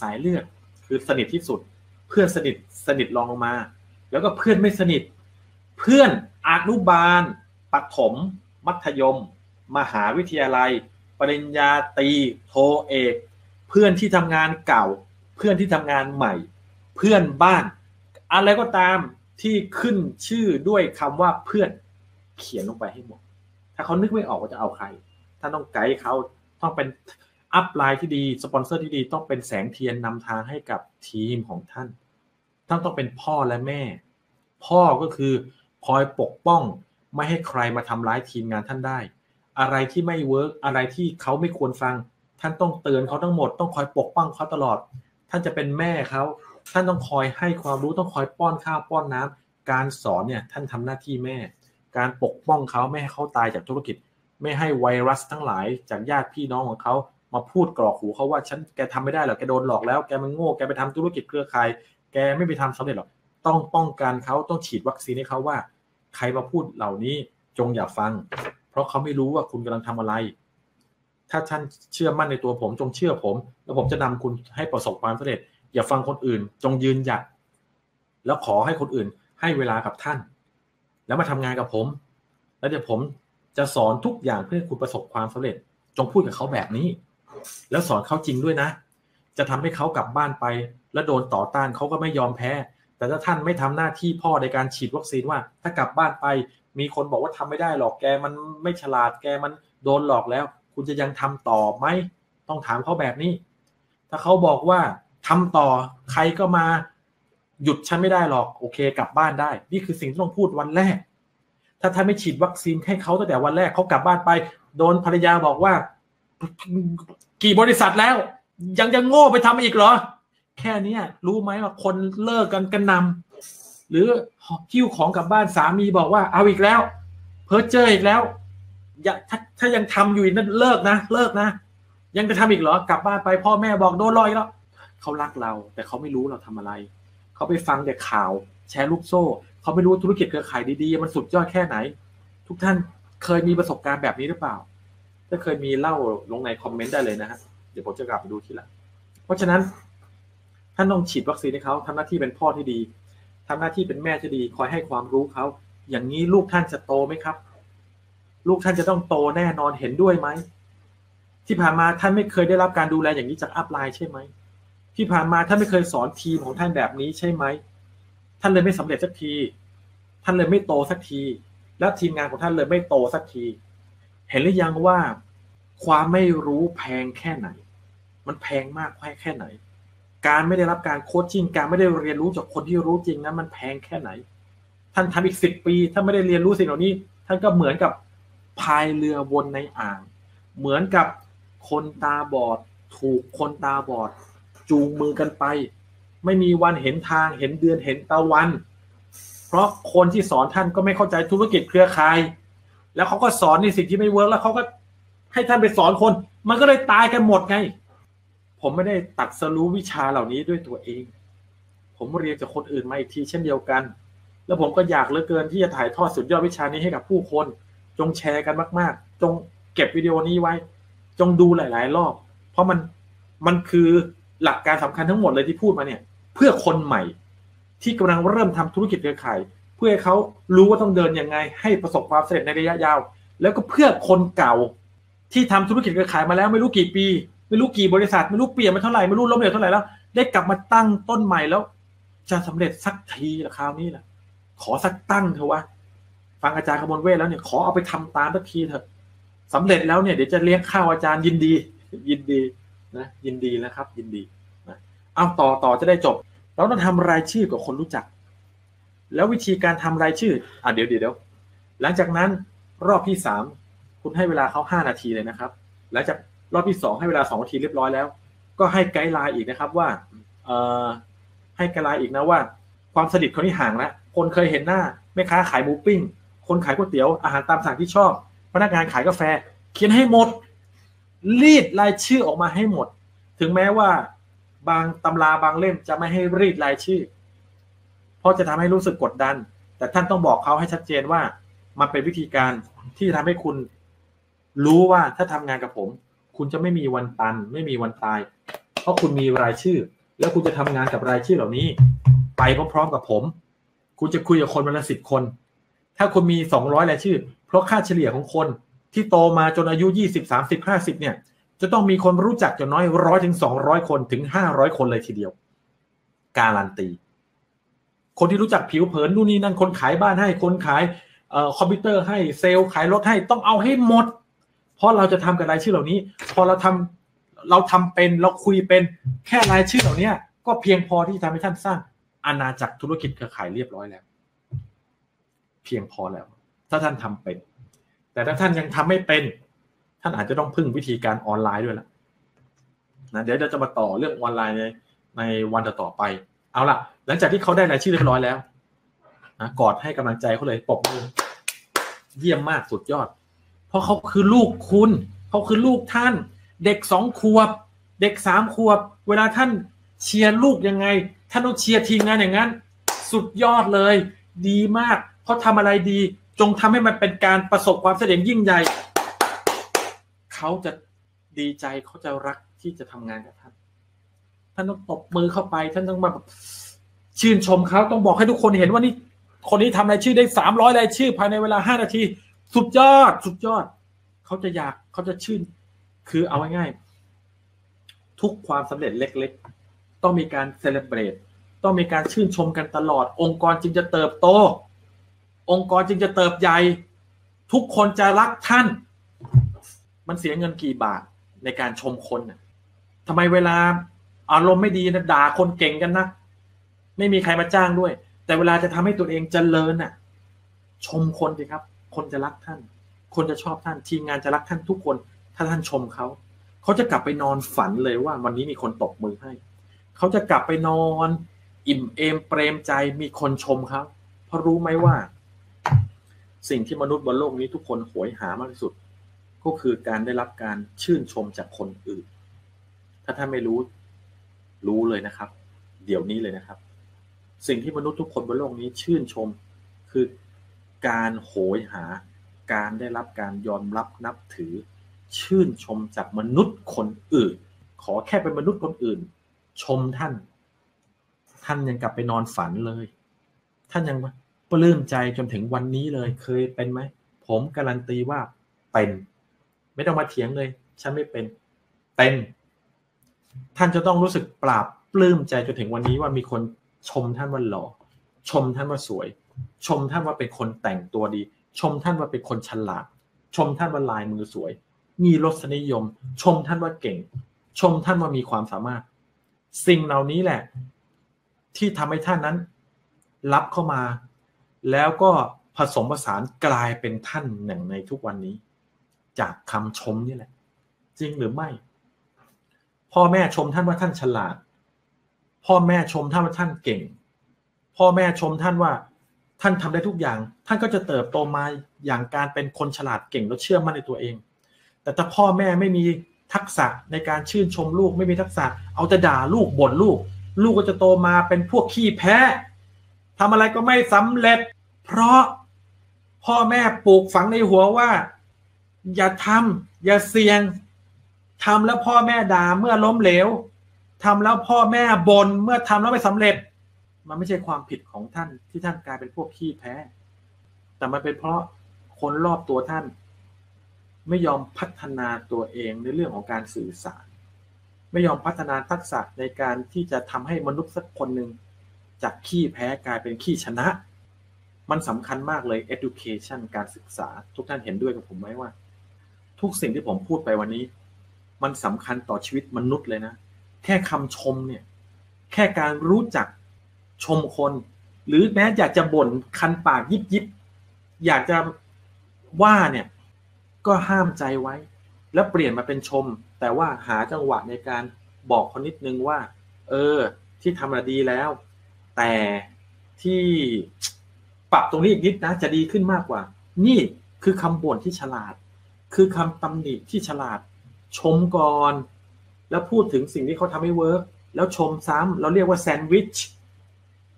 Speaker 1: สายเลือดคือสนิทที่สุด เพื่อนสนิทสนิทรองลงมา แล้วก็เพื่อนไม่สนิท เพื่อนอนุบาลปฐมมัธยม มหาวิทยาลัย ปริญญาตรีโทเอก
Speaker 2: เพื่อนที่ทำงานเก่า เพื่อนที่ทำงานใหม่ เพื่อนบ้าน อะไรก็ตามที่ขึ้นชื่อด้วยคำว่าเพื่อนเขียนลงไปให้หมด ถ้าเขานึกไม่ออกว่าจะเอาใครท่านต้องไกด์เขาต้องเป็น upline ที่ดี สปอนเซอร์ที่ดี ต้องเป็นแสงเทียนนำทางให้กับทีมของท่านท่านต้องเป็นพ่อและแม่ พ่อก็คือคอยปกป้องไม่ให้ใครมาทำร้ายทีมงานท่านได้ อะไรที่ไม่เวิร์กอะไรที่เขาไม่ควรฟัง ท่านต้องเตือนเขาทั้งหมด ต้องคอยปกป้องเขาตลอด ท่านจะเป็นแม่เขา ท่านต้องคอยให้ความรู้ต้องคอยป้อนข้าวป้อนน้ำการสอนเนี่ยท่านทำหน้าที่แม่ การปกป้องเขาไม่ให้เขาตายจากธุรกิจ ไม่ให้ไวรัสทั้งหลายจากญาติพี่น้องของเขามาพูดกรอกหูเขาว่าฉันแกทำไม่ได้หรอกแกโดนหลอกแล้วแกมันโง่แกไปทำธุรกิจเครือข่ายแกไม่ไปทำสำเร็จหรอกต้องป้องกันเขาต้องฉีดวัคซีนให้เขาว่า ใครมาพูดเหล่านี้จงอย่าฟัง เพราะเขาไม่รู้ว่าคุณกำลังทำอะไร ถ้าท่านเชื่อมั่นในตัวผมจงเชื่อผม แล้วผมจะนำคุณให้ประสบความสำเร็จ อย่าฟังคนอื่น จงยืนหยัด แล้วขอให้คนอื่นให้เวลากับท่าน แล้วมาทำงานกับผม แล้วเดี๋ยวผมจะสอนทุกอย่างเพื่อให้คุณประสบความสำเร็จ จงพูดกับเขาแบบนี้ แล้วสอนเขาจริงด้วยนะ จะทำให้เขากลับบ้านไป แล้วโดนต่อต้านเขาก็ไม่ยอมแพ้ แต่ถ้าท่านไม่ทำหน้าที่พ่อในการฉีดวัคซีนว่า ถ้ากลับบ้านไป มีคนบอกว่าทำไม่ได้หรอกแกมันไม่ฉลาดแกมันโดนหลอกแล้ว คุณจะยังทำต่อไหมต้องถามเขาแบบนี้ ถ้าเขาบอกว่า ทำต่อใครก็มาหยุดฉันไม่ได้หรอกโอเค กลับบ้านได้ นี่คือสิ่งที่ต้องพูดวันแรก ถ้าท่านไม่ฉีดวัคซีนให้เขาตั้งแต่วันแรกเขากลับบ้านไป โดนภรรยาบอกว่า กี่บริษัทแล้ว ยังจะโง่ไปทำอีกเหรอ แค่นี้รู้ไหมว่าคนเลิกกันกันนำหรือหิ้วของกลับบ้านสามีบอกว่าเอาอีกแล้ว เพ้อเจออีกแล้วอย่าถ้าถ้ายังทำอยู่นั่นเลิกนะ เลิกนะ ยังจะทำอีกเหรอ กลับบ้านไปพ่อแม่บอกโดนลอยแล้ว เขารักเรา แต่เขาไม่รู้เราทำอะไร เขาไปฟังแต่ข่าวแชร์ลูกโซ่ เขาไม่รู้ธุรกิจเครือข่ายดีๆ มันสุดยอดแค่ไหน ทุกท่านเคยมีประสบการณ์แบบนี้หรือเปล่า ถ้าเคยมีเล่าลงในคอมเมนต์ได้เลยนะฮะ เดี๋ยวผมจะกลับไปดูทีหลังเพราะฉะนั้นท่านต้องฉีดวัคซีนให้เขาทำหน้าที่เป็นพ่อที่ดีทำหน้าที่เป็นแม่ที่ดี คอยให้ความรู้เขา อย่างนี้ลูกท่านจะโตไหมครับ ลูกท่านจะต้องโตแน่นอนเห็นด้วยไหมที่ผ่านมาท่านไม่เคยได้รับการดูแลอย่างนี้จากอัพไลน์ใช่ไหม ที่ผ่านมาท่านไม่เคยสอนทีมของท่านแบบนี้ใช่ไหม ท่านเลยไม่สำเร็จสักที ท่านเลยไม่โตสักที และทีมงานของท่านเลยไม่โตสักที เห็นหรือยังว่าความไม่รู้แพงแค่ไหน มันแพงมากแค่ไหน การไม่ได้รับการโคชชิ่ง การไม่ได้เรียนรู้จากคนที่รู้จริงนั้นมันแพงแค่ไหน ท่านทำอีกสิบปี ถ้าไม่ได้เรียนรู้สิ่งเหล่านี้ ท่านก็เหมือนกับพายเรือวนในอ่าง เหมือนกับคนตาบอด ถูกคนตาบอด จูงมือกันไป ไม่มีวันเห็นทางเห็นเดือนเห็นตะวัน เพราะคนที่สอนท่านก็ไม่เข้าใจธุรกิจเครือข่าย แล้วเขาก็สอนในสิ่งที่ไม่เวิร์กแล้วเขาก็ให้ท่านไปสอนคน มันก็เลยตายกันหมดไง ผมไม่ได้ตัดสรู้วิชาเหล่านี้ด้วยตัวเอง ผมเรียนจากคนอื่นมาอีกทีเช่นเดียวกัน แล้วผมก็อยากเหลือเกินที่จะถ่ายทอดสุดยอดวิชานี้ให้กับผู้คน จงแชร์กันมาก ๆ จงเก็บวิดีโอนี้ไว้ จงดูหลาย ๆ รอบ เพราะมันมันคือ หลักการสำคัญทั้งหมดเลยที่พูดมาเนี่ย เพื่อคนใหม่ ที่กำลังเริ่มทำธุรกิจเครือข่าย เพื่อให้เขารู้ว่าต้องเดินยังไง ให้ประสบความสำเร็จในระยะยาว แล้วก็เพื่อคนเก่าที่ทำธุรกิจเครือข่ายมาแล้วไม่รู้กี่ปี ไม่รู้กี่บริษัท ไม่รู้เปลี่ยนมาเท่าไหร่ไม่รู้ล้มเหลวเท่าไหร่แล้ว ได้กลับมาตั้งต้นใหม่แล้ว จะสำเร็จสักทีละคราวนี้แหละขอสักตั้งเถอะวะฟังอาจารย์ขมลเวทแล้วเนี่ยขอเอาไปทำตามสักทีเถอะสำเร็จแล้วเนี่ยเดี๋ยวจะเลี้ยงข้าวอาจารย์ยินดี ยินดี นะยินดีนะครับ ยินดีนะเอาต่อต่อจะได้จบ เราต้องทำรายชื่อกับคนรู้จัก แล้ววิธีการทำรายชื่ออะเดี๋ยวเดี๋ยวหลังจากนั้นรอบที่สามคุณให้เวลาเขาห้านาทีเลยนะครับ หลังจากรอบที่สองให้เวลาสองนาทีเรียบร้อยแล้ว ก็ให้ไกด์ไลน์อีกนะครับว่าเอ่อให้ไกด์ไลน์อีกนะว่า ความสนิทคนที่ห่างแล้วคนเคยเห็นหน้าแม่ค้าขายหมูปิ้ง คนขายก๋วยเตี๋ยวอาหารตามสั่งที่ชอบ พนักงานขายกาแฟ เขียนให้หมด รีดรายชื่อออกมาให้หมด ถึงแม้ว่าบางตำราบางเล่มจะไม่ให้รีดรายชื่อ เพราะจะทำให้รู้สึกกดดัน แต่ท่านต้องบอกเขาให้ชัดเจนว่ามันเป็นวิธีการที่ทำให้คุณรู้ว่าถ้าทำงานกับผม คุณจะไม่มีวันตัน ไม่มีวันตาย เพราะคุณมีรายชื่อ แล้วคุณจะทำงานกับรายชื่อเหล่านี้ ไปพร้อมๆกับผม คุณจะคุยกับคนวันละสิบคน ถ้าคุณมีสองร้อยรายชื่อ เพราะค่าเฉลี่ยของคน ที่โตมาจนอายุยี่สิบสามสิบห้าสิบเนี่ย จะต้องมีคนรู้จักอย่างน้อยร้อยถึงสองร้อยคนถึงห้าร้อยคนเลยทีเดียว การันตี คนที่รู้จักผิวเผินนู่นนี่นั่นคนขายบ้านให้คนขายออคอมพิวเตอร์ให้เซลล์ขายรถให้ต้องเอาให้หมด เพราะเราจะทำกับรายชื่อเหล่านี้ พอเราทำเราทำเป็นเราคุยเป็นแค่รายชื่อเหล่านี้ก็เพียงพอที่จะทำให้ท่านสร้างอาณาจักรธุรกิจเครือข่ายเรียบร้อยแล้ว เพียงพอแล้ว ถ้าท่านทำเป็น แต่ถ้าท่านยังทำไม่เป็น ท่านอาจจะต้องพึ่งวิธีการออนไลน์ด้วยละนะเดี๋ยวเราจะมาต่อเรื่องออนไลน์ในในวันต่อไป เอาล่ะ หลังจากที่เขาได้รายชื่อเรียบร้อยแล้วนะกอดให้กำลังใจเขาเลยปรบมือเยี่ยมมากสุดยอด เพราะเขาคือลูกคุณเขาคือลูกท่าน เด็กสองขวบ เด็กสามขวบ เวลาท่านเชียร์ลูกยังไง ท่านต้องเชียร์ทีมงานอย่างนั้น สุดยอดเลย ดีมากเขาทำอะไรดี จงทำให้มันเป็นการประสบความสำเร็จยิ่งใหญ่ เขาจะดีใจเขาจะรักที่จะทำงานกับท่าน ท่านต้องตบมือเข้าไป ท่านต้องมาแบบชื่นชมเขาต้องบอกให้ทุกคนเห็นว่านี่คนนี้ทำรายชื่อได้สามร้อยรายชื่อ ภายในเวลาห้านาที สุดยอด สุดยอด เขาจะอยากเขาจะชื่น คือเอาง่ายๆทุกความสำเร็จเล็ก ๆ ต้องมีการเซเลบรตต้องมีการชื่นชมกันตลอด องค์กรจึงจะเติบโต องค์กรจึงจะเติบใหญ่ ทุกคนจะรักท่าน มันเสียเงินกี่บาทในการชมคนน่ะทำไมเวลาอารมณ์ไม่ดีนะด่าคนเก่งกันนะไม่มีใครมาจ้างด้วย แต่เวลาจะทำให้ตัวเองเจริญน่ะ ชมคนสิครับ คนจะรักท่าน คนจะชอบท่าน ทีมงานจะรักท่านทุกคน ถ้าท่านชมเขาเขาจะกลับไปนอนฝันเลยว่า วันนี้มีคนตบมือให้เขาจะกลับไปนอน อิ่มเอมเปรมใจมีคนชมเขาเพราะรู้ไหมว่า สิ่งที่มนุษย์บนโลกนี้ทุกคนโหยหามากที่สุด ก็คือการได้รับการชื่นชมจากคนอื่น ถ้าท่านไม่รู้รู้เลยนะครับ เดี๋ยวนี้เลยนะครับ สิ่งที่มนุษย์ทุกคนบนโลกนี้ชื่นชมคือการโหยหา การได้รับการยอมรับนับถือ ชื่นชมจากมนุษย์คนอื่น ขอแค่เป็นมนุษย์คนอื่น ชมท่าน ท่านยังกลับไปนอนฝันเลย ท่านยัง ปลื้มใจจนถึงวันนี้เลยเคยเป็นไหม ผมการันตีว่าเป็น ไม่ต้องมาเถียงเลย ฉันไม่เป็น เป็น ท่านจะต้องรู้สึกปราบปลื้มใจจนถึงวันนี้ว่ามีคนชมท่านว่าหล่อชมท่านว่าสวย ชมท่านว่าเป็นคนแต่งตัวดี ชมท่านว่าเป็นคนฉลาด ชมท่านว่าลายมือสวย มีรสนิยม ชมท่านว่าเก่ง ชมท่านว่ามีความสามารถ สิ่งเหล่านี้แหละ ที่ทำให้ท่านนั้น รับเข้ามา แล้วก็ผสมผสานกลายเป็นท่านหนึ่งในทุกวันนี้ จากคำชมนี่แหละ จริงหรือไม่ พ่อแม่ชมท่านว่าท่านฉลาด พ่อแม่ชมท่านว่าท่านเก่ง พ่อแม่ชมท่านว่าท่านทำได้ทุกอย่าง ท่านก็จะเติบโตมาอย่างการเป็นคนฉลาดเก่งและเชื่อมั่นในตัวเอง แต่ถ้าพ่อแม่ไม่มีทักษะในการชื่นชมลูกไม่มีทักษะ เอาแต่ด่าลูกบ่นลูก ลูกก็จะโตมาเป็นพวกขี้แพ้ ทำอะไรก็ไม่สำเร็จ เพราะพ่อแม่ปลูกฝังในหัวว่า อย่าทำอย่าเสี่ยงทำแล้วพ่อแม่ด่าเมื่อล้มเหลวทำแล้วพ่อแม่บน่นเมื่อทำแล้วไม่สำเร็จ มันไม่ใช่ความผิดของท่านที่ท่านกลายเป็นพวกขี้แพ้ แต่มันเป็นเพราะคนรอบตัวท่าน ไม่ยอมพัฒนาตัวเองในเรื่องของการสื่อสาร ไม่ยอมพัฒนาทักษะในการที่จะทำให้มนุษย์สักคนหนึ่ง จากขี้แพ้กลายเป็นขี้ชนะ มันสำคัญมากเลย education การศึกษา ทุกท่านเห็นด้วยกับผมไหมว่า ทุกสิ่งที่ผมพูดไปวันนี้ มันสำคัญต่อชีวิตมนุษย์เลยนะ แค่คำชมเนี่ย แค่การรู้จักชมคน หรือแม้อยากจะบ่นคันปากยิบยิบอยากจะว่าเนี่ย ก็ห้ามใจไว้ แล้วเปลี่ยนมาเป็นชม แต่ว่าหาจังหวะในการบอกคนนิดนึงว่า เออ ที่ทำมาดีแล้ว แต่ที่ปรับตรงนี้อีกนิดนะ จะดีขึ้นมากกว่า นี่คือคำบ่นที่ฉลาด คือคำตำหนิที่ฉลาด ชมก่อน แล้วพูดถึงสิ่งที่เขาทำให้ work แล้วชมซ้ำเราเรียกว่าแซนด์วิช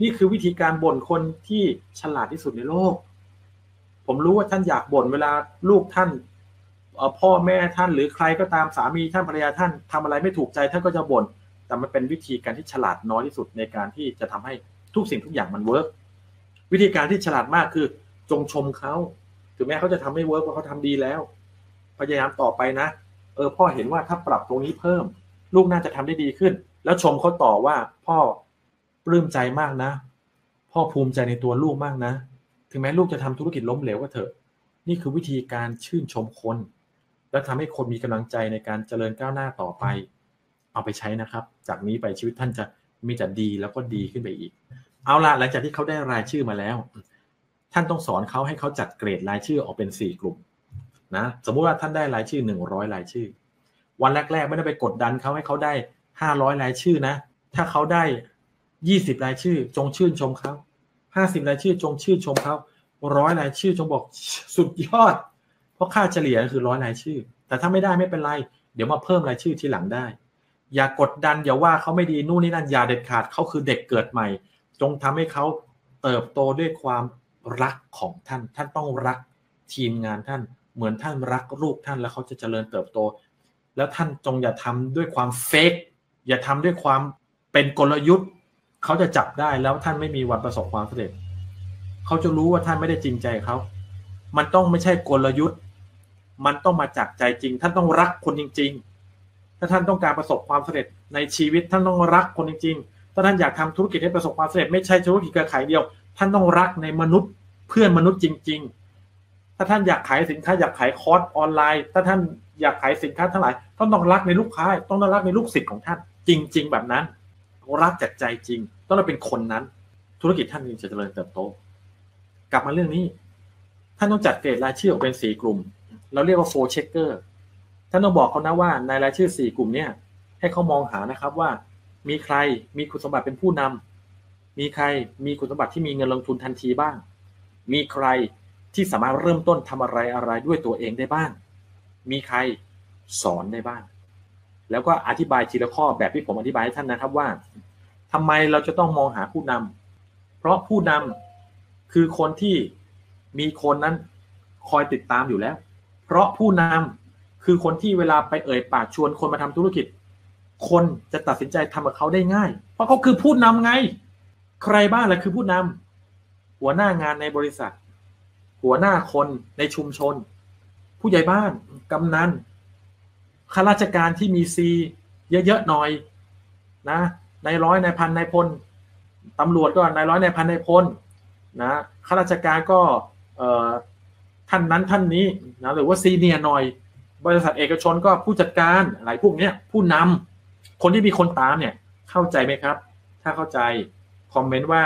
Speaker 2: นี่คือวิธีการบ่นคนที่ฉลาดที่สุดในโลก ผมรู้ว่าท่านอยากบ่นเวลาลูกท่านพ่อแม่ท่านหรือใครก็ตามสามีท่านภรรยาท่านทำอะไรไม่ถูกใจท่านก็จะบ่นแต่มันเป็นวิธีการที่ฉลาดน้อยที่สุดในการที่จะทำให้ ทุกสิ่งทุกอย่างมัน work วิธีการที่ฉลาดมากคือ จงชมเขาถึงแม้เขาจะทำไม่ work เพราะเขาทำดีแล้ว พยายามต่อไปนะ เออ พ่อเห็นว่าถ้าปรับตรงนี้เพิ่ม ลูกน่าจะทำได้ดีขึ้น แล้วชมเขาต่อว่า พ่อปลื้มใจมากนะ พ่อภูมิใจในตัวลูกมากนะ ถึงแม้ลูกจะทำธุรกิจล้มเหลวก็เถอะ นี่คือวิธีการชื่นชมคน แล้วทำให้คนมีกำลังใจในการเจริญก้าวหน้าต่อไป เอาไปใช้นะครับ จากนี้ไปชีวิตท่านจะ มีแต่ดีแล้วก็ดีขึ้นไปอีก เอาละหลังจากที่เขาได้รายชื่อมาแล้ว ท่านต้องสอนเขาให้เขาจัดเกรดรายชื่อออกเป็นสี่กลุ่มนะสมมุติว่าท่านได้รายชื่อหนึ่งร้อยรายชื่อ วันแรก ๆ ไม่ได้ไปกดดันเขาให้เขาได้ห้าร้อยรายชื่อนะ ถ้าเขาได้ยี่สิบรายชื่อ จงชื่นชมเขาห้าสิบรายชื่อ จงชื่นชมเขาร้อยรายชื่อจงบอกสุดยอด เพราะค่าเฉลี่ยคือร้อยรายชื่อ แต่ถ้าไม่ได้ไม่เป็นไร เดี๋ยวมาเพิ่มรายชื่อทีหลังได้ อย่ากดดันอย่าว่าเขาไม่ดีนู่นนี่นั่นอย่าเด็ดขาดเขาคือเด็กเกิดใหม่ จงทำให้เขาเติบโตด้วยความรักของท่าน ท่านต้องรักทีมงานท่าน เหมือนท่านรักลูกท่านแล้วเขาจะเจริญเติบโต แล้วท่านจงอย่าทำด้วยความเฟกอย่าทำด้วยความเป็นกลยุทธ์เขาจะจับได้แล้วท่านไม่มีวันประสบความสำเร็จเขาจะรู้ว่าท่านไม่ได้จริงใจเขา มันต้องไม่ใช่กลยุทธ์ มันต้องมาจากใจจริง ท่านต้องรักคนจริง ๆ ถ้าท่านต้องการประสบความสำเร็จในชีวิตท่านต้องรักคนจริงๆ ถ้าท่านอยากทำธุรกิจให้ประสบความสำเร็จไม่ใช่ธุรกิจเครือข่ายเดียว ท่านต้องรักในมนุษย์เพื่อนมนุษย์จริง ๆ ถ้าท่านอยากขายสินค้าอยากขายคอร์สออนไลน์ ถ้าท่านอยากขายสินค้าทั้งหลายต้องต้องรักในลูกค้าต้องต้องรักในลูกศิษย์ของท่านจริง ๆ แบบนั้น รักจากใจจริง ต้องเป็นคนนั้น ธุรกิจท่านจึงจะเจริญเติบโต กลับมาเรื่องนี้ ท่านต้องจัดเกรดรายชื่อออกเป็นสี่กลุ่ม เราเรียกว่า four checker ท่านต้องบอกเขานะว่าในรายชื่อสี่กลุ่มเนี่ยให้เขามองหานะครับว่า มีใครมีคุณสมบัติเป็นผู้นำมีใครมีคุณสมบัติที่มีเงินลงทุนทันทีบ้าง มีใครที่สามารถเริ่มต้นทำอะไรอะไรด้วยตัวเองได้บ้าง มีใครสอนได้บ้าง แล้วก็อธิบายทีละข้อแบบที่ผมอธิบายให้ท่านนะครับว่าทำไมเราจะต้องมองหาผู้นำเพราะผู้นำคือคนที่มีคนนั้นคอยติดตามอยู่แล้ว เพราะผู้นำ คือคนที่เวลาไปเอ่ยปากชวนคนมาทำธุรกิจ คนจะตัดสินใจทำกับเขาได้ง่าย เพราะเขาคือผู้นำไง ใครบ้างล่ะคือผู้นำหัวหน้างานในบริษัท หัวหน้าคนในชุมชน ผู้ใหญ่บ้าน กำนันข้าราชการที่มีซีเยอะๆหน่อยนะนายร้อยนายพันนายพลตำรวจก็นายร้อยนายพันนายพลนะข้าราชการก็ท่านนั้นท่านนี้นะหรือว่าซีเนียหน่อย บริษัทเอกชนก็ผู้จัดการอะไรพวกเนี้ยผู้นำคนที่มีคนตามเนี่ยเข้าใจไหมครับ ถ้าเข้าใจคอมเมนต์ว่า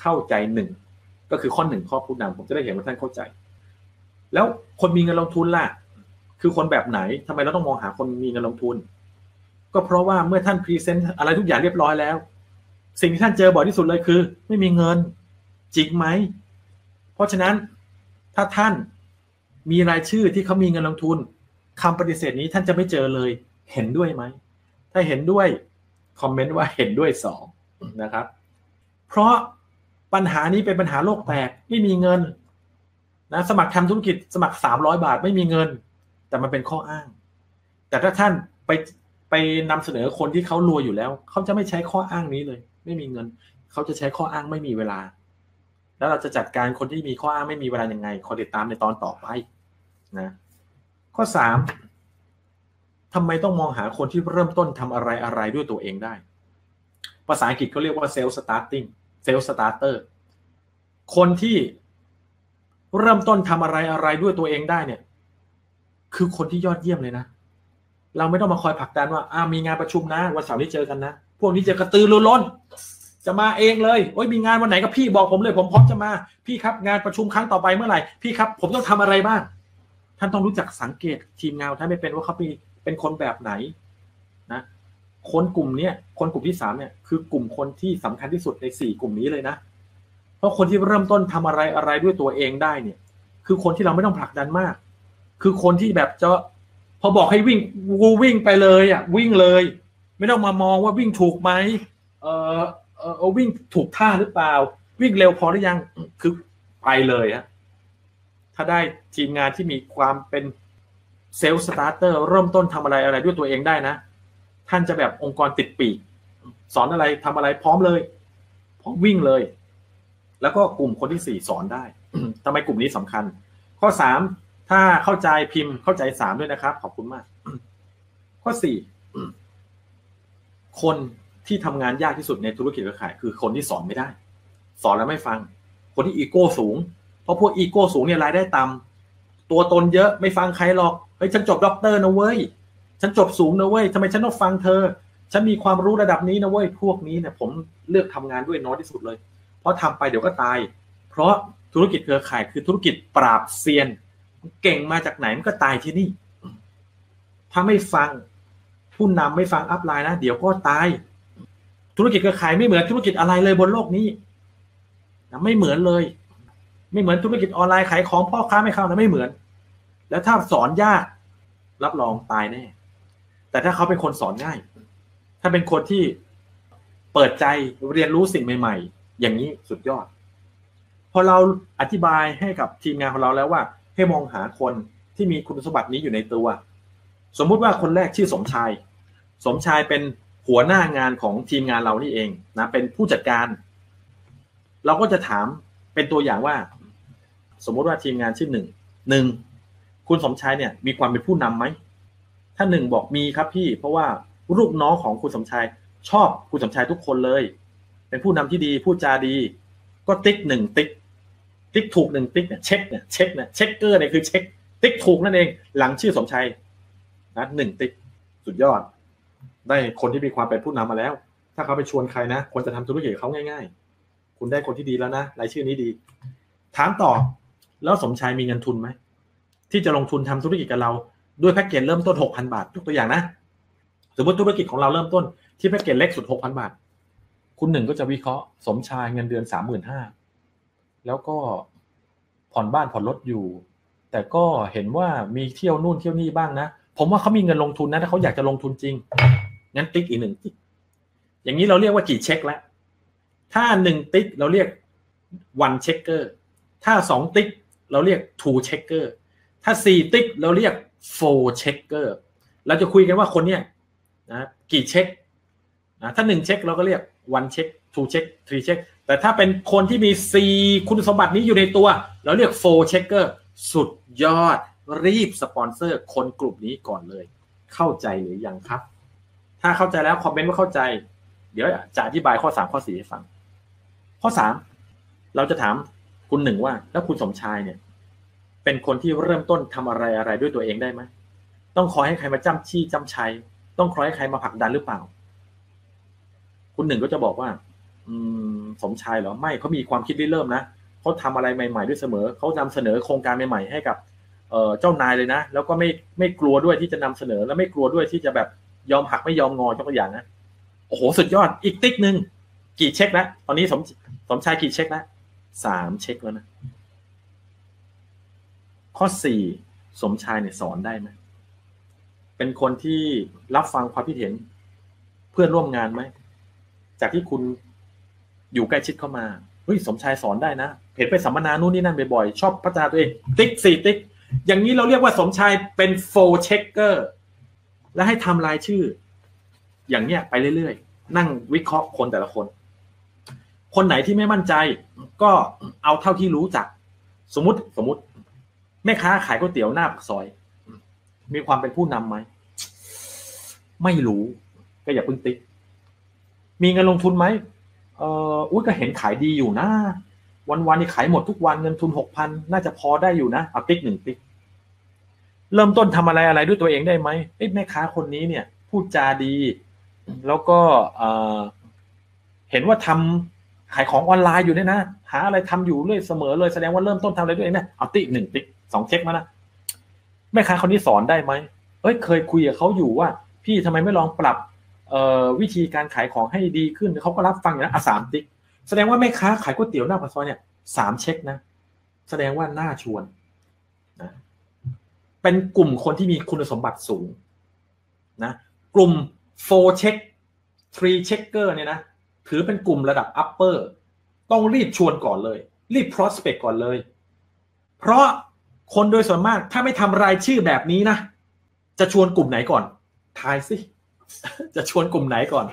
Speaker 2: เข้าใจหนึ่งก็คือข้อหนึ่งข้อผู้นำผมจะได้เห็นว่าท่านเข้าใจ แล้วคนมีเงินลงทุนล่ะ คือคนแบบไหนทำไมเราต้องมองหาคนมีเงินลงทุน ก็เพราะว่าเมื่อท่านพรีเซนต์อะไรทุกอย่างเรียบร้อยแล้ว สิ่งที่ท่านเจอบ่อยที่สุดเลยคือ ไม่มีเงินจริงไหม เพราะฉะนั้นถ้าท่านมีรายชื่อที่เขามีเงินลงทุน คำปฏิเสธนี้ท่านจะไม่เจอเลย เห็นด้วยไหม ถ้าเห็นด้วยคอมเมนต์ว่าเห็นด้วยสองนะครับ เพราะปัญหานี้เป็นปัญหาโลกแตกไม่มีเงินนะสมัครทำธุรกิจสมัครสามร้อยบาทไม่มีเงิน แต่มันเป็นข้ออ้าง แต่ถ้าท่านไปไปนำเสนอคนที่เขารวยอยู่แล้ว เขาจะไม่ใช้ข้ออ้างนี้เลย ไม่มีเงิน เขาจะใช้ข้ออ้างไม่มีเวลา แล้วเราจะจัดการคนที่มีข้ออ้างไม่มีเวลายังไงขอติดตามในตอนต่อไปนะ ข้อสามทำไมต้องมองหาคนที่เริ่มต้นทำอะไรอะไรด้วยตัวเองได้ ภาษาอังกฤษเขาเรียกว่า self-starting self-starter คนที่เริ่มต้นทำอะไรอะไรด้วยตัวเองได้เนี่ย คือคนที่ยอดเยี่ยมเลยนะ เราไม่ต้องมาคอยผลักดันว่าอ่ามีงานประชุมนะ วันเสาร์นี้เจอกันนะ พวกนี้จะกระตือรือร้นจะมาเองเลยโอ้ยมีงานวันไหนก็พี่บอกผมเลย ผมพร้อมจะมา พี่ครับงานประชุมครั้งต่อไปเมื่อไหร่ พี่ครับ ผมต้องทำอะไรบ้าง ท่านต้องรู้จักสังเกตทีมงานท่านไม่เป็นว่าเขาเป็นเป็นคนแบบไหนนะคนกลุ่มเนี้ยคนกลุ่มที่สามเนี่ยคือกลุ่มคนที่สำคัญที่สุดในสี่กลุ่มนี้เลยนะ เพราะคนที่เริ่มต้นทำอะไรอะไรด้วยตัวเองได้เนี่ย คือคนที่เราไม่ต้องผลักดันมาก คือคนที่แบบจะพอบอกให้วิ่งกูวิ่งไปเลยอะวิ่งเลย ไม่ต้องมามองว่าวิ่งถูกไหมเออเออวิ่งถูกท่าหรือเปล่า วิ่งเร็วพอหรือยังคือไปเลยฮะ ถ้าได้ทีมงานที่มีความเป็นเซลล์สตาร์เตอร์เริ่มต้นทำอะไรอะไรด้วยตัวเองได้นะ ท่านจะแบบองค์กรติดปีก สอนอะไรทำอะไรพร้อมเลย พร้อมวิ่งเลย แล้วก็กลุ่มคนที่สี่สอนได้ทำไมกลุ่มนี้สำคัญ ข้อสามถ้าเข้าใจพิมพ์เข้าใจสามด้วยนะครับ ขอบคุณมาก ข้อสี่คนที่ทำงานยากที่สุดในธุรกิจเครือข่าย คือคนที่สอนไม่ได้ สอนแล้วไม่ฟัง คนที่อีโก้สูง เพราะพวกอีโก้สูงเนี่ยรายได้ต่ำตัวตนเยอะไม่ฟังใครหรอกเฮ้ยฉันจบด็อกเตอร์นะเว้ยฉันจบสูงนะเว้ยทำไมฉันต้องฟังเธอ ฉันมีความรู้ระดับนี้นะเว้ยพวกนี้เนี่ยผมเลือกทำงานด้วยน้อยที่สุดเลย เพราะทำไปเดี๋ยวก็ตาย เพราะธุรกิจเครือข่ายคือธุรกิจปราบเซียน เก่งมาจากไหนมันก็ตายที่นี่ ถ้าไม่ฟังผู้นำไม่ฟังอัพไลน์นะเดี๋ยวก็ตาย ธุรกิจเครือข่ายไม่เหมือนธุรกิจอะไรเลยบนโลกนี้นะไม่เหมือนเลย ไม่เหมือนธุรกิจออนไลน์ขายของพ่อค้าไม่เข้านะไม่เหมือน แล้วถ้าสอนยากรับรองตายแน่ แต่ถ้าเขาเป็นคนสอนง่าย ถ้าเป็นคนที่เปิดใจเรียนรู้สิ่งใหม่ ๆ อย่างนี้สุดยอด พอเราอธิบายให้กับทีมงานของเราแล้วว่า ให้มองหาคนที่มีคุณสมบัตินี้อยู่ในตัว สมมุติว่าคนแรกชื่อสมชาย สมชายเป็นหัวหน้างานของทีมงานเรานี่เองนะ เป็นผู้จัดการ เราก็จะถามเป็นตัวอย่างว่า สมมติว่าทีมงานชื่อหนึ่งหนึ่งคุณสมชายเนี่ย มีความเป็นผู้นำไหมถ้าหนึ่งบอกมีครับพี่ เพราะว่าลูกน้องของคุณสมชายชอบคุณสมชายทุกคนเลย เป็นผู้นำที่ดีพูดจาดี ก็ติ๊กหนึ่งติ๊ก ติ๊กถูกหนึ่งติ๊กเนี่ยเช็คเนี่ยเช็คเนี่ย checker เนี่ยคือเช็ค ติ๊กถูกนั่นเอง หลังชื่อสมชายนะหนึ่งติ๊กสุดยอด ได้คนที่มีความเป็นผู้นำมาแล้ว ถ้าเขาไปชวนใครนะคนจะทำธุรกิจเขาง่าย ๆ คุณได้คนที่ดีแล้วนะรายชื่อนี้ดี ถามต่อ แล้วสมชายมีเงินทุนไหมที่จะลงทุนทำธุรกิจกับเราด้วยแพ็กเกจเริ่มต้นหกพันบาทยกตัวอย่างนะสมมติธุรกิจของเราเริ่มต้นที่แพ็กเกจเล็กสุดหกพันบาท คุณหนึ่งก็จะวิเคราะห์สมชายเงินเดือนสามหมื่นห้าแล้วก็ผ่อนบ้านผ่อนรถอยู่ แต่ก็เห็นว่ามีเที่ยวนู่นเที่ยวนี่บ้างนะผมว่าเขามีเงินลงทุนนะถ้าเขาอยากจะลงทุนจริงงั้นติ๊กอีกหนึ่งติ๊กอย่างนี้เราเรียกว่ากี่เช็คแล้วถ้าหนึ่งติ๊กเราเรียก one checker ถ้าสองติ๊ก เราเรียก two checker ถ้าสี่ติ๊กเราเรียก four checker เราจะคุยกันว่าคนเนี้ยนะกี่เช็คนะถ้าหนึ่งเช็คเราก็เรียก one check two check three check แต่ถ้าเป็นคนที่มีสี่คุณสมบัตินี้อยู่ในตัว เราเรียก four checker สุดยอดรีบสปอนเซอร์คนกลุ่มนี้ก่อนเลย เข้าใจหรือยังครับ ถ้าเข้าใจแล้วคอมเมนต์ว่าเข้าใจ เดี๋ยวจะอธิบายข้อสามข้อสี่ให้ฟัง ข้อสามเราจะถาม คุณหนึ่งว่า แล้วคุณสมชายเนี่ย เป็นคนที่เริ่มต้นทำอะไรอะไรด้วยตัวเองได้ไหมต้องคอยให้ใครมาจ้ำชี้จ้ำชัย ต้องคอยให้ใครมาผลักดันหรือเปล่า คุณหนึ่งก็จะบอกว่า อืม สมชายเหรอไม่เขามีความคิดริเริ่มนะเขาทำอะไรใหม่ๆด้วยเสมอเขานำเสนอโครงการใหม่ๆให้กับเจ้านายเลยนะ แล้วก็ไม่ไม่กลัวด้วยที่จะนำเสนอ และไม่กลัวด้วยที่จะแบบยอมหักไม่ยอมงอยกตัวอย่างนะโอ้โหสุดยอดอีกติ๊กหนึ่งกี่เช็คแล้วตอนนี้สมสมชายกี่เช็คแล้ว สามเช็คแล้วนะ ข้อสี่สมชายเนี่ยสอนได้ไหมเป็นคนที่รับฟังความคิดเห็นเพื่อนร่วมงานไหม จากที่คุณอยู่ใกล้ชิดเข้ามาเฮ้ยสมชายสอนได้นะเห็นไปสัมมนานู่นนี่นั่นบ่อยๆชอบพัฒนาตัวเอง ติ๊กสี่ติ๊ก อย่างนี้เราเรียกว่าสมชายเป็นโฟเช็คเกอร์และให้ทำรายชื่อ อย่างเนี้ยไปเรื่อยๆ นั่งวิเคราะห์คนแต่ละคน คนไหนที่ไม่มั่นใจ ก็เอาเท่าที่รู้จัก สมมติสมมติแม่ค้าขายก๋วยเตี๋ยวหน้าปากซอย มีความเป็นผู้นำไหมไม่รู้ก็อย่าพิ่งติ๊กมีเงินลงทุนไหมเอออุ้ยก็เห็นขายดีอยู่นะ วันวันนี้ขายหมดทุกวันเงินทุนหกพันน่าจะพอได้อยู่นะเอาติ๊กหนึ่งติ๊กเริ่มต้นทำอะไรอะไรด้วยตัวเองได้ไหมเอ้แม่ค้าคนนี้เนี่ย พูดจาดี แล้วก็เเห็นว่าทำ ขายของออนไลน์อยู่เนี่ยนะ หาอะไรทำอยู่เรื่อยเสมอเลยแสดงว่าเริ่มต้นทำอะไรด้วยเองนี่ยเอาติ๊กหนึ่งติ๊กสองเช็คมานะแม่ค้าคนนี้สอนได้ไหมเอ้ยเคยคุยกับเขาอยู่ว่า พี่ทำไมไม่ลองปรับเอ่อวิธีการขายของให้ดีขึ้นเขาก็รับฟังอย่างนั้อะสามติ๊กแสดงว่าแม่ค้าขายก๋วยเตี๋ยวหน้าปากซอยเนี่ยสามเช็คนะ แสดงว่าน่าชวนนะเป็นกลุ่มคนที่มีคุณสมบัติสูงนะกลุ่ม four check three checker เนี่ยนะ ถือเป็นกลุ่มระดับ upper ต้องรีบชวนก่อนเลย รีบ prospect ก่อนเลย เพราะคนโดยส่วนมากถ้าไม่ทำรายชื่อแบบนี้นะ จะชวนกลุ่มไหนก่อน ทายสิ จะชวนกลุ่มไหนก่อน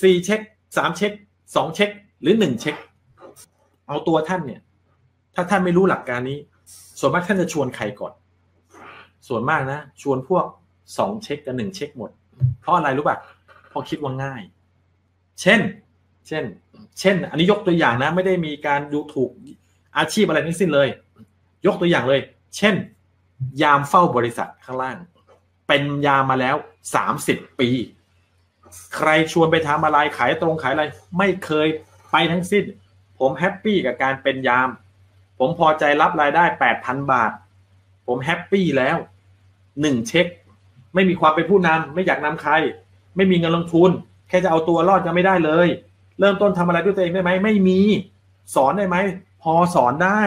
Speaker 2: สี่เช็คสามเช็คสองเช็ค หรือหนึ่งเช็ค เอาตัวท่านเนี่ย ถ้าท่านไม่รู้หลักการนี้ ส่วนมากท่านจะชวนใครก่อน ส่วนมากนะ ชวนพวกสองเช็คกับหนึ่งเช็คหมด เพราะอะไรรู้ป่ะเพราะคิดว่าง่าย เช่น เช่น เช่น อันนี้ยกตัวอย่างนะ ไม่ได้มีการดูถูกอาชีพอะไรทั้งสิ้นเลย ยกตัวอย่างเลย เช่น ยามเฝ้าบริษัทข้างล่าง เป็นยามมาแล้วสามสิบปี ใครชวนไปทำอะไรขายตรงขายอะไร ไม่เคยไปทั้งสิ้น ผม happy กับการเป็นยาม ผมพอใจรับรายได้แปดพันบาท ผมแฮปปี้แล้วหนึ่งเช็ค ไม่มีความเป็นผู้นำไม่อยากนำใคร ไม่มีเงินลงทุน แค่จะเอาตัวรอดจะไม่ได้เลย เริ่มต้นทำอะไรด้วยตัวเองได้ไหมไม่มี สอนได้ไหมพอสอนได้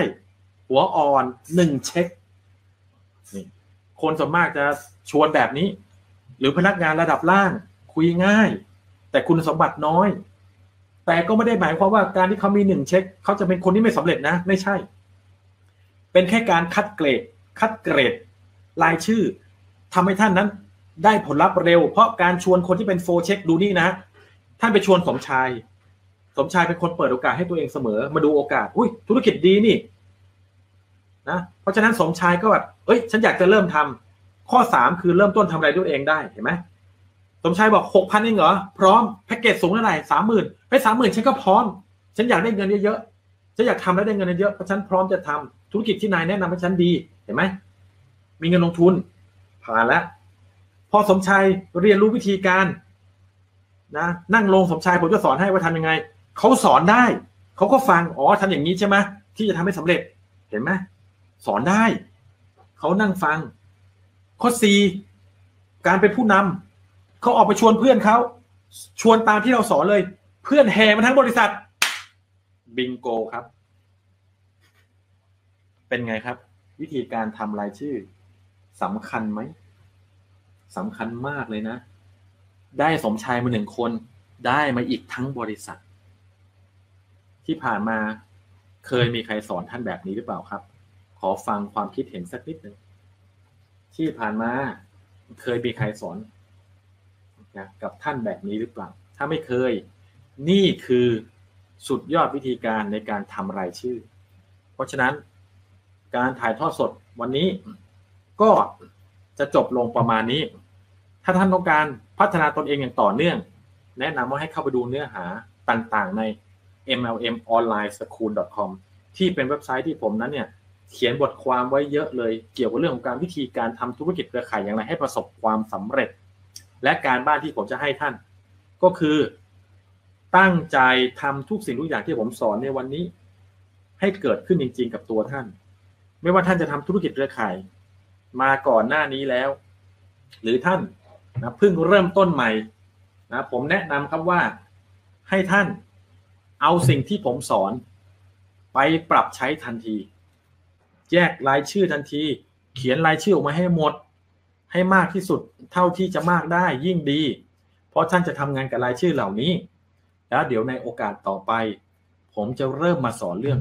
Speaker 2: หัวอ่อนหนึ่งเช็คนี่คนส่วนมากจะชวนแบบนี้ หรือพนักงานระดับล่าง คุยง่าย แต่คุณสมบัติน้อย แต่ก็ไม่ได้หมายความว่าการที่เขามีหนึ่งเช็คเขาจะเป็นคนที่ไม่สำเร็จนะ ไม่ใช่ เป็นแค่การคัดเกรด คัดเกรดรายชื่อทำให้ท่านนั้นได้ผลลัพธ์เร็ว เพราะการชวนคนที่เป็นโฟเช็คดูนี่นะ ท่านไปชวนสมชาย สมชายเป็นคนเปิดโอกาสให้ตัวเองเสมอ มาดูโอกาส อุ้ยธุรกิจดีนี่นะเพราะฉะนั้นสมชายก็แบบเอ้ย ฉันอยากจะเริ่มทำข้อสามคือเริ่มต้นทำอะไรด้วยเองได้เห็นไหมสมชายบอกหกพันเองเหรอ พร้อมแพ็กเกจสูงเท่าไหร่สามหมื่นไปสามหมื่นฉันก็พร้อม ฉันอยากได้เงินเยอะๆฉันอยากทำแล้วได้เงินเยอะเพราะฉันพร้อมจะทำธุรกิจที่นายแนะนำให้ฉันดีเห็นไหมมีเงินลงทุน ผ่านแล้วพอสมชายเรียนรู้วิธีการนะนั่งลงสมชายผมจะสอนให้ว่าทำยังไง เขาสอนได้เขาก็ฟังอ๋อทำอย่างนี้ใช่ไหมที่จะทำให้สำเร็จเห็นไหมสอนได้เขานั่งฟัง ข้อสี่การเป็นผู้นำเขาออกไปชวนเพื่อนเขาชวนตามที่เราสอนเลย เพื่อนแห่มาทั้งบริษัทบิงโกครับ เป็นไงครับ วิธีการทำรายชื่อสำคัญไหมสำคัญมากเลยนะ ได้สมชายมาหนึ่งคน ได้มาอีกทั้งบริษัท ที่ผ่านมาเคยมีใครสอนท่านแบบนี้หรือเปล่าครับ ขอฟังความคิดเห็นสักนิดหนึ่งที่ผ่านมาเคยมีใครสอนนะกับท่านแบบนี้หรือเปล่า ถ้าไม่เคย นี่คือสุดยอดวิธีการในการทำรายชื่อ เพราะฉะนั้นการถ่ายทอดสดวันนี้ ก็จะจบลงประมาณนี้ ถ้าท่านต้องการพัฒนาตนเองอย่างต่อเนื่อง แนะนำว่าให้เข้าไปดูเนื้อหาต่างๆ ใน mlmonlineschool.com ที่เป็นเว็บไซต์ที่ผมนั้นเนี่ยเขียนบทความไว้เยอะเลย เกี่ยวกับเรื่องของการวิธีการทำธุรกิจเครือข่ายอย่างไรให้ประสบความสำเร็จ และการบ้านที่ผมจะให้ท่าน ก็คือ ตั้งใจทำทุกสิ่งทุกอย่างที่ผมสอนในวันนี้ ให้เกิดขึ้นจริง ๆ กับตัวท่าน ไม่ว่าท่านจะทำธุรกิจเครือข่าย มาก่อนหน้านี้แล้ว หรือท่านนะเพิ่งเริ่มต้นใหม่นะผมแนะนำครับว่าให้ท่าน เอาสิ่งที่ผมสอน ไปปรับใช้ทันที แยกรายชื่อทันที เขียนรายชื่อออกมาให้หมด ให้มากที่สุดเท่าที่จะมากได้ยิ่งดี เพราะท่านจะทำงานกับรายชื่อเหล่านี้ แล้วเดี๋ยวในโอกาสต่อไป ผมจะเริ่มมาสอนเรื่อง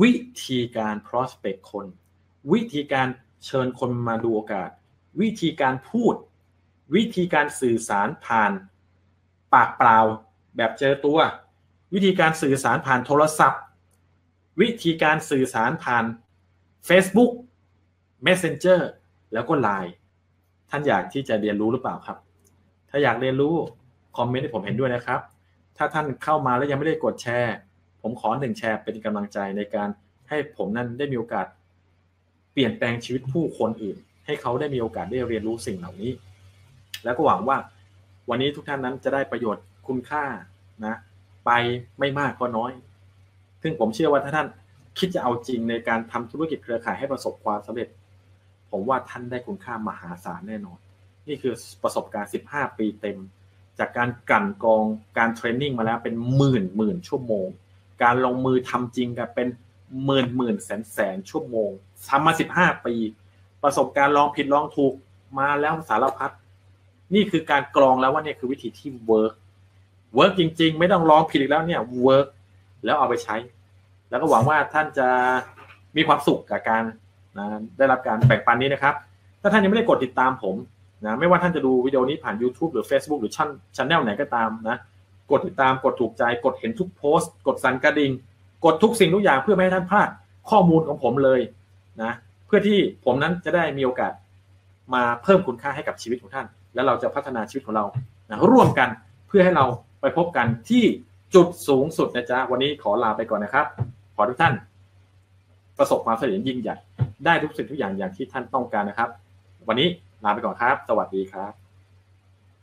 Speaker 2: วิธีการ prospect คน วิธีการเชิญคนมาดูโอกาส วิธีการพูด วิธีการสื่อสารผ่าน ปากเปล่าแบบเจอตัว วิธีการสื่อสารผ่านโทรศัพท์ วิธีการสื่อสารผ่าน Facebook Messenger แล้วก็ Line ท่านอยากที่จะเรียนรู้หรือเปล่าครับ ถ้าอยากเรียนรู้คอมเมนต์ให้ผมเห็นด้วยนะครับ ถ้าท่านเข้ามาแล้วยังไม่ได้กดแชร์ ผมขอหนึ่งแชร์เป็นกำลังใจในการให้ผมนั้นได้มีโอกาส เปลี่ยนแปลงชีวิตผู้คนอื่น ให้เขาได้มีโอกาสได้เรียนรู้สิ่งเหล่านี้ แล้วก็หวังว่าวันนี้ทุกท่านนั้นจะได้ประโยชน์คุณค่านะ ไปไม่มากก็น้อย ซึ่งผมเชื่อว่าถ้าท่านคิดจะเอาจริงในการทำธุรกิจเครือข่ายให้ประสบความสำเร็จ ผมว่าท่านได้คุณค่ามหาศาลแน่นอน นี่คือประสบการณ์ 15 ปีเต็ม จากการกลั่นกรองการเทรนนิ่งมาแล้วเป็นหมื่นหมื่นชั่วโมง การลงมือทำจริงกันเป็นหมื่นหมื่นแสนแสนชั่วโมงทำมา15ปี ประสบการณ์ลองผิดลองถูกมาแล้วสารพัดนี่คือการกรองแล้วว่าเนี่ยคือวิธีที่ work work จริง ๆ ไม่ต้องลองผิดอีกแล้วเนี่ย work แล้วเอาไปใช้ แล้วก็หวังว่าท่านจะมีความสุขกับการนะได้รับการแบ่งปันนี้นะครับ ถ้าท่านยังไม่ได้กดติดตามผมนะไม่ว่าท่านจะดูวิดีโอนี้ผ่าน YouTube หรือ Facebook หรือช่องช anel ไหนก็ตามนะกดติดตามกดถูกใจกดเห็นทุกโพสต์ กดสั่นกระดิ่งกดทุกสิ่งทุกอย่างเพื่อไม่ให้ท่านพลาดข้อมูลของผมเลยนะเพื่อที่ผมนั้นจะได้มีโอกาสมาเพิ่มคุณค่าให้กับชีวิตของท่าน แล้วเราจะพัฒนาชีวิตของเรานะร่วมกันเพื่อให้เรา ไปพบกันที่จุดสูงสุดนะจ๊ะ วันนี้ขอลาไปก่อนนะครับ ขอทุกท่าน ประสบความสำเร็จยิ่งใหญ่ ได้ทุกสิ่งทุกอย่างอย่างที่ท่านต้องการนะครับ วันนี้ลาไปก่อนครับ สวัสดีครับ